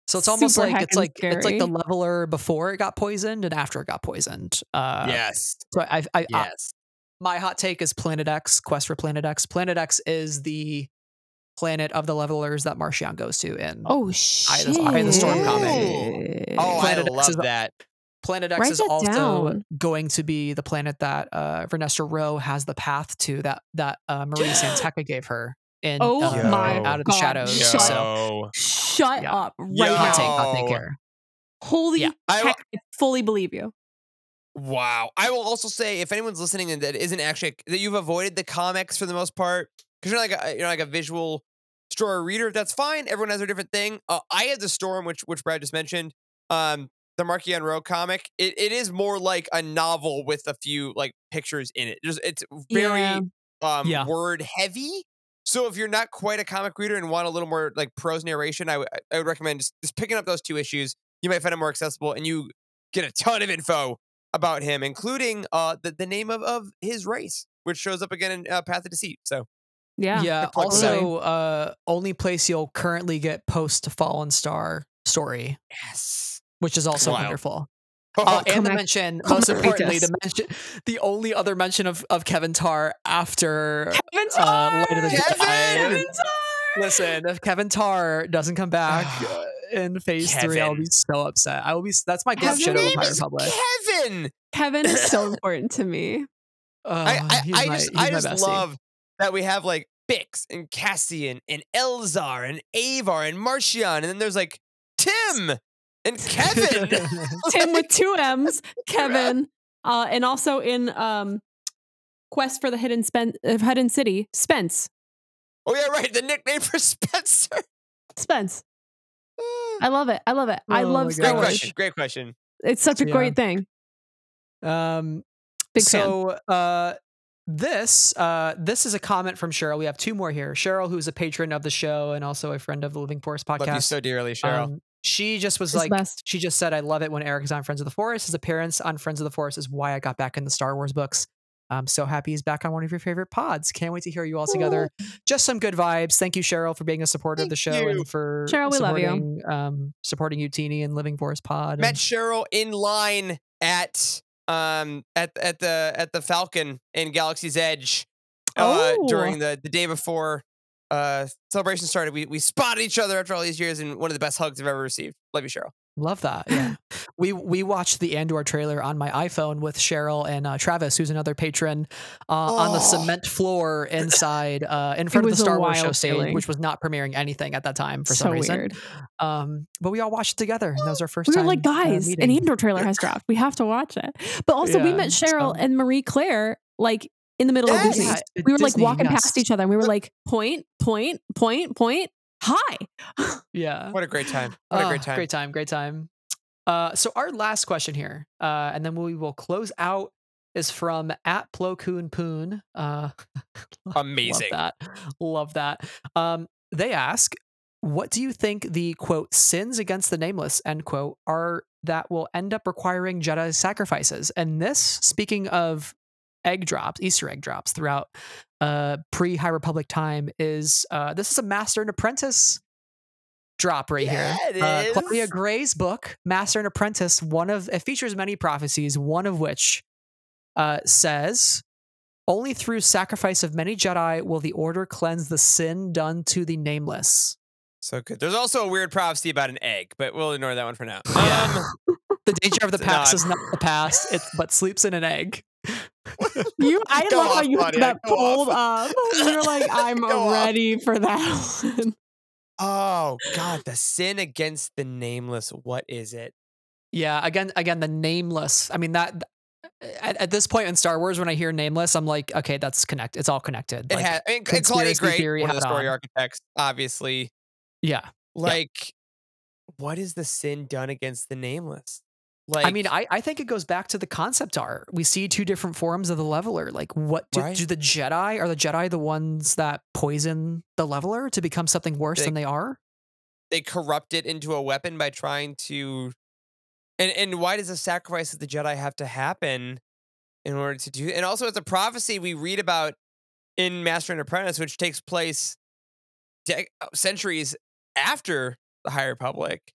So it's almost Super like it's heckin' like it's like the leveler before it got poisoned and after it got poisoned. Uh, yes. So I, I, I, Yes. my hot take is Planet X. Quest for Planet X. Planet X is the planet of the levelers that Marchion goes to in. Oh Eye shit! of the- Eye of the Storm comic. oh, Planet I X love is that. Planet X Write is that also down. going to be the planet that uh, Vernestra Rowe has the path to that that uh, Marie Santeca gave her in Oh uh, my Out of the Shadows. Shut So Yo. Shut Yeah. up right Yo. now. hot take, hot take here. Holy Yeah. I- heck! I fully believe you. Wow. I will also say, if anyone's listening and that isn't actually that you've avoided the comics for the most part, because you're like a, you're like a visual story reader, that's fine. Everyone has their different thing. Uh, I had the storm, which which Brad just mentioned. Um, the Marchion Ro comic. It, it is more like a novel with a few like pictures in it. Just it's very Yeah. um Yeah. word heavy. So if you're not quite a comic reader and want a little more like prose narration, I would I would recommend just, just picking up those two issues. You might find it more accessible, and you get a ton of info about him, including uh the, the name of, of his race, which shows up again in uh, Path of Deceit. So Yeah. Yeah. Good plug for that. Also, uh, only place you'll currently get post Fallen Star story, yes, which is also Wild. wonderful. Oh, Uh, and the mention, come most back importantly, the mention, the only other mention of, of Kevin Tarr after Kevin uh, Light of the Kevin! Jedi. Kevin Tarr! Listen, if Kevin Tarr doesn't come back uh, in Phase Three, I'll be so upset. I will be. That's my His good shit of name High is Republic. Kevin. Kevin is so important to me. Uh, I I, I my- just I just bestie. love that we have like Bix and Cassian and Elzar and Avar and Marchion, and then there's like Tim and Kevin. Tim with two M's, Kevin, uh, and also in um, Quest for the Hidden Spen- uh, Hidden City, Spence. oh yeah, right. The nickname for Spencer. Spence. I love it. I love it. I Oh love my Star Great gosh. Wars. question. Great question. It's such a Yeah. great thing. Um, Big fan. so uh, this uh, this is a comment from Cheryl. We have two more here. Cheryl, who's a patron of the show and also a friend of the Living Force podcast. Love you so dearly, Cheryl. Um, she just was like, best. she just said, I love it when Eric is on Friends of the Forest. His appearance on Friends of the Forest is why I got back in the Star Wars books. I'm so happy he's back on one of your favorite pods. Can't wait to hear you all together. Just some good vibes. Thank you, Cheryl, for being a supporter of the show you. and for Cheryl, we love you. supporting, um, supporting you, Teeny, and Living Force Pod. Met and- Cheryl in line at um at at the at the Falcon in Galaxy's Edge uh, Oh. during the the day before uh celebration started. We we spotted each other after all these years, and one of the best hugs I've ever received. Love you, Cheryl. Love that. Yeah. we we watched the Andor trailer on my iPhone with Cheryl and uh, Travis, who's another patron, uh, on the Oh. cement floor inside uh, in front of the Star Wars show wild stage, which was not premiering anything at that time for so some reason. weird. Um, but we all watched it together. And that was our first We were time. like, uh, guys, an meeting. Andor trailer has dropped. We have to watch it. But also, we met Cheryl so- and Marie Claire like in the middle Yes. of Disney. Yeah, we were like walking yes. past each other, and we were like, point, point, point, point. Hi. Yeah. What a great time. What a great time. Great time. Great time. Uh, so our last question here, uh, and then we will close out, is from at Plo Koon Poon. Uh, Amazing. Love that. Love that. Um, they ask, what do you think the quote sins against the nameless end quote are that will end up requiring Jedi sacrifices? And this, speaking of egg drops, Easter egg drops throughout uh, pre High Republic time, is uh, this is a Master and Apprentice drop right Yeah, here. it Uh, Claudia. Gray's book, Master and Apprentice. One of it features many prophecies. One of which uh, says only through sacrifice of many Jedi will the Order cleanse the sin done to the nameless. So good. There's also a weird prophecy about an egg, but we'll ignore that one for now. Um, The danger of the past not. is not the past, it, but sleeps in an egg. You, I Go love how you had Claudia, that go off. pulled up. You're like, I'm Go off. ready for that one. oh God, the sin against the nameless. What is it? Yeah, again, again, the nameless. I mean that. At, at this point in Star Wars, when I hear nameless, I'm like, okay, that's connect. It's all connected. It Like, has. I mean, and Claudia Gray, theory one of the story on. architects, obviously. yeah. Like, what is the sin done against the nameless? Like, I mean, I, I think it goes back to the concept art. We see two different forms of the leveler. Like, what do, Right. do the Jedi are the Jedi the ones that poison the leveler to become something worse They- than they are? they corrupt it into a weapon by trying to. And and why does the sacrifice of the Jedi have to happen in order to do? And also, it's a prophecy we read about in Master and Apprentice, which takes place de- uh, centuries after the High Republic.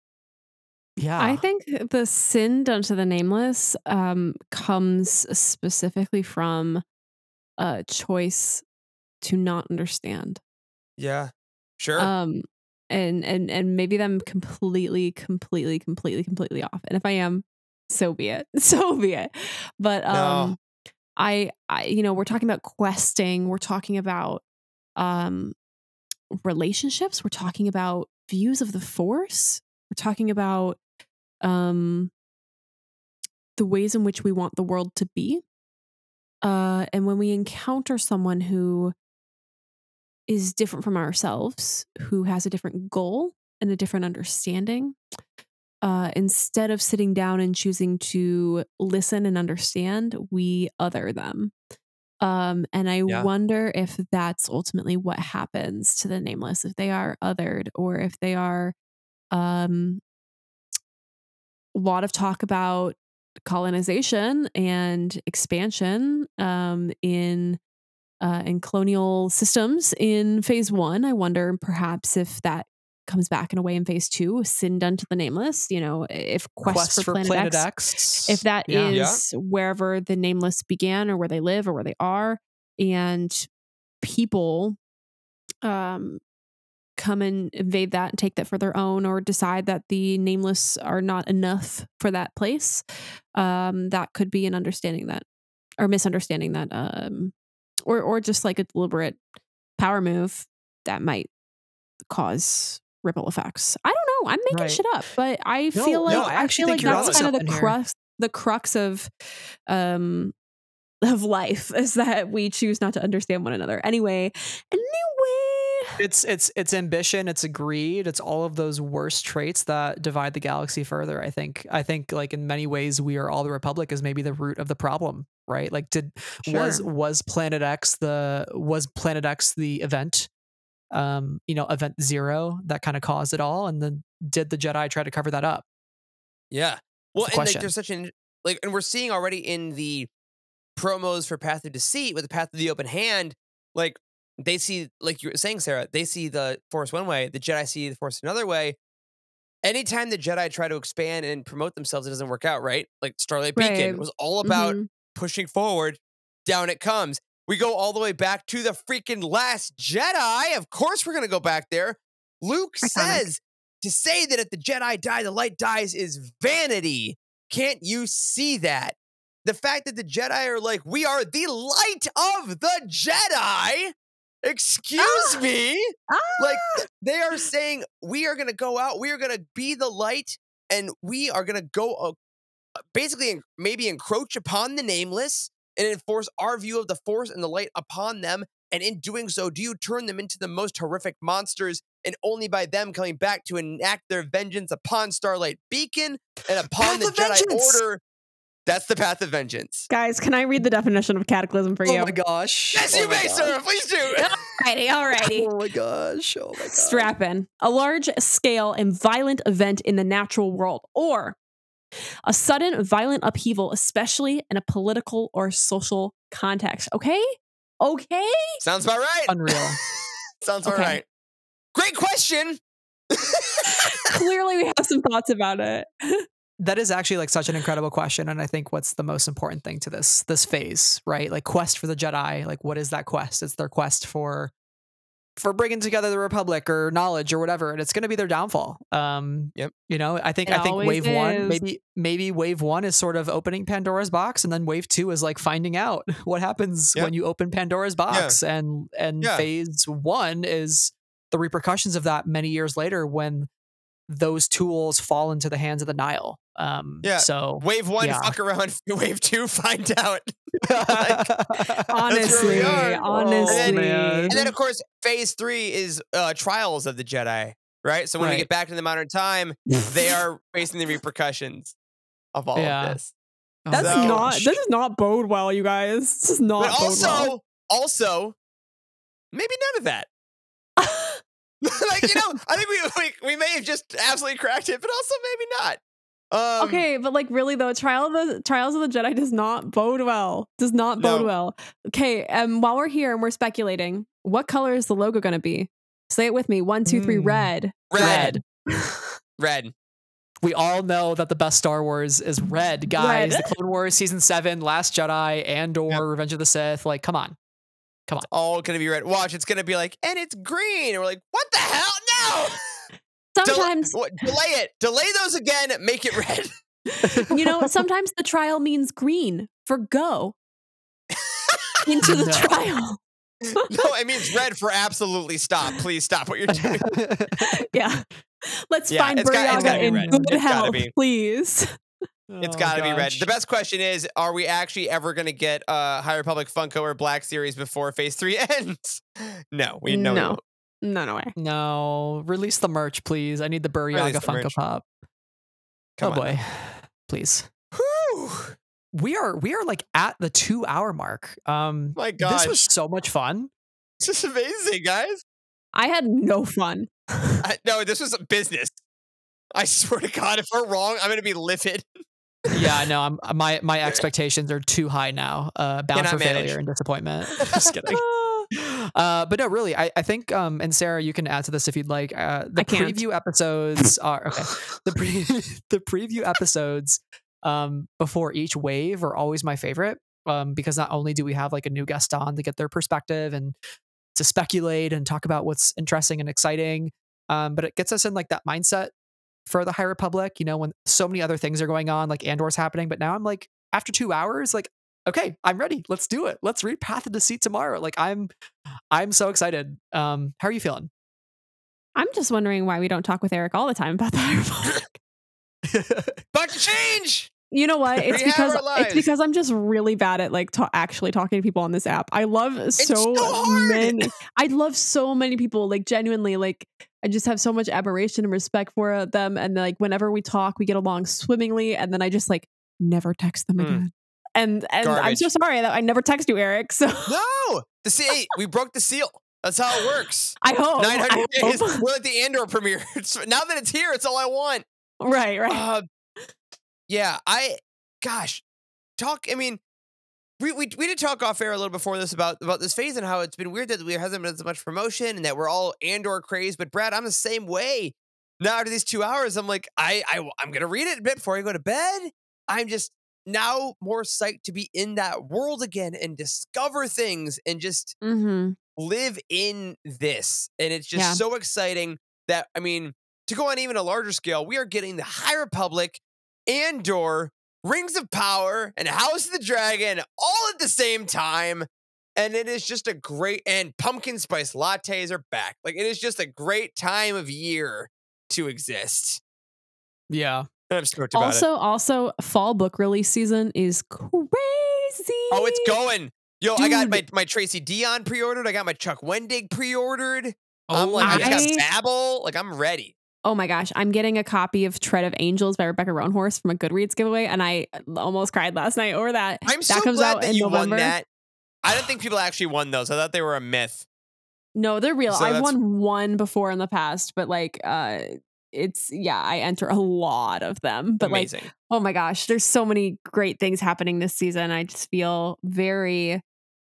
Yeah, I think the sin done to the nameless um, comes specifically from a choice to not understand. Yeah, sure. Um, and and and maybe them completely, completely, completely, completely off. And if I am, so be it. So be it. But um, No. I, I, you know, we're talking about questing. We're talking about um, relationships. We're talking about views of the force. We're talking about um, the ways in which we want the world to be. Uh, and when we encounter someone who is different from ourselves, who has a different goal and a different understanding, uh, instead of sitting down and choosing to listen and understand, we other them. Um, and I Yeah. wonder if that's ultimately what happens to the nameless, if they are othered or if they are um, a lot of talk about colonization and expansion um, in uh, in colonial systems in phase one. I wonder perhaps if that comes back in a way in phase two, sin done to the nameless. You know, if quest, for, Planet, X, if that is yeah. Yeah. wherever the nameless began or where they live or where they are, and people um come and invade that and take that for their own or decide that the nameless are not enough for that place um that could be an understanding that or misunderstanding that um or or just like a deliberate power move that might cause ripple effects i don't know i'm making Right. shit up but i No, feel like no, I i, actually feel like that's kind of the here. crux the crux of um of life is that we choose not to understand one another anyway anyway it's it's it's ambition, it's a greed, it's all of those worst traits that divide the galaxy further. I think I think like in many ways we are all the Republic is maybe the root of the problem right? Like, did was Sure. was Planet X the was Planet X the event? Um, you know, event zero that kind of caused it all, and then did the Jedi try to cover that up? Yeah. Well, and like there's such an like, and we're seeing already in the promos for Path of Deceit with the Path of the Open Hand, like they see, like you were saying, Sarah, they see the Force one way, the Jedi see the Force another way. Anytime the Jedi try to expand and promote themselves, it doesn't work out, right? Like Starlight Beacon Right. was all about Mhm. pushing forward, down it comes. We go all the way back to the freaking last Jedi. Of course, we're going to go back there. Luke Iconic. says to say that if the Jedi die, the light dies is vanity. Can't you see that? The fact that the Jedi are like, we are the light of the Jedi. Excuse Ah! me. Like Ah! th- they are saying we are going to go out, we are going to be the light, and we are going to go uh, basically maybe encroach upon the nameless and enforce our view of the force and the light upon them. And in doing so, do you turn them into the most horrific monsters? And only by them coming back to enact their vengeance upon Starlight Beacon and upon Path the Jedi vengeance! Order. That's the path of vengeance. Guys, can I read the definition of cataclysm for oh you? Oh my gosh! Yes, Oh you may, gosh. Sarah. Please do. Alrighty, alrighty. Oh my gosh! Oh my gosh! Strap in. A large scale and violent event in the natural world, or a sudden violent upheaval, especially in a political or social context. Okay? Okay? Sounds about right. Unreal. Sounds about Okay. right. Great question. Clearly, we have some thoughts about it. That is actually like such an incredible question and i think what's the most important thing to this this phase right like quest for the jedi like what is that quest it's their quest for for bringing together the republic or knowledge or whatever and it's going to be their downfall um Yep. you know i think It i think always wave one maybe maybe wave one is sort of opening pandora's box and then wave two is like finding out what happens Yep. when you open pandora's box and and Yeah. phase one is the repercussions of that many years later when those tools fall into the hands of the Nihil. Um, Yeah. So Wave one, Yeah. fuck around. Wave two, find out. Honestly, honestly. And man. And then, of course, phase three is uh, trials of the Jedi, right? So when we get back to the modern time, they are facing the repercussions of all Yeah. of this. Oh That's So- not, this is not bode well, you guys. This does not But bode also, well. also, maybe none of that. like you know, I think we, we we may have just absolutely cracked it, but also maybe not. Um, okay, but like really though, trial of the trials of the Jedi does not bode well. Does not bode No. well. Okay, um, while we're here and we're speculating, what color is the logo going to be? Say it with me. One, two, three. Mm. Red. red, red. we all know that the best Star Wars is red, guys. Red. The Clone Wars season seven, Last Jedi, and or Yep. Revenge of the Sith. Like, come on. All gonna be red. Watch, it's gonna be like, and it's green. And we're like, what the hell? No. Del- Sometimes what, delay it. Delay those again. Make it red. you know. Sometimes the trial means green for go into the No. trial. no, it means red for absolutely stop. Please stop what you're doing. Yeah. Let's Yeah, find it's Burryaga it's gotta be in red. good It's health, be. Please. It's Oh, got to be red. The best question is: Are we actually ever going to get uh, High Republic Funko or Black Series before Phase Three ends? no, we know. No. No, no way. No, release the merch, please. I need the Release Burryaga Funko merch. Pop. Come oh on. boy, please. Whew. We are we are like at the two hour mark. Um, My gosh, this was so much fun. this is amazing, guys. I had no fun. I, no, this was business. I swear to God, if we're wrong, I'm going to be livid. yeah, I know. I'm my my expectations are too high now. Uh, bound Cannot for manage. failure and disappointment. Just kidding. Uh, but no, really, I, I think, um, and Sarah, you can add to this if you'd like. Uh, the preview episodes are okay. The pre- the preview episodes um, before each wave are always my favorite um, because not only do we have like a new guest on to get their perspective and to speculate and talk about what's interesting and exciting, um, but it gets us in like that mindset for the High Republic. You know, when so many other things are going on, like Andor's happening, but now I'm like, after two hours, like, okay, I'm ready. Let's do it. Let's read Path of Deceit tomorrow. Like, I'm, I'm so excited. Um, how are you feeling? I'm just wondering why we don't talk with Eric all the time about the High Republic. But change. You know what? It's We because it's because I'm just really bad at like ta- actually talking to people on this app. I love so, so many. I love so many people. Like genuinely, like I just have so much admiration and respect for uh, them. And like whenever we talk, we get along swimmingly. And then I just like never text them Mm. again. And and I'm so sorry that I never text you, Eric. So No, the see, we broke the seal. That's how it works. I hope. Nine I hundred days. hope. We're at the Andor premiere. Now that it's here, it's all I want. Right, right. Uh, yeah, I, gosh, talk. I mean, we, we we did talk off air a little before this about about this phase and how it's been weird that there hasn't been as much promotion and that we're all Andor crazed. But Brad, I'm the same way. Now after these two hours, I'm like, I I I'm gonna read it a bit before I go to bed. I'm just now more psyched to be in that world again and discover things and just mm-hmm. live in this. And it's just Yeah. so exciting that, I mean, to go on even a larger scale, we are getting the High Republic, Andor, Rings of Power, and House of the Dragon all at the same time. And it is just a great, and pumpkin spice lattes are back. Like, it is just a great time of year to exist. Yeah. And I'm stoked about it. Also, also, fall book release season is crazy. Oh, it's going. Yo, I got my, my Tracy Deonn pre ordered. I got my Chuck Wendig pre ordered. I'm Oh, like, I just got Babel. Like, I'm ready. Oh my gosh, I'm getting a copy of Tread of Angels by Rebecca Roanhorse from a Goodreads giveaway, and I almost cried last night over that. I'm that so comes glad out that in you November. won that. I don't think people actually won those. I thought they were a myth. No, they're real. So I've won one before in the past, but like, uh, it's yeah, I enter a lot of them. But like, Amazing. oh my gosh, there's so many great things happening this season. I just feel very,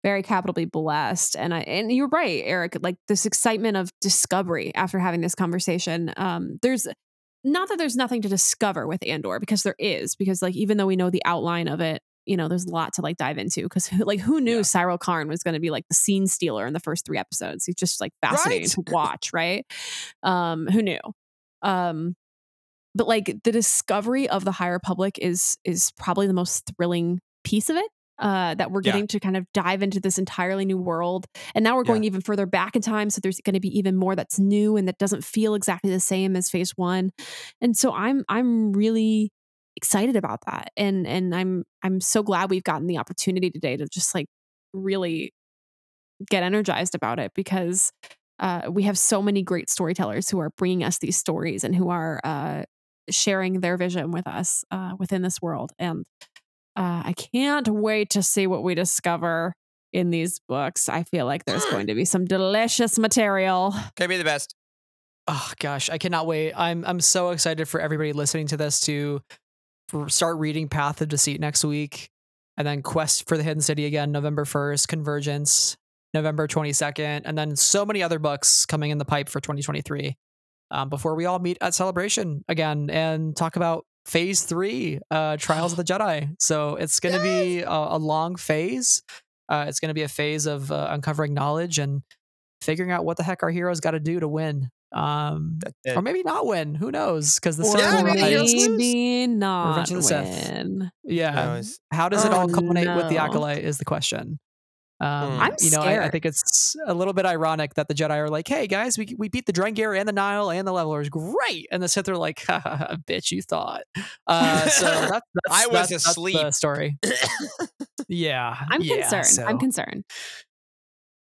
very capitally blessed. And I and you're right, Eric. Like this excitement of discovery after having this conversation. Um, there's not that there's nothing to discover with Andor because there is because like even though we know the outline of it. You know, there's a lot to like dive into because, like, who knew Yeah. Syril Karn was going to be like the scene stealer in the first three episodes? He's just like fascinating Right. to watch, right? Um, who knew? Um, but like the discovery of the High Republic is is probably the most thrilling piece of it. Uh, that we're Yeah. getting to kind of dive into this entirely new world, and now we're Yeah. going even further back in time. So there's going to be even more that's new and that doesn't feel exactly the same as Phase One. And so I'm I'm really excited about that, and and I'm I'm so glad we've gotten the opportunity today to just like really get energized about it because uh, we have so many great storytellers who are bringing us these stories and who are uh, sharing their vision with us uh, within this world. And uh, I can't wait to see what we discover in these books. I feel like there's going to be some delicious material. Can be the best. Oh gosh, I cannot wait. I'm I'm so excited for everybody listening to this to start reading Path of Deceit next week, and then Quest for the Hidden City again November first, Convergence November twenty second, and then so many other books coming in the pipe for 2023. Um, before we all meet at Celebration again and talk about Phase Three, uh, Trials of the Jedi. So it's going to be a, a long phase. Uh, it's going to be a phase of uh, uncovering knowledge and figuring out what the heck our heroes got to do to win. Um, it. or maybe not win. Who knows? Because the Or Yeah, circle maybe of heroes lights- maybe not Revenge of the Sith. yeah. No, How does it Oh, all culminate with the acolyte? Is the question. Um. I'm you know, I, I think it's a little bit ironic that the Jedi are like, "Hey guys, we we beat the Drengir and the Nihil and the Levelers, great!" And the Sith are like, "Ha, ha, ha, "Bitch, you thought." Uh, so that's, that's I was that's- that's asleep. the story. Yeah, I'm yeah, concerned. I'm concerned.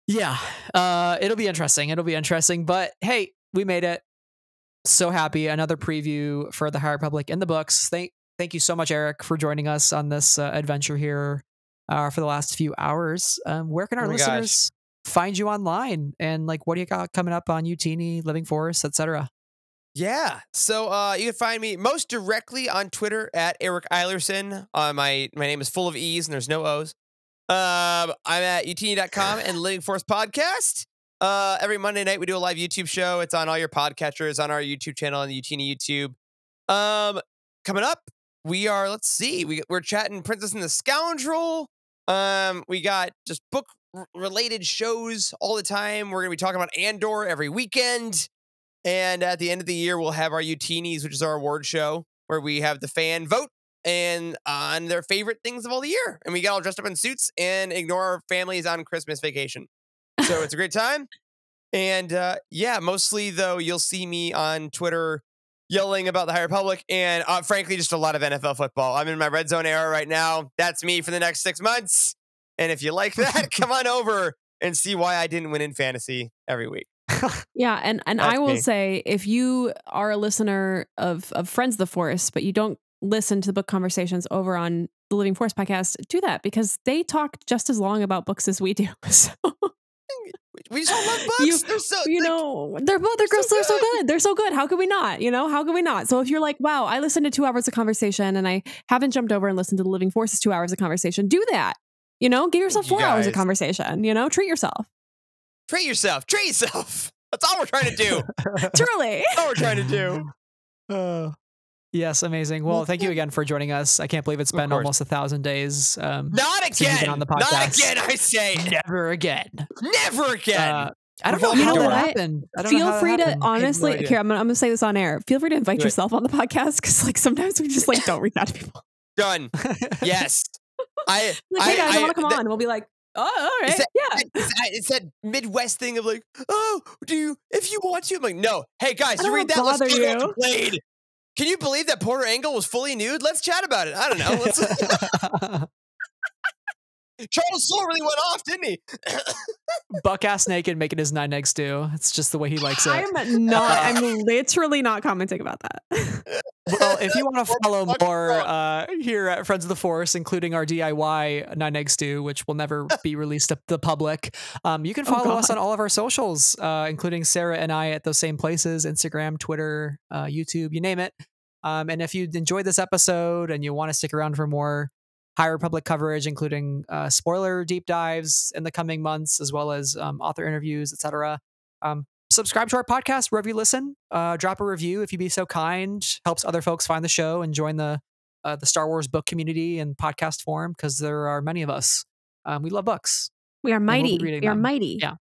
Yeah. Uh it'll be interesting. It'll be interesting. But hey, we made it. So happy. Another preview for the High Republic in the books. Thank thank you so much, Eric, for joining us on this uh, adventure here uh, for the last few hours. Um, where can our Oh my gosh. listeners find you online? And like what do you got coming up on Utini, Living Force, etc.? Yeah. So uh, you can find me most directly on Twitter at Eric Eilerson. Uh, my my name is full of E's and there's no O's. Um, I'm at utini.com and Living Force Podcast. Uh, every Monday night we do a live YouTube show. It's on all your podcatchers, on our YouTube channel, on the Utini YouTube. Um, coming up, we are. Let's see, we we're chatting Princess and the Scoundrel. Um, we got just book related shows all the time. We're gonna be talking about Andor every weekend. And at the end of the year, we'll have our Utinis, which is our award show, where we have the fan vote and on their favorite things of all the year. And we get all dressed up in suits and ignore our families on Christmas vacation. So it's a great time. And uh, yeah, mostly though, you'll see me on Twitter yelling about the High Republic and uh, frankly, just a lot of NFL football. I'm in my red zone era right now. That's me for the next six months. And if you like that, come on over and see why I didn't win in fantasy every week. Yeah, and and That's I will me. say if you are a listener of of Friends of the Forest, but you don't listen to the book conversations over on the Living Force podcast, do that because they talk just as long about books as we do. So We just all love books. You- They're so you like, know they're both they're, they're so so, they're so good. good they're so good how could we not you know how could we not so if you're like wow i listened to two hours of conversation and i haven't jumped over and listened to the living forces two hours of conversation do that you know give yourself You four hours of conversation you know treat yourself treat yourself. Treat yourself. That's all we're trying to do. truly That's all we're trying to do. Uh, yes, amazing. Well, Well, thank you again for joining us. I can't believe it's been almost a thousand days. Um, Not again. on the podcast. Not again. I say. never again. Never again. Uh, I don't We've know all how been that happened. I don't know feel how that free to honestly idea. here I'm gonna, I'm gonna say this on air feel free to invite Do it. yourself on the podcast because like sometimes we just like don't reach out to people Done. Yes. I. like hey I, guys i, I- want to come that- on we'll be like oh all right that- yeah It's that, it's that Midwest thing of like, oh, do you, if you want to? I'm like, no. Hey, guys, I you don't read that? wanna Let's bother talk you. Blade. Can you believe that Porter Engle was fully nude? Let's chat about it. I don't know. Let's, Charles Soule really went off, didn't he? Buck ass naked making his nine eggs do. It's just the way he likes it. i'm not i'm literally not commenting about that well, if you want to follow the fuck is more uh, here at Friends of the Force, including our DIY nine Eggs Do, which will never be released to the public, um, you can Oh, follow us on all of our socials, uh, including Sarah and I at those same places Instagram, Twitter, uh, YouTube, you name it. Um, and if you enjoyed this episode and you want to stick around for more High Republic coverage, including uh, spoiler deep dives in the coming months, as well as um, author interviews, etc., um, subscribe to our podcast wherever you listen. Uh, drop a review if you'd be so kind. Helps other folks find the show and join the uh, the Star Wars book community and podcast forum because there are many of us. Um, we love books. We are we'll mighty. we are mighty. Yeah.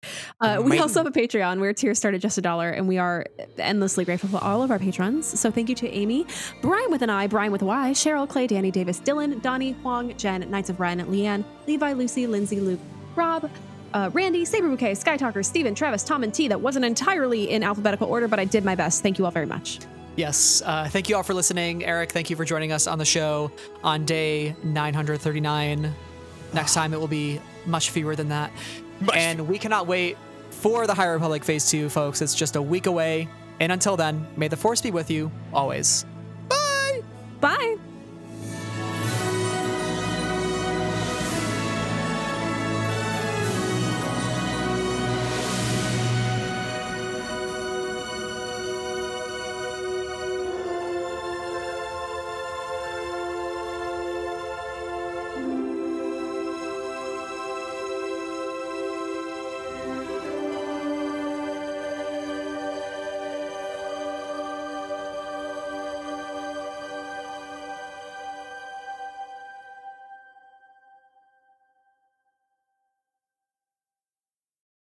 Uh, we Mighty. also have a Patreon where tiers start at just a dollar, and we are endlessly grateful for all of our patrons. So thank you to Amy, Brian with an I, Brian with a Y, Cheryl, Clay, Danny, Davis, Dylan, Donnie, Huang, Jen, Knights of Ren, Leanne, Levi, Lucy, Lindsay, Luke, Rob, uh, Randy, Saber Bouquet, Sky Talker, Steven, Travis, Tom, and T. That wasn't entirely in alphabetical order, but I did my best. Thank you all very much. Yes. Uh, thank you all for listening. Eric, thank you for joining us on the show on day 939. Next time it will be much fewer than that. Much and we cannot wait for the High Republic Phase 2, folks. It's just a week away. And until then, may the Force be with you always. Bye. Bye.